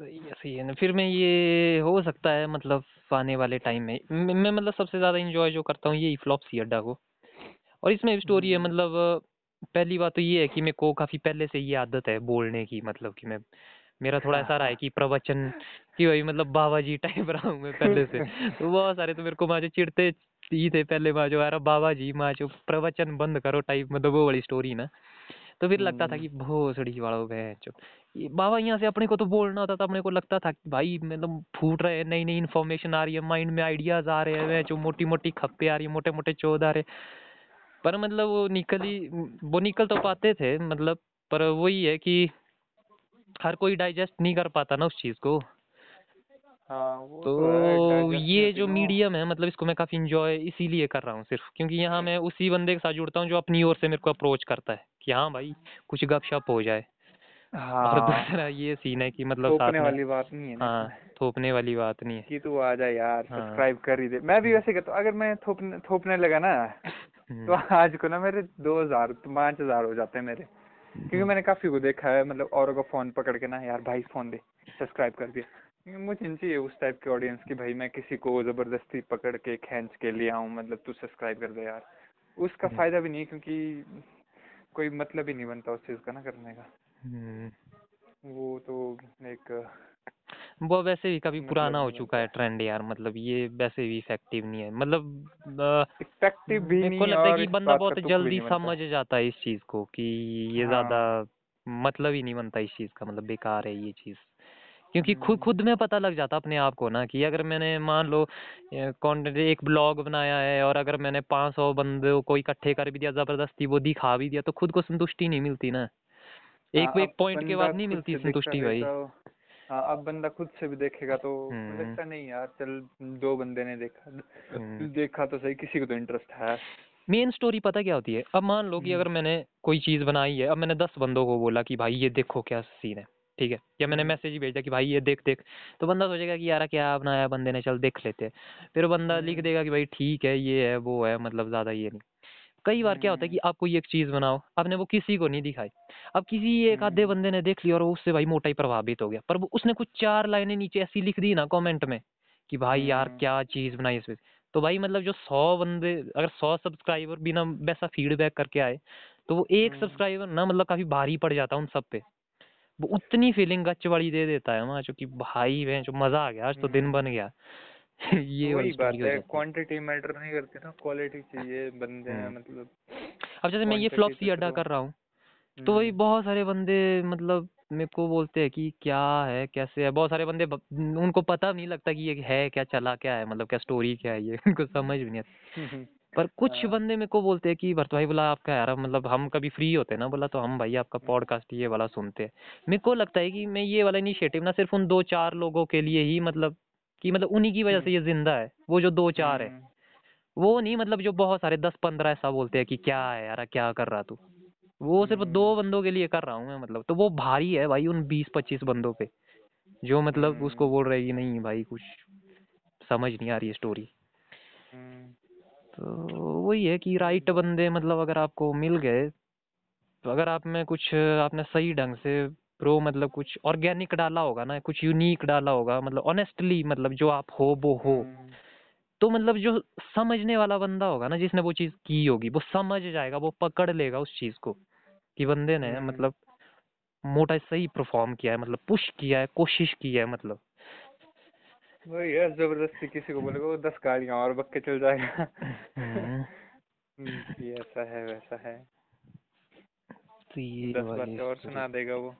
Speaker 2: सही है सही है ना। फिर मैं ये हो सकता है मतलब आने वाले टाइम में मैं मैं मतलब सबसे ज़्यादा इंजॉय जो करता हूँ ये फ्लॉप सी अड्डा को। और इसमें स्टोरी है
Speaker 1: हम्म,
Speaker 2: मतलब पहली बात तो ये है कि मेरे को काफ़ी पहले से ये आदत है बोलने की मतलब कि मैं मेरा थोड़ा ऐसा रहा है कि प्रवचन कि भाई मतलब बाबा जी टाइप रहा हूँ मैं पहले से। तो बहुत सारे तो मेरे को माँ चिढ़ते ही थे पहले माँ जो यार बाबा जी माँ जो प्रवचन बंद करो टाइप मतलब वो वाली स्टोरी ना। तो फिर लगता था
Speaker 1: हम्म,
Speaker 2: कि भोसड़ी वालों भैंचो ये बाबा यहाँ से अपने को तो बोलना होता था अपने को लगता था कि भाई मतलब फूट रहे हैं नई नई इन्फॉर्मेशन आ रही है माइंड में आइडियाज़ आ रहे हैं जो मोटी मोटी खप्पे आ रही है मोटे मोटे चौध आ रहे पर मतलब वो निकल ही वो निकल तो पाते थे मतलब पर वही है कि हर कोई डाइजेस्ट नहीं कर पाता ना उस चीज़ को।
Speaker 1: हाँ वो
Speaker 2: तो
Speaker 1: तो
Speaker 2: ये जो। मीडियम है मतलब इसको मैं काफ़ी इंजॉय इसीलिए कर रहा हूँ सिर्फ़ क्योंकि यहाँ मैं उसी बंदे के साथ जुड़ता हूँ जो अपनी ओर से मेरे को अप्रोच करता है कि हाँ भाई कुछ गपशप हो जाए।
Speaker 1: हाँ, और
Speaker 2: दूसरा ये सीन है कि मतलब
Speaker 1: थोपने वाली बात नहीं है
Speaker 2: हाँ थोपने वाली बात नहीं है।
Speaker 1: कि तू आ जा यार
Speaker 2: हाँ।
Speaker 1: सब्सक्राइब कर ही दे। मैं भी वैसे करता हूँ अगर मैं थोपने थोपने लगा ना
Speaker 2: हम्म,
Speaker 1: तो आज को ना मेरे दो हज़ार पाँच हज़ार हो जाते हैं मेरे। क्योंकि मैंने काफ़ी को देखा है मतलब औरों का फ़ोन पकड़ के ना यार भाई फ़ोन दे सब्सक्राइब कर दिया। क्योंकि मुझे चाहिए उस टाइप के ऑडियंस की भाई मैं किसी को ज़बरदस्ती पकड़ के खींच के ले आऊँ मतलब तू सब्सक्राइब कर दे यार। उसका
Speaker 2: हम्म।
Speaker 1: फ़ायदा भी नहीं क्योंकि कोई मतलब ही नहीं बनता उस चीज़ का ना करने का।
Speaker 2: हम्म,
Speaker 1: वो तो एक
Speaker 2: वो वैसे भी
Speaker 1: मतलब
Speaker 2: पुराना हो चुका है ट्रेंड यार मतलब ये वैसे भी इफ़ेक्टिव नहीं है। मतलब
Speaker 1: इफ़ेक्टिव भी नहीं
Speaker 2: लगता है कि बंदा बहुत जल्दी समझ जाता है इस चीज़ को कि ये ज़्यादा
Speaker 1: हाँ।
Speaker 2: मतलब ही नहीं बनता इस चीज़ का मतलब बेकार है ये चीज़। क्योंकि खुद
Speaker 1: हम्म,
Speaker 2: खुद में पता लग जाता अपने आप को ना कि अगर मैंने मान लो कंटेंट एक ब्लॉग बनाया है और अगर मैंने 500 बंदों को इकट्ठे कर भी दिया ज़बरदस्ती वो दिखा भी दिया तो खुद को संतुष्टि नहीं मिलती ना।
Speaker 1: हाँ
Speaker 2: एक एक पॉइंट के
Speaker 1: बाद
Speaker 2: नहीं मिलती संतुष्टि भाई।
Speaker 1: हाँ अब बंदा खुद से भी देखेगा तो
Speaker 2: हम्म।
Speaker 1: लगता नहीं यार चल दो बंदे ने देखा।
Speaker 2: हम्म।
Speaker 1: देखा तो सही किसी को तो इंटरेस्ट है।
Speaker 2: मेन स्टोरी पता क्या होती है? अब मान लो कि
Speaker 1: हम्म,
Speaker 2: अगर मैंने कोई चीज़ बनाई है अब मैंने दस बंदों को बोला कि भाई ये देखो क्या सीन है ठीक है? या मैंने मैसेज ही भेजा कि भाई ये देख देख। तो बंदा सोचेगा कि यार क्या बनाया बंदे ने चल देख लेते हैं। फिर बंदा लिख देगा कि भाई ठीक है ये है वो है मतलब ज़्यादा ये नहीं। कई बार क्या होता है कि
Speaker 1: हम्म,
Speaker 2: आपको ये एक चीज़ बनाओ आपने वो किसी को नहीं दिखाई। अब किसी एक आधे
Speaker 1: हम्म,
Speaker 2: बंदे ने देख लिया और वो उससे भाई मोटा ही प्रभावित हो गया। पर वो उसने कुछ चार लाइनें नीचे ऐसी लिख दी ना कमेंट में कि भाई यार
Speaker 1: हम्म,
Speaker 2: क्या चीज़ बनाई इसमें। तो भाई मतलब जो सौ बंदे अगर सौ सब्सक्राइबर बिना वैसा फीडबैक करके आए तो वो एक सब्सक्राइबर ना मतलब काफ़ी भारी पड़ जाता है उन सब पे। वो उतनी फीलिंग गच्च वाली दे देता है वहाँ जो कि भाई वह जो मज़ा आ गया आज तो दिन। बन गया। ये
Speaker 1: वही बात
Speaker 2: है
Speaker 1: क्वांटिटी मैटर नहीं करती ना क्वालिटी चाहिए बंदे हैं
Speaker 2: हम्म।
Speaker 1: मतलब
Speaker 2: अब जैसे मैं ये
Speaker 1: क्वांटिटी
Speaker 2: फ्लॉपसी
Speaker 1: पे
Speaker 2: अड्डा
Speaker 1: तो
Speaker 2: कर रहा हूँ तो वही
Speaker 1: हम्म,
Speaker 2: बहुत सारे बंदे मतलब मेरे को बोलते हैं कि क्या है कैसे है? बहुत सारे बंदे उनको पता नहीं लगता कि ये है क्या चला क्या है मतलब क्या स्टोरी क्या है ये उनको समझ भी नहीं आता। पर कुछ
Speaker 1: हाँ,
Speaker 2: बंदे मेरे को बोलते हैं कि भरत भाई बोला आपका यार मतलब हम कभी फ्री होते हैं ना बोला तो हम भाई आपका पॉडकास्ट ये वाला सुनते हैं। मेरे को लगता है कि मैं ये वाला इनिशिएटिव ना सिर्फ़ उन दो चार लोगों के लिए ही मतलब कि मतलब उन्हीं की वजह से ये ज़िंदा है वो जो दो चार है।
Speaker 1: हम्म,
Speaker 2: वो नहीं मतलब जो बहुत सारे दस पंद्रह ऐसा बोलते हैं कि क्या है यार क्या कर रहा तू? वो सिर्फ़ दो
Speaker 1: हम्म,
Speaker 2: बंदों के लिए कर रहा हूँ मैं मतलब। तो वो भारी है भाई उन बीस पच्चीस बंदों पे। जो मतलब उसको
Speaker 1: हम्म,
Speaker 2: बोल रहे हैं कि नहीं भाई कुछ समझ नहीं आ रही है स्टोरी
Speaker 1: हम्म,
Speaker 2: तो वही है कि राइट बंदे मतलब अगर आपको मिल गए तो अगर आप में कुछ आपने सही ढंग से प्रो मतलब कुछ ऑर्गेनिक डाला होगा ना कुछ यूनिक डाला होगा मतलब ऑनेस्टली मतलब जो आप हो वो हो।
Speaker 1: हम्म,
Speaker 2: तो मतलब जो समझने वाला बंदा होगा ना जिसने वो चीज़ की होगी वो समझ जाएगा वो पकड़ लेगा उस चीज़ को कि बंदे ने
Speaker 1: हम्म,
Speaker 2: मतलब मोटा सही परफॉर्म किया है मतलब पुश किया है कोशिश की है मतलब।
Speaker 1: वही है ज़बरदस्ती किसी को बोलेगा वो दस गाड़ियाँ और बक के चल जाएगा।
Speaker 2: हम्म,
Speaker 1: ऐसा है वैसा है।
Speaker 2: तो ये
Speaker 1: दस बातें और सुना देगा वो।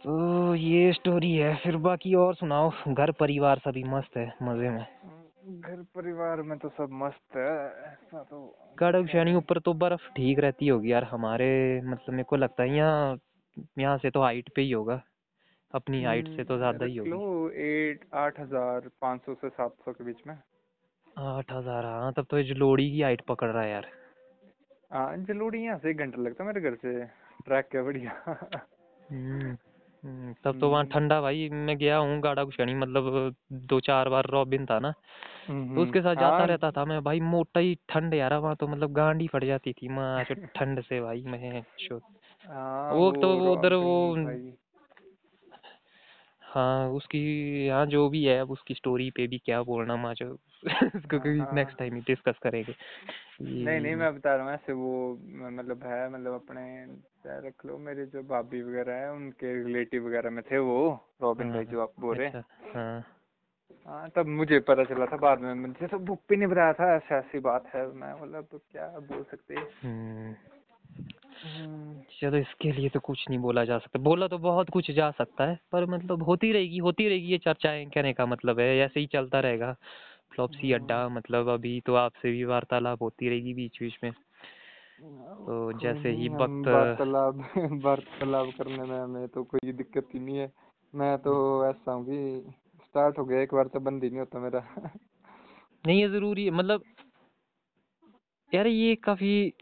Speaker 2: तो ये स्टोरी है फिर बाकी और सुनाओ। घर परिवार सभी मस्त है मज़े में।
Speaker 1: घर परिवार में तो सब मस्त है ऐसा तो
Speaker 2: कड़क श्रेणी ऊपर तो बर्फ़ ठीक रहती होगी यार हमारे मतलब मेरे को लगता है यहाँ यहाँ से तो हाइट पे ही होगा। अपनी हाइट से तो ज़्यादा ही होगी।
Speaker 1: एट आठ हज़ार पाँच सौ से सात सौ के बीच में।
Speaker 2: आठ हज़ार हाँ तब तो ये जलोड़ी की हाइट पकड़ रहा है यार।
Speaker 1: हाँ जलोड़ी यहाँ से एक घंटा लगता है मेरे घर से। ट्रैक क्या बढ़िया।
Speaker 2: हम्म हम्म, तब तो वहाँ
Speaker 1: हम्म,
Speaker 2: ठंडा भाई मैं गया हूँ गाड़ा कुशनी मतलब दो चार बार रॉबिन था ना। तो उसके साथ जाता
Speaker 1: हाँ।
Speaker 2: रहता था मैं भाई मोटा ही ठंड यार वहाँ तो मतलब गांड फट जाती थी माँ जो ठंड से भाई मैं शो
Speaker 1: हाँ
Speaker 2: वो तो वो उधर वो हाँ उसकी हाँ जो भी है अब उसकी स्टोरी पे भी क्या बोलना माचो
Speaker 1: हाँ।
Speaker 2: नेक्स्ट टाइम ही डिस्कस करेंगे।
Speaker 1: नहीं नहीं मैं बता रहा हूँ ऐसे वो मतलब है मतलब अपने रख लो मेरे जो भाभी वगैरह है उनके रिलेटिव वगैरह में थे वो रॉबिन भाई
Speaker 2: हाँ
Speaker 1: जो आप बोल रहे हैं।
Speaker 2: अच्छा हाँ।
Speaker 1: हाँ तब मुझे पता चला था बाद में मुझे तो बुक पे नहीं बताया था ऐसी ऐसी बात है मैं बोला तो क्या बोल सकते। हैं
Speaker 2: हम्म।
Speaker 1: हम्म,
Speaker 2: चलो इसके लिए तो कुछ नहीं बोला जा सकता। बोला तो बहुत कुछ जा सकता है पर मतलब होती रहेगी होती रहेगी ये चर्चाएँ कहने का मतलब है ऐसे ही चलता रहेगा। फ्लॉपसी अड्डा मतलब अभी तो आपसे भी वार्तालाप होती रहेगी बीच बीच में। तो जैसे ही वक्त
Speaker 1: वार्तालाप वार्तालाप करने में हमें तो कोई दिक्कत ही नहीं है। मैं तो ऐसा हूँ कि स्टार्ट हो गया एक बार तो बंद ही नहीं होता मेरा।
Speaker 2: नहीं ये ज़रूरी है मतलब यार ये काफ़ी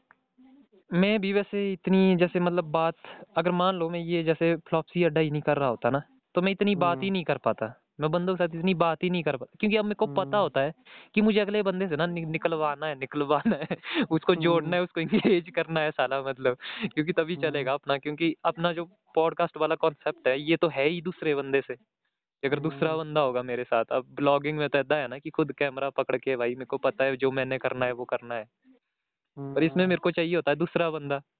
Speaker 2: मैं भी वैसे इतनी जैसे मतलब बात अगर मान लो मैं ये जैसे फ्लॉपसी अड्डा ही नहीं कर रहा होता ना तो मैं इतनी बात ही
Speaker 1: हम्म।
Speaker 2: नहीं कर पाता। मैं बंदों के साथ इतनी बात ही नहीं कर पाता क्योंकि अब मेरे को पता
Speaker 1: हम्म।
Speaker 2: होता है कि मुझे अगले बंदे से ना नि- निकलवाना है निकलवाना है उसको जोड़ना
Speaker 1: हम्म।
Speaker 2: है उसको इंगेज करना है साला मतलब क्योंकि तभी
Speaker 1: हम्म।
Speaker 2: चलेगा अपना क्योंकि अपना जो पॉडकास्ट वाला कॉन्सेप्ट है ये तो है ही दूसरे बंदे से। अगर दूसरा
Speaker 1: हम्म।
Speaker 2: बंदा होगा मेरे साथ अब ब्लॉगिंग में तो ऐसा है ना कि खुद कैमरा पकड़ के भाई मेरे को पता है जो मैंने करना है वो करना है। पर इसमें
Speaker 1: हम्म।
Speaker 2: मेरे को चाहिए होता है दूसरा बंदा।
Speaker 1: हम्म,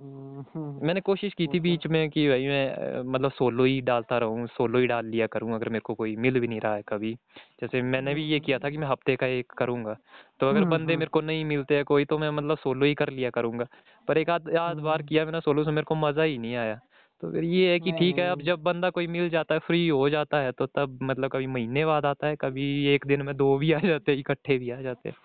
Speaker 2: मैंने कोशिश की थी
Speaker 1: तो
Speaker 2: बीच में कि भाई मैं मतलब सोलो ही डालता रहूँ सोलो ही डाल लिया करूँ अगर मेरे को कोई मिल भी नहीं रहा है कभी। जैसे मैंने भी ये किया था कि मैं हफ़्ते का एक करूँगा। तो अगर
Speaker 1: हम्म
Speaker 2: बंदे
Speaker 1: हम्म।
Speaker 2: मेरे को नहीं मिलते हैं कोई तो मैं मतलब सोलो ही कर लिया करूँगा। पर एक आध आध बार
Speaker 1: हम्म,
Speaker 2: किया मैंने सोलो से मेरे को मज़ा ही नहीं आया। तो फिर ये है कि ठीक है अब जब बंदा कोई मिल जाता है फ्री हो जाता है तो तब मतलब कभी महीने बाद आता है कभी एक दिन में दो भी आ जाते हैं इकट्ठे भी आ जाते हैं।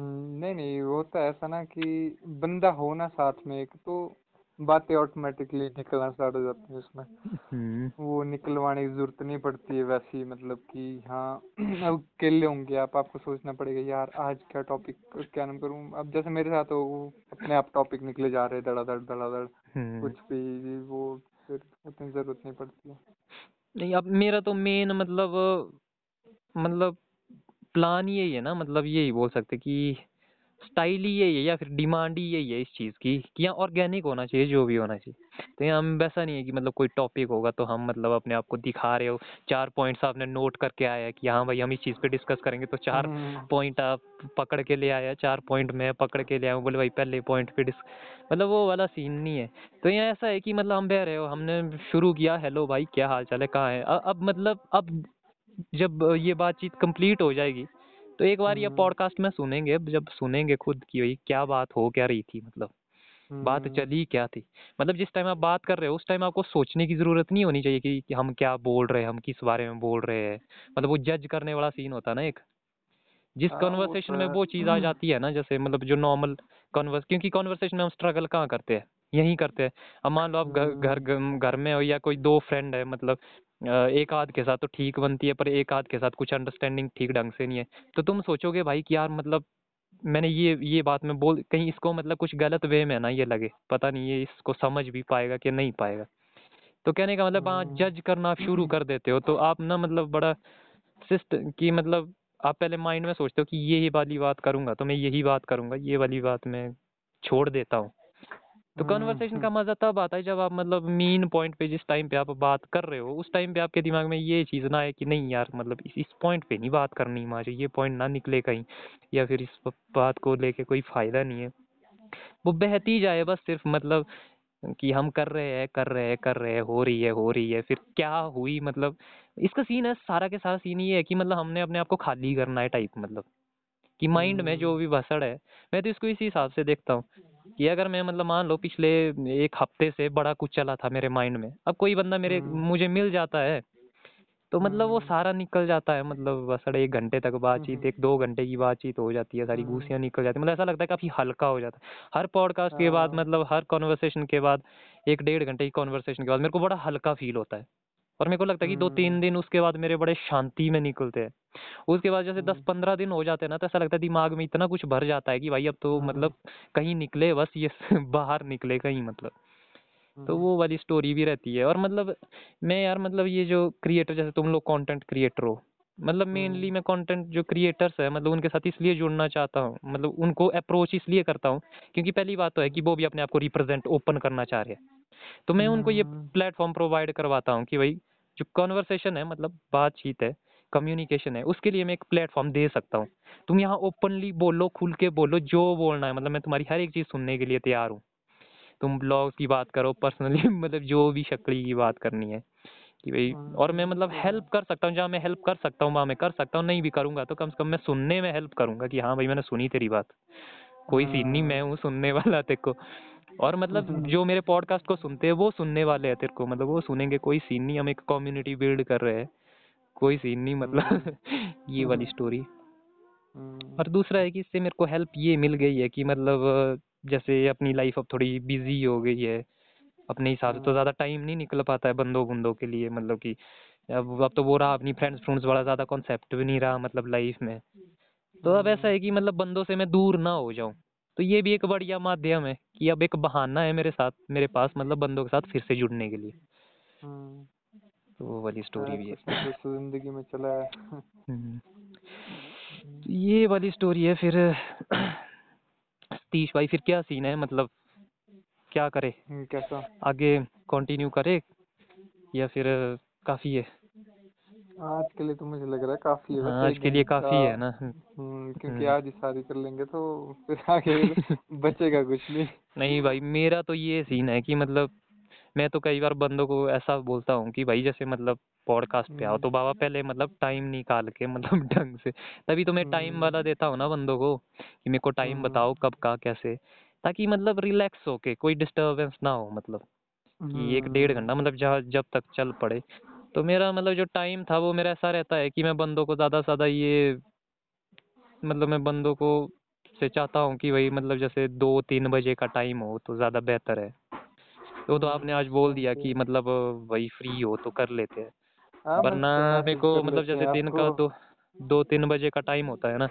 Speaker 1: नहीं नहीं होता है ऐसा ना कि बंदा हो ना साथ में एक तो बातें ऑटोमेटिकली निकलना स्टार्ट हो जाती है उसमें।
Speaker 2: हम्म।
Speaker 1: वो निकलवाने की ज़रूरत नहीं पड़ती है वैसी मतलब कि हाँ अब अकेले होंगे आप आपको सोचना पड़ेगा यार आज क्या टॉपिक क्या नाम करूँ? अब जैसे मेरे साथ हो वो अपने आप टॉपिक निकले जा रहे धड़ाधड़ धड़ाधड़
Speaker 2: हम्म।
Speaker 1: कुछ भी वो फिर उतनी ज़रूरत नहीं पड़ती है।
Speaker 2: नहीं अब मेरा तो मेन मतलब मतलब प्लान यही है ना मतलब यही बोल सकते कि स्टाइल ही यही है या फिर डिमांड ही यही है इस चीज़ की कि यहाँ ऑर्गेनिक होना चाहिए जो भी होना चाहिए। तो यहाँ हम वैसा नहीं है कि मतलब कोई टॉपिक होगा तो हम मतलब अपने आप को दिखा रहे हो चार पॉइंट्स आपने नोट करके आया है कि हाँ भाई हम इस चीज़ पे डिस्कस करेंगे तो चार
Speaker 1: हम्म।
Speaker 2: पॉइंट आप पकड़ के ले आया चार पॉइंट मैं पकड़ के ले आया बोले भाई पहले पॉइंट पे डिस मतलब वो वाला सीन नहीं है। तो यहाँ ऐसा है कि मतलब हम बह रहे हो हमने शुरू किया हेलो भाई क्या हाल चाल है कहाँ है? अब मतलब अब जब ये बातचीत कंप्लीट हो जाएगी तो एक बार ये
Speaker 1: हम्म।
Speaker 2: पॉडकास्ट में सुनेंगे जब सुनेंगे खुद की भाई क्या बात हो क्या रही थी मतलब बात
Speaker 1: हम्म।
Speaker 2: चली क्या थी? मतलब जिस टाइम आप बात कर रहे हो उस टाइम आपको सोचने की ज़रूरत नहीं होनी चाहिए कि, कि हम क्या बोल रहे हैं हम किस बारे में बोल रहे हैं। मतलब वो जज करने वाला सीन होता है ना एक। जिस
Speaker 1: हाँ
Speaker 2: कॉन्वर्सेशन
Speaker 1: तो
Speaker 2: में वो चीज़ आ जाती है ना जैसे मतलब जो नॉर्मल कॉन्वर्स क्योंकि कॉन्वर्सेशन में हम स्ट्रगल कहाँ करते हैं? यहीं करते हैं। अब मान लो आप घर घर
Speaker 1: हम्म।
Speaker 2: घर में हो या कोई दो फ्रेंड है मतलब एक आध के साथ तो ठीक बनती है पर एक आध के साथ कुछ अंडरस्टैंडिंग ठीक ढंग से नहीं है। तो तुम सोचोगे भाई कि यार मतलब मैंने ये ये बात में बोल कहीं इसको मतलब कुछ गलत वे में ना ये लगे। पता नहीं ये इसको समझ भी पाएगा कि नहीं पाएगा। तो कहने का मतलब हाँ।
Speaker 1: हम्म
Speaker 2: जज करना आप शुरू कर देते हो तो आप ना मतलब बड़ा सिस्ट कि मतलब आप पहले माइंड में सोचते हो कि ये ही वाली बात करूँगा तो मैं यही बात करूँगा ये वाली बात मैं छोड़ देता हूँ। तो कन्वर्सेशन का मज़ा तब आता है जब आप मतलब मेन पॉइंट पे जिस टाइम पे आप बात कर रहे हो उस टाइम पे आपके दिमाग में ये चीज़ ना आए कि नहीं यार मतलब इस इस पॉइंट पे नहीं बात करनी मुझे ये पॉइंट ना निकले कहीं या फिर इस बात को लेके कोई फ़ायदा नहीं है। वो बहती जाए बस सिर्फ़ मतलब कि हम कर रहे हैं कर रहे हैं कर रहे हैं हो रही है हो रही है फिर क्या हुई मतलब इसका सीन है सारा के सारा सीन ये है कि मतलब हमने अपने आप को खाली करना है टाइप मतलब। कि माइंड में जो भी भसड़ है मैं तो इसको इसी हिसाब से देखता हूँ। कि अगर मैं मतलब मान लो पिछले एक हफ़्ते से बड़ा कुछ चला था मेरे माइंड में अब कोई बंदा मेरे मुझे मिल जाता है तो मतलब वो सारा निकल जाता है मतलब बस एक घंटे तक बातचीत एक दो घंटे की बातचीत हो जाती है सारी घूसियाँ निकल जाती है। मतलब ऐसा लगता है काफ़ी हल्का हो जाता है। हर पॉडकास्ट के बाद
Speaker 1: हाँ।
Speaker 2: मतलब हर कॉन्वर्सेशन के बाद एक डेढ़ घंटे की कॉन्वर्सेशन के बाद मेरे को बड़ा हल्का फील होता है। और मेरे को लगता है कि दो तीन दिन उसके बाद मेरे बड़े शांति में निकलते हैं। उसके बाद जैसे दस पंद्रह दिन हो जाते हैं ना तो ऐसा लगता है दिमाग में इतना कुछ भर जाता है कि भाई अब तो मतलब कहीं निकले बस ये बाहर निकले कहीं मतलब। तो वो वाली स्टोरी भी रहती है। और मतलब मैं यार मतलब ये जो क्रिएटर जैसे तुम लोग कंटेंट क्रिएटर हो मतलब मेनली
Speaker 1: हम्म।
Speaker 2: मैं कंटेंट जो क्रिएटर्स है मतलब उनके साथ इसलिए जुड़ना चाहता हूँ मतलब उनको अप्रोच इसलिए करता हूँ क्योंकि पहली बात तो है कि वो भी अपने आप को रिप्रेजेंट ओपन करना चाह रहे हैं। तो मैं उनको ये प्लेटफॉर्म प्रोवाइड करवाता हूँ कि भाई जो कॉन्वर्सेशन है मतलब बातचीत है कम्युनिकेशन है उसके लिए मैं एक प्लेटफॉर्म दे सकता हूँ। तुम यहाँ ओपनली बोलो खुल के बोलो जो बोलना है मतलब मैं तुम्हारी हर एक चीज़ सुनने के लिए तैयार हूँ। तुम ब्लॉग की बात करो पर्सनली मतलब जो भी शक्ली की बात करनी है। कि भाई और मैं
Speaker 1: हम्म,
Speaker 2: मतलब हेल्प कर सकता हूँ जहाँ मैं हेल्प कर सकता हूँ वहाँ मैं कर सकता हूँ नहीं भी करूँगा तो कम से कम मैं सुनने में हेल्प करूँगा कि हाँ भाई मैंने सुनी तेरी बात। कोई सीन नहीं मैं
Speaker 1: हाँ
Speaker 2: हूँ सुनने वाला तेरे को। और मतलब जो मेरे पॉडकास्ट को सुनते हैं वो सुनने वाले हैं तेरे को मतलब वो सुनेंगे कोई सीन नहीं हम एक कम्युनिटी बिल्ड कर रहे हैं। कोई सीन नहीं
Speaker 1: हम्म
Speaker 2: मतलब ये वाली स्टोरी
Speaker 1: हम्म।
Speaker 2: और दूसरा है कि इससे मेरे को हेल्प ये मिल गई है कि मतलब जैसे अपनी लाइफ अब थोड़ी बिज़ी हो गई है अपने हिसाब से तो
Speaker 1: हम्म
Speaker 2: ज़्यादा टाइम नहीं निकल पाता है बंदों बुंदों के लिए मतलब कि अब अब तो वो रहा अपनी फ्रेंड्स फ्रेंड्स वाला ज़्यादा कॉन्सेप्ट भी नहीं रहा मतलब लाइफ में। तो अब ऐसा
Speaker 1: हम्म
Speaker 2: है कि मतलब बंदों से मैं दूर ना हो जाऊँ। तो ये भी एक बढ़िया माध्यम है कि अब एक बहाना है मेरे साथ मेरे पास मतलब बंदों के साथ फिर से जुड़ने के लिए।
Speaker 1: हम्म
Speaker 2: तो वो वाली स्टोरी
Speaker 1: हाँ
Speaker 2: भी है।
Speaker 1: ज़िंदगी में चला है।
Speaker 2: हम्म। तो ये वाली स्टोरी है फिर सतीश भाई फिर क्या सीन है मतलब? क्या करे?
Speaker 1: हम्म, कैसा?
Speaker 2: आगे कंटिन्यू करे या फिर काफ़ी है?
Speaker 1: आज के लिए तो मुझे लग रहा है काफ़ी है
Speaker 2: हाँ आज के लिए काफ़ी है ना।
Speaker 1: हम्म क्योंकि
Speaker 2: हम्म।
Speaker 1: आज ही शादी कर लेंगे तो फिर आगे बचेगा कुछ नहीं
Speaker 2: नहीं भाई मेरा तो ये सीन है कि मतलब मैं तो कई बार बंदों को ऐसा बोलता हूँ कि भाई जैसे मतलब पॉडकास्ट पे आओ तो बाबा पहले मतलब टाइम निकाल के मतलब ढंग से तभी तो मैं टाइम वाला देता हूँ ना बंदों को कि मेरे को टाइम बताओ कब का कैसे। ताकि मतलब रिलैक्स होके कोई डिस्टरबेंस ना हो मतलब कि एक डेढ़ घंटा
Speaker 1: हम्म।
Speaker 2: मतलब जहाँ जब तक चल पड़े। तो मेरा मतलब जो टाइम था वो मेरा ऐसा रहता है कि मैं बंदों को ज़्यादा से ज़्यादा ये मतलब मैं बंदों को से चाहता हूँ कि भाई मतलब जैसे दो तीन बजे का टाइम हो तो ज़्यादा बेहतर है। तो तो आपने
Speaker 1: हम्म
Speaker 2: आज बोल दिया कि मतलब वही फ्री हो तो कर लेते हैं।
Speaker 1: हाँ
Speaker 2: वरना मेरे को मतलब जैसे दिन का दो दो तीन बजे का टाइम होता है ना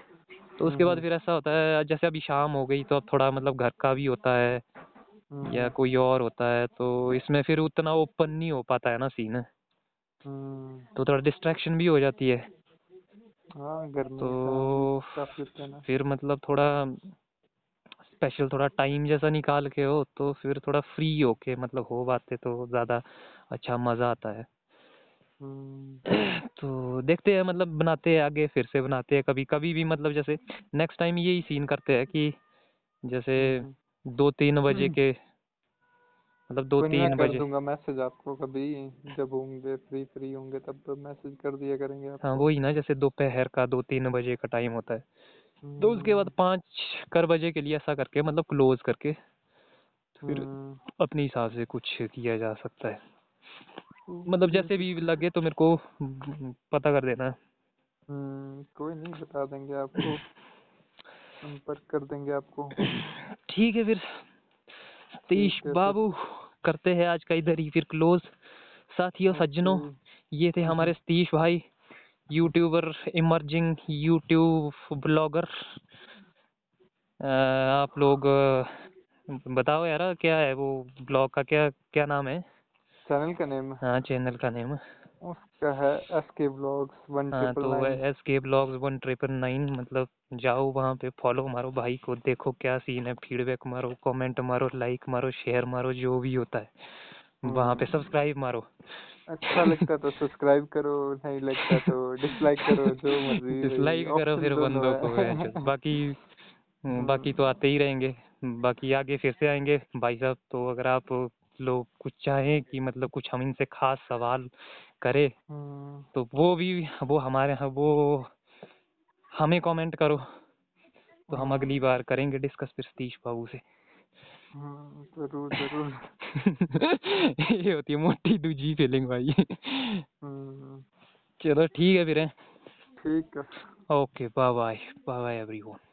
Speaker 2: तो उसके बाद फिर ऐसा होता है जैसे अभी शाम हो गई तो अब थोड़ा मतलब घर का भी होता है या
Speaker 1: हम्म।
Speaker 2: कोई और होता है तो इसमें फिर उतना ओपन नहीं हो पाता है ना सीन
Speaker 1: हम्म।
Speaker 2: तो थोड़ा डिस्ट्रैक्शन भी हो जाती है।
Speaker 1: हाँ
Speaker 2: तो फिर मतलब थोड़ा स्पेशल थोड़ा टाइम जैसा निकाल के हो तो फिर थोड़ा फ्री होके मतलब हो बातें तो ज़्यादा अच्छा मज़ा आता है। तो देखते हैं मतलब बनाते हैं आगे फिर से बनाते हैं कभी कभी भी मतलब जैसे नेक्स्ट टाइम यही सीन करते हैं कि जैसे
Speaker 1: हम्म
Speaker 2: दो तीन बजे के मतलब दो तीन बजे।
Speaker 1: दूँगा मैसेज आपको कभी जब होंगे फ्री फ्री होंगे तब तो मैसेज कर दिया करेंगे
Speaker 2: हाँ वही ना जैसे दोपहर का दो तीन बजे का टाइम होता है। तो उसके बाद
Speaker 1: हम्म।
Speaker 2: पाँच कर बजे के लिए ऐसा करके मतलब क्लोज करके फिर
Speaker 1: हम्म।
Speaker 2: अपने हिसाब से कुछ किया जा सकता है। मतलब जैसे भी लगे तो मेरे को पता कर देना।
Speaker 1: हम्म कोई नहीं बता देंगे आपको। संपर्क कर देंगे आपको।
Speaker 2: ठीक है फिर।
Speaker 1: फिर।
Speaker 2: बाबू करते हैं आज का इधर ही फिर क्लोज साथियों सज्जनों ये थे हमारे सतीश भाई यूट्यूबर इमर्जिंग यूट्यूब ब्लॉगर आप लोग बताओ यार क्या है वो ब्लॉग का क्या क्या नाम है?
Speaker 1: चैनल का नेम?
Speaker 2: हाँ चैनल का नेम।
Speaker 1: उसका है एस के ब्लॉग्स वन
Speaker 2: हाँ तो एस के ब्लॉग्स वन ट्रिपल नाइन मतलब जाओ वहाँ पे फॉलो मारो भाई को देखो क्या सीन है फीडबैक मारो कमेंट मारो लाइक मारो शेयर मारो जो भी होता है। वहाँ पे सब्सक्राइब मारो।
Speaker 1: अच्छा लगता तो सब्सक्राइब करो नहीं लगता तो डिसलाइक करो जो मर्ज़ी
Speaker 2: डिसलाइक करो फिर बंदों को बाकी हम्म, बाकी तो आते ही रहेंगे। बाकी आगे फिर से आएँगे। भाई साहब तो अगर आप लोग कुछ चाहें कि मतलब कुछ हम इनसे खास सवाल करें।
Speaker 1: हम्म,
Speaker 2: तो वो भी वो हमारे यहाँ वो हमें कमेंट करो। तो हम
Speaker 1: हम्म,
Speaker 2: अगली बार करेंगे डिस्कस फिर सतीश बाबू से।
Speaker 1: हम्म, ज़रूर ज़रूर।
Speaker 2: ये होती है मोटी दूजी फीलिंग भाई।
Speaker 1: हम्म,
Speaker 2: चलो ठीक है फिर
Speaker 1: ठीक है।
Speaker 2: Okay bye bye bye bye everyone